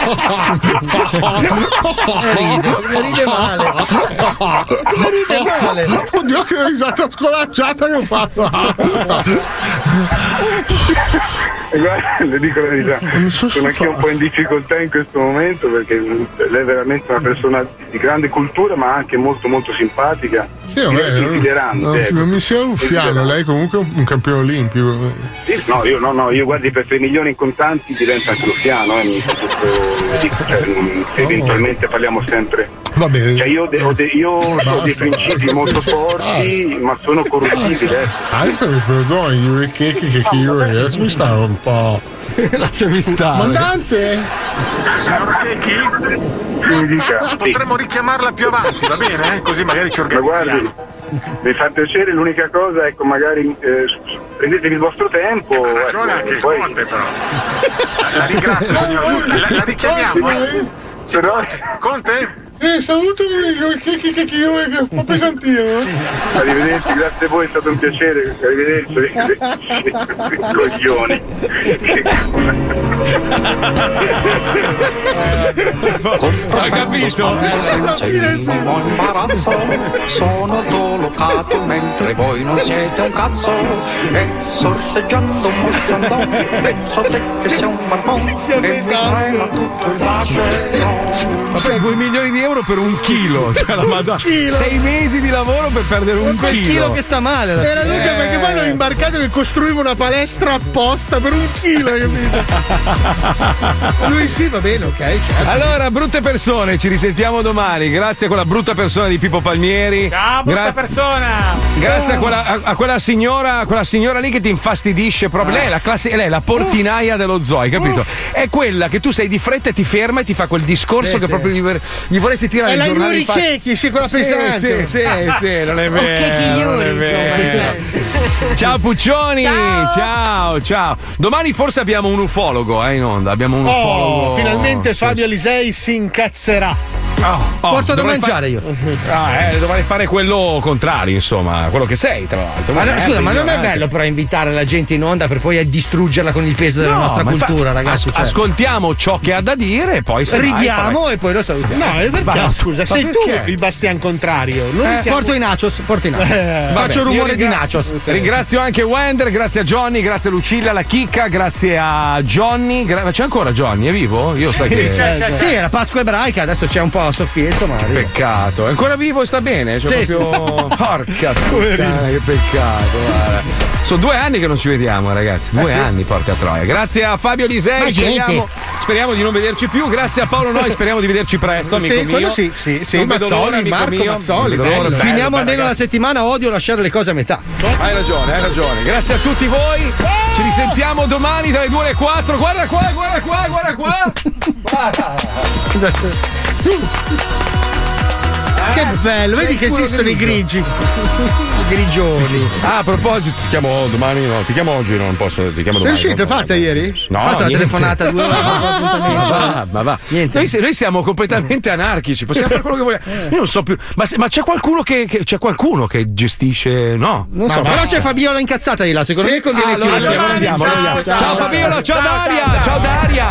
Ride, ride male. Ride male. Oddio che risata scoraggiata che ho fatto. E guarda, le dico la verità, sono anch'io un po' in difficoltà in questo momento perché lei è veramente una persona di grande cultura ma anche molto molto simpatica. Sì, vabbè, non, Esilerante, non- ecco. non mi sia uffiano, lei comunque è un, un campione olimpico. Sì, no, io no, no, io guardi per 3 milioni in contanti diventa anche l'uffiano, eh, mi dico, cioè, eventualmente parliamo sempre. Va bene. Cioè io, ho de- ho de- io ho dei principi molto forti, ma sono corruttibili. eh. Mi perdoni, Yuri Checchi, che che Yuri, adesso mi sta un po'. Lasciami stare. Mandante! Signor dica. Potremmo richiamarla più avanti, va bene? eh? Così magari ci Ma guardi, organizziamo. mi fa piacere, l'unica cosa, ecco, magari eh, prendetevi il vostro tempo. Ha ragione ecco, anche il poi- Conte, però. La ringrazio, signor. La, la richiamiamo? eh? Sì, Conte. Eh, salutami Checchi, che che Yuri, che è un po' pesantino. eh. Arrivederci, grazie a voi, è stato un piacere. Arrivederci. Coglioni. Hai capito? Minimo imbarazzo Sono dolocato mentre voi non siete un cazzo E sorseggiando un musciandò Penso te che sei un barbon Che mi trema tutto il Ma poi 2 milioni di euro per un chilo. Cioè, la Madonna. chilo. Sei mesi di lavoro per perdere un Quel chilo. chilo che sta male. Era. Luca perché poi l'ho imbarcato che costruiva una palestra apposta per un chilo, capito? Lui sì, va bene, ok, certo. Allora, brutte persone, ci risentiamo domani. Grazie a quella brutta persona di Pippo Palmieri. Ciao, brutta Gra- persona! Grazie a quella, a- a quella signora, a quella signora lì che ti infastidisce proprio. Lei è la, classe, lei è la portinaia dello zoo, hai capito? È quella che tu sei di fretta e ti ferma e ti fa quel discorso Sì, che sì. proprio gli, gli vorresti tirare È il la giornale Yuri in faccia. Checchi, sì, quella Sì, pesante. sì, sì, sì, non è vero. Checchi non è vero. Ciao Puccioni, ciao. ciao, Domani forse abbiamo un ufologo eh, in onda. Abbiamo un ufologo. Oh, finalmente Fabio Alisei si incazzerà. Oh, Porto da mangiare io. Ah, eh, dovrei fare quello contrario, insomma, quello che sei, tra l'altro. Ma no, Eh, scusa, ma non è bello però invitare la gente in onda per poi distruggerla con il peso della No, nostra ma cultura, infa- ragazzi. as- cioè. ascoltiamo ciò che ha da dire e poi se Ridiamo vai, e poi lo salutiamo. No, perché Va. scusa, Ma sei perché? tu il bastian contrario. Eh, siamo... Porto i nachos, porto i nachos. Eh, Faccio Vabbè, rumore io di nachos. Ringrazio anche Wender, grazie a Johnny, grazie a Lucilla, alla Chicca, grazie a Johnny. gra- ma c'è ancora Johnny? È vivo? Io sai che. c'è, c'è, Sì, è la Pasqua ebraica, adesso c'è un po' soffietto, ma arriva. Peccato, è ancora vivo e sta bene? Cioè Sì, proprio... Porca puttana, che peccato, guarda. Sono due anni che non ci vediamo, ragazzi. Due Eh sì. anni, porca troia. Grazie a Fabio Lisei. Ma Speriamo, speriamo di non vederci più. Grazie a Paolo Noi, speriamo di vederci presto, amico Sì, mio. quello sì, sì, sì. Non vedo Mazzoli, l'ora, amico Marco mio. Mazzoli, bello. Bello, Finiamo bello, almeno la ragazzi. settimana, odio lasciare le cose a metà. Hai ragione, hai ragione. Grazie a tutti voi. Ci risentiamo domani dalle 2 alle 4. Guarda qua, guarda qua, guarda qua. Che bello, vedi che esistono i grigi. I grigioni. Ah, a proposito, ti chiamo domani, no, ti chiamo oggi, non posso, ti chiamo Sei domani. uscita non posso. fatta ieri? No, Fatto la niente. telefonata due ore. Ma va, ma va. Noi, se- noi siamo completamente anarchici, possiamo fare quello che vogliamo. Io non so più. Ma, se- ma c'è qualcuno che, che- c'è qualcuno che gestisce. No. Non so, Ma- però c'è Fabiola incazzata di là, secondo me conviene ah, allora chiudere. andiamo, andiamo, Ciao, andiamo. ciao. Ciao Fabiola, ciao Daria, ciao Daria.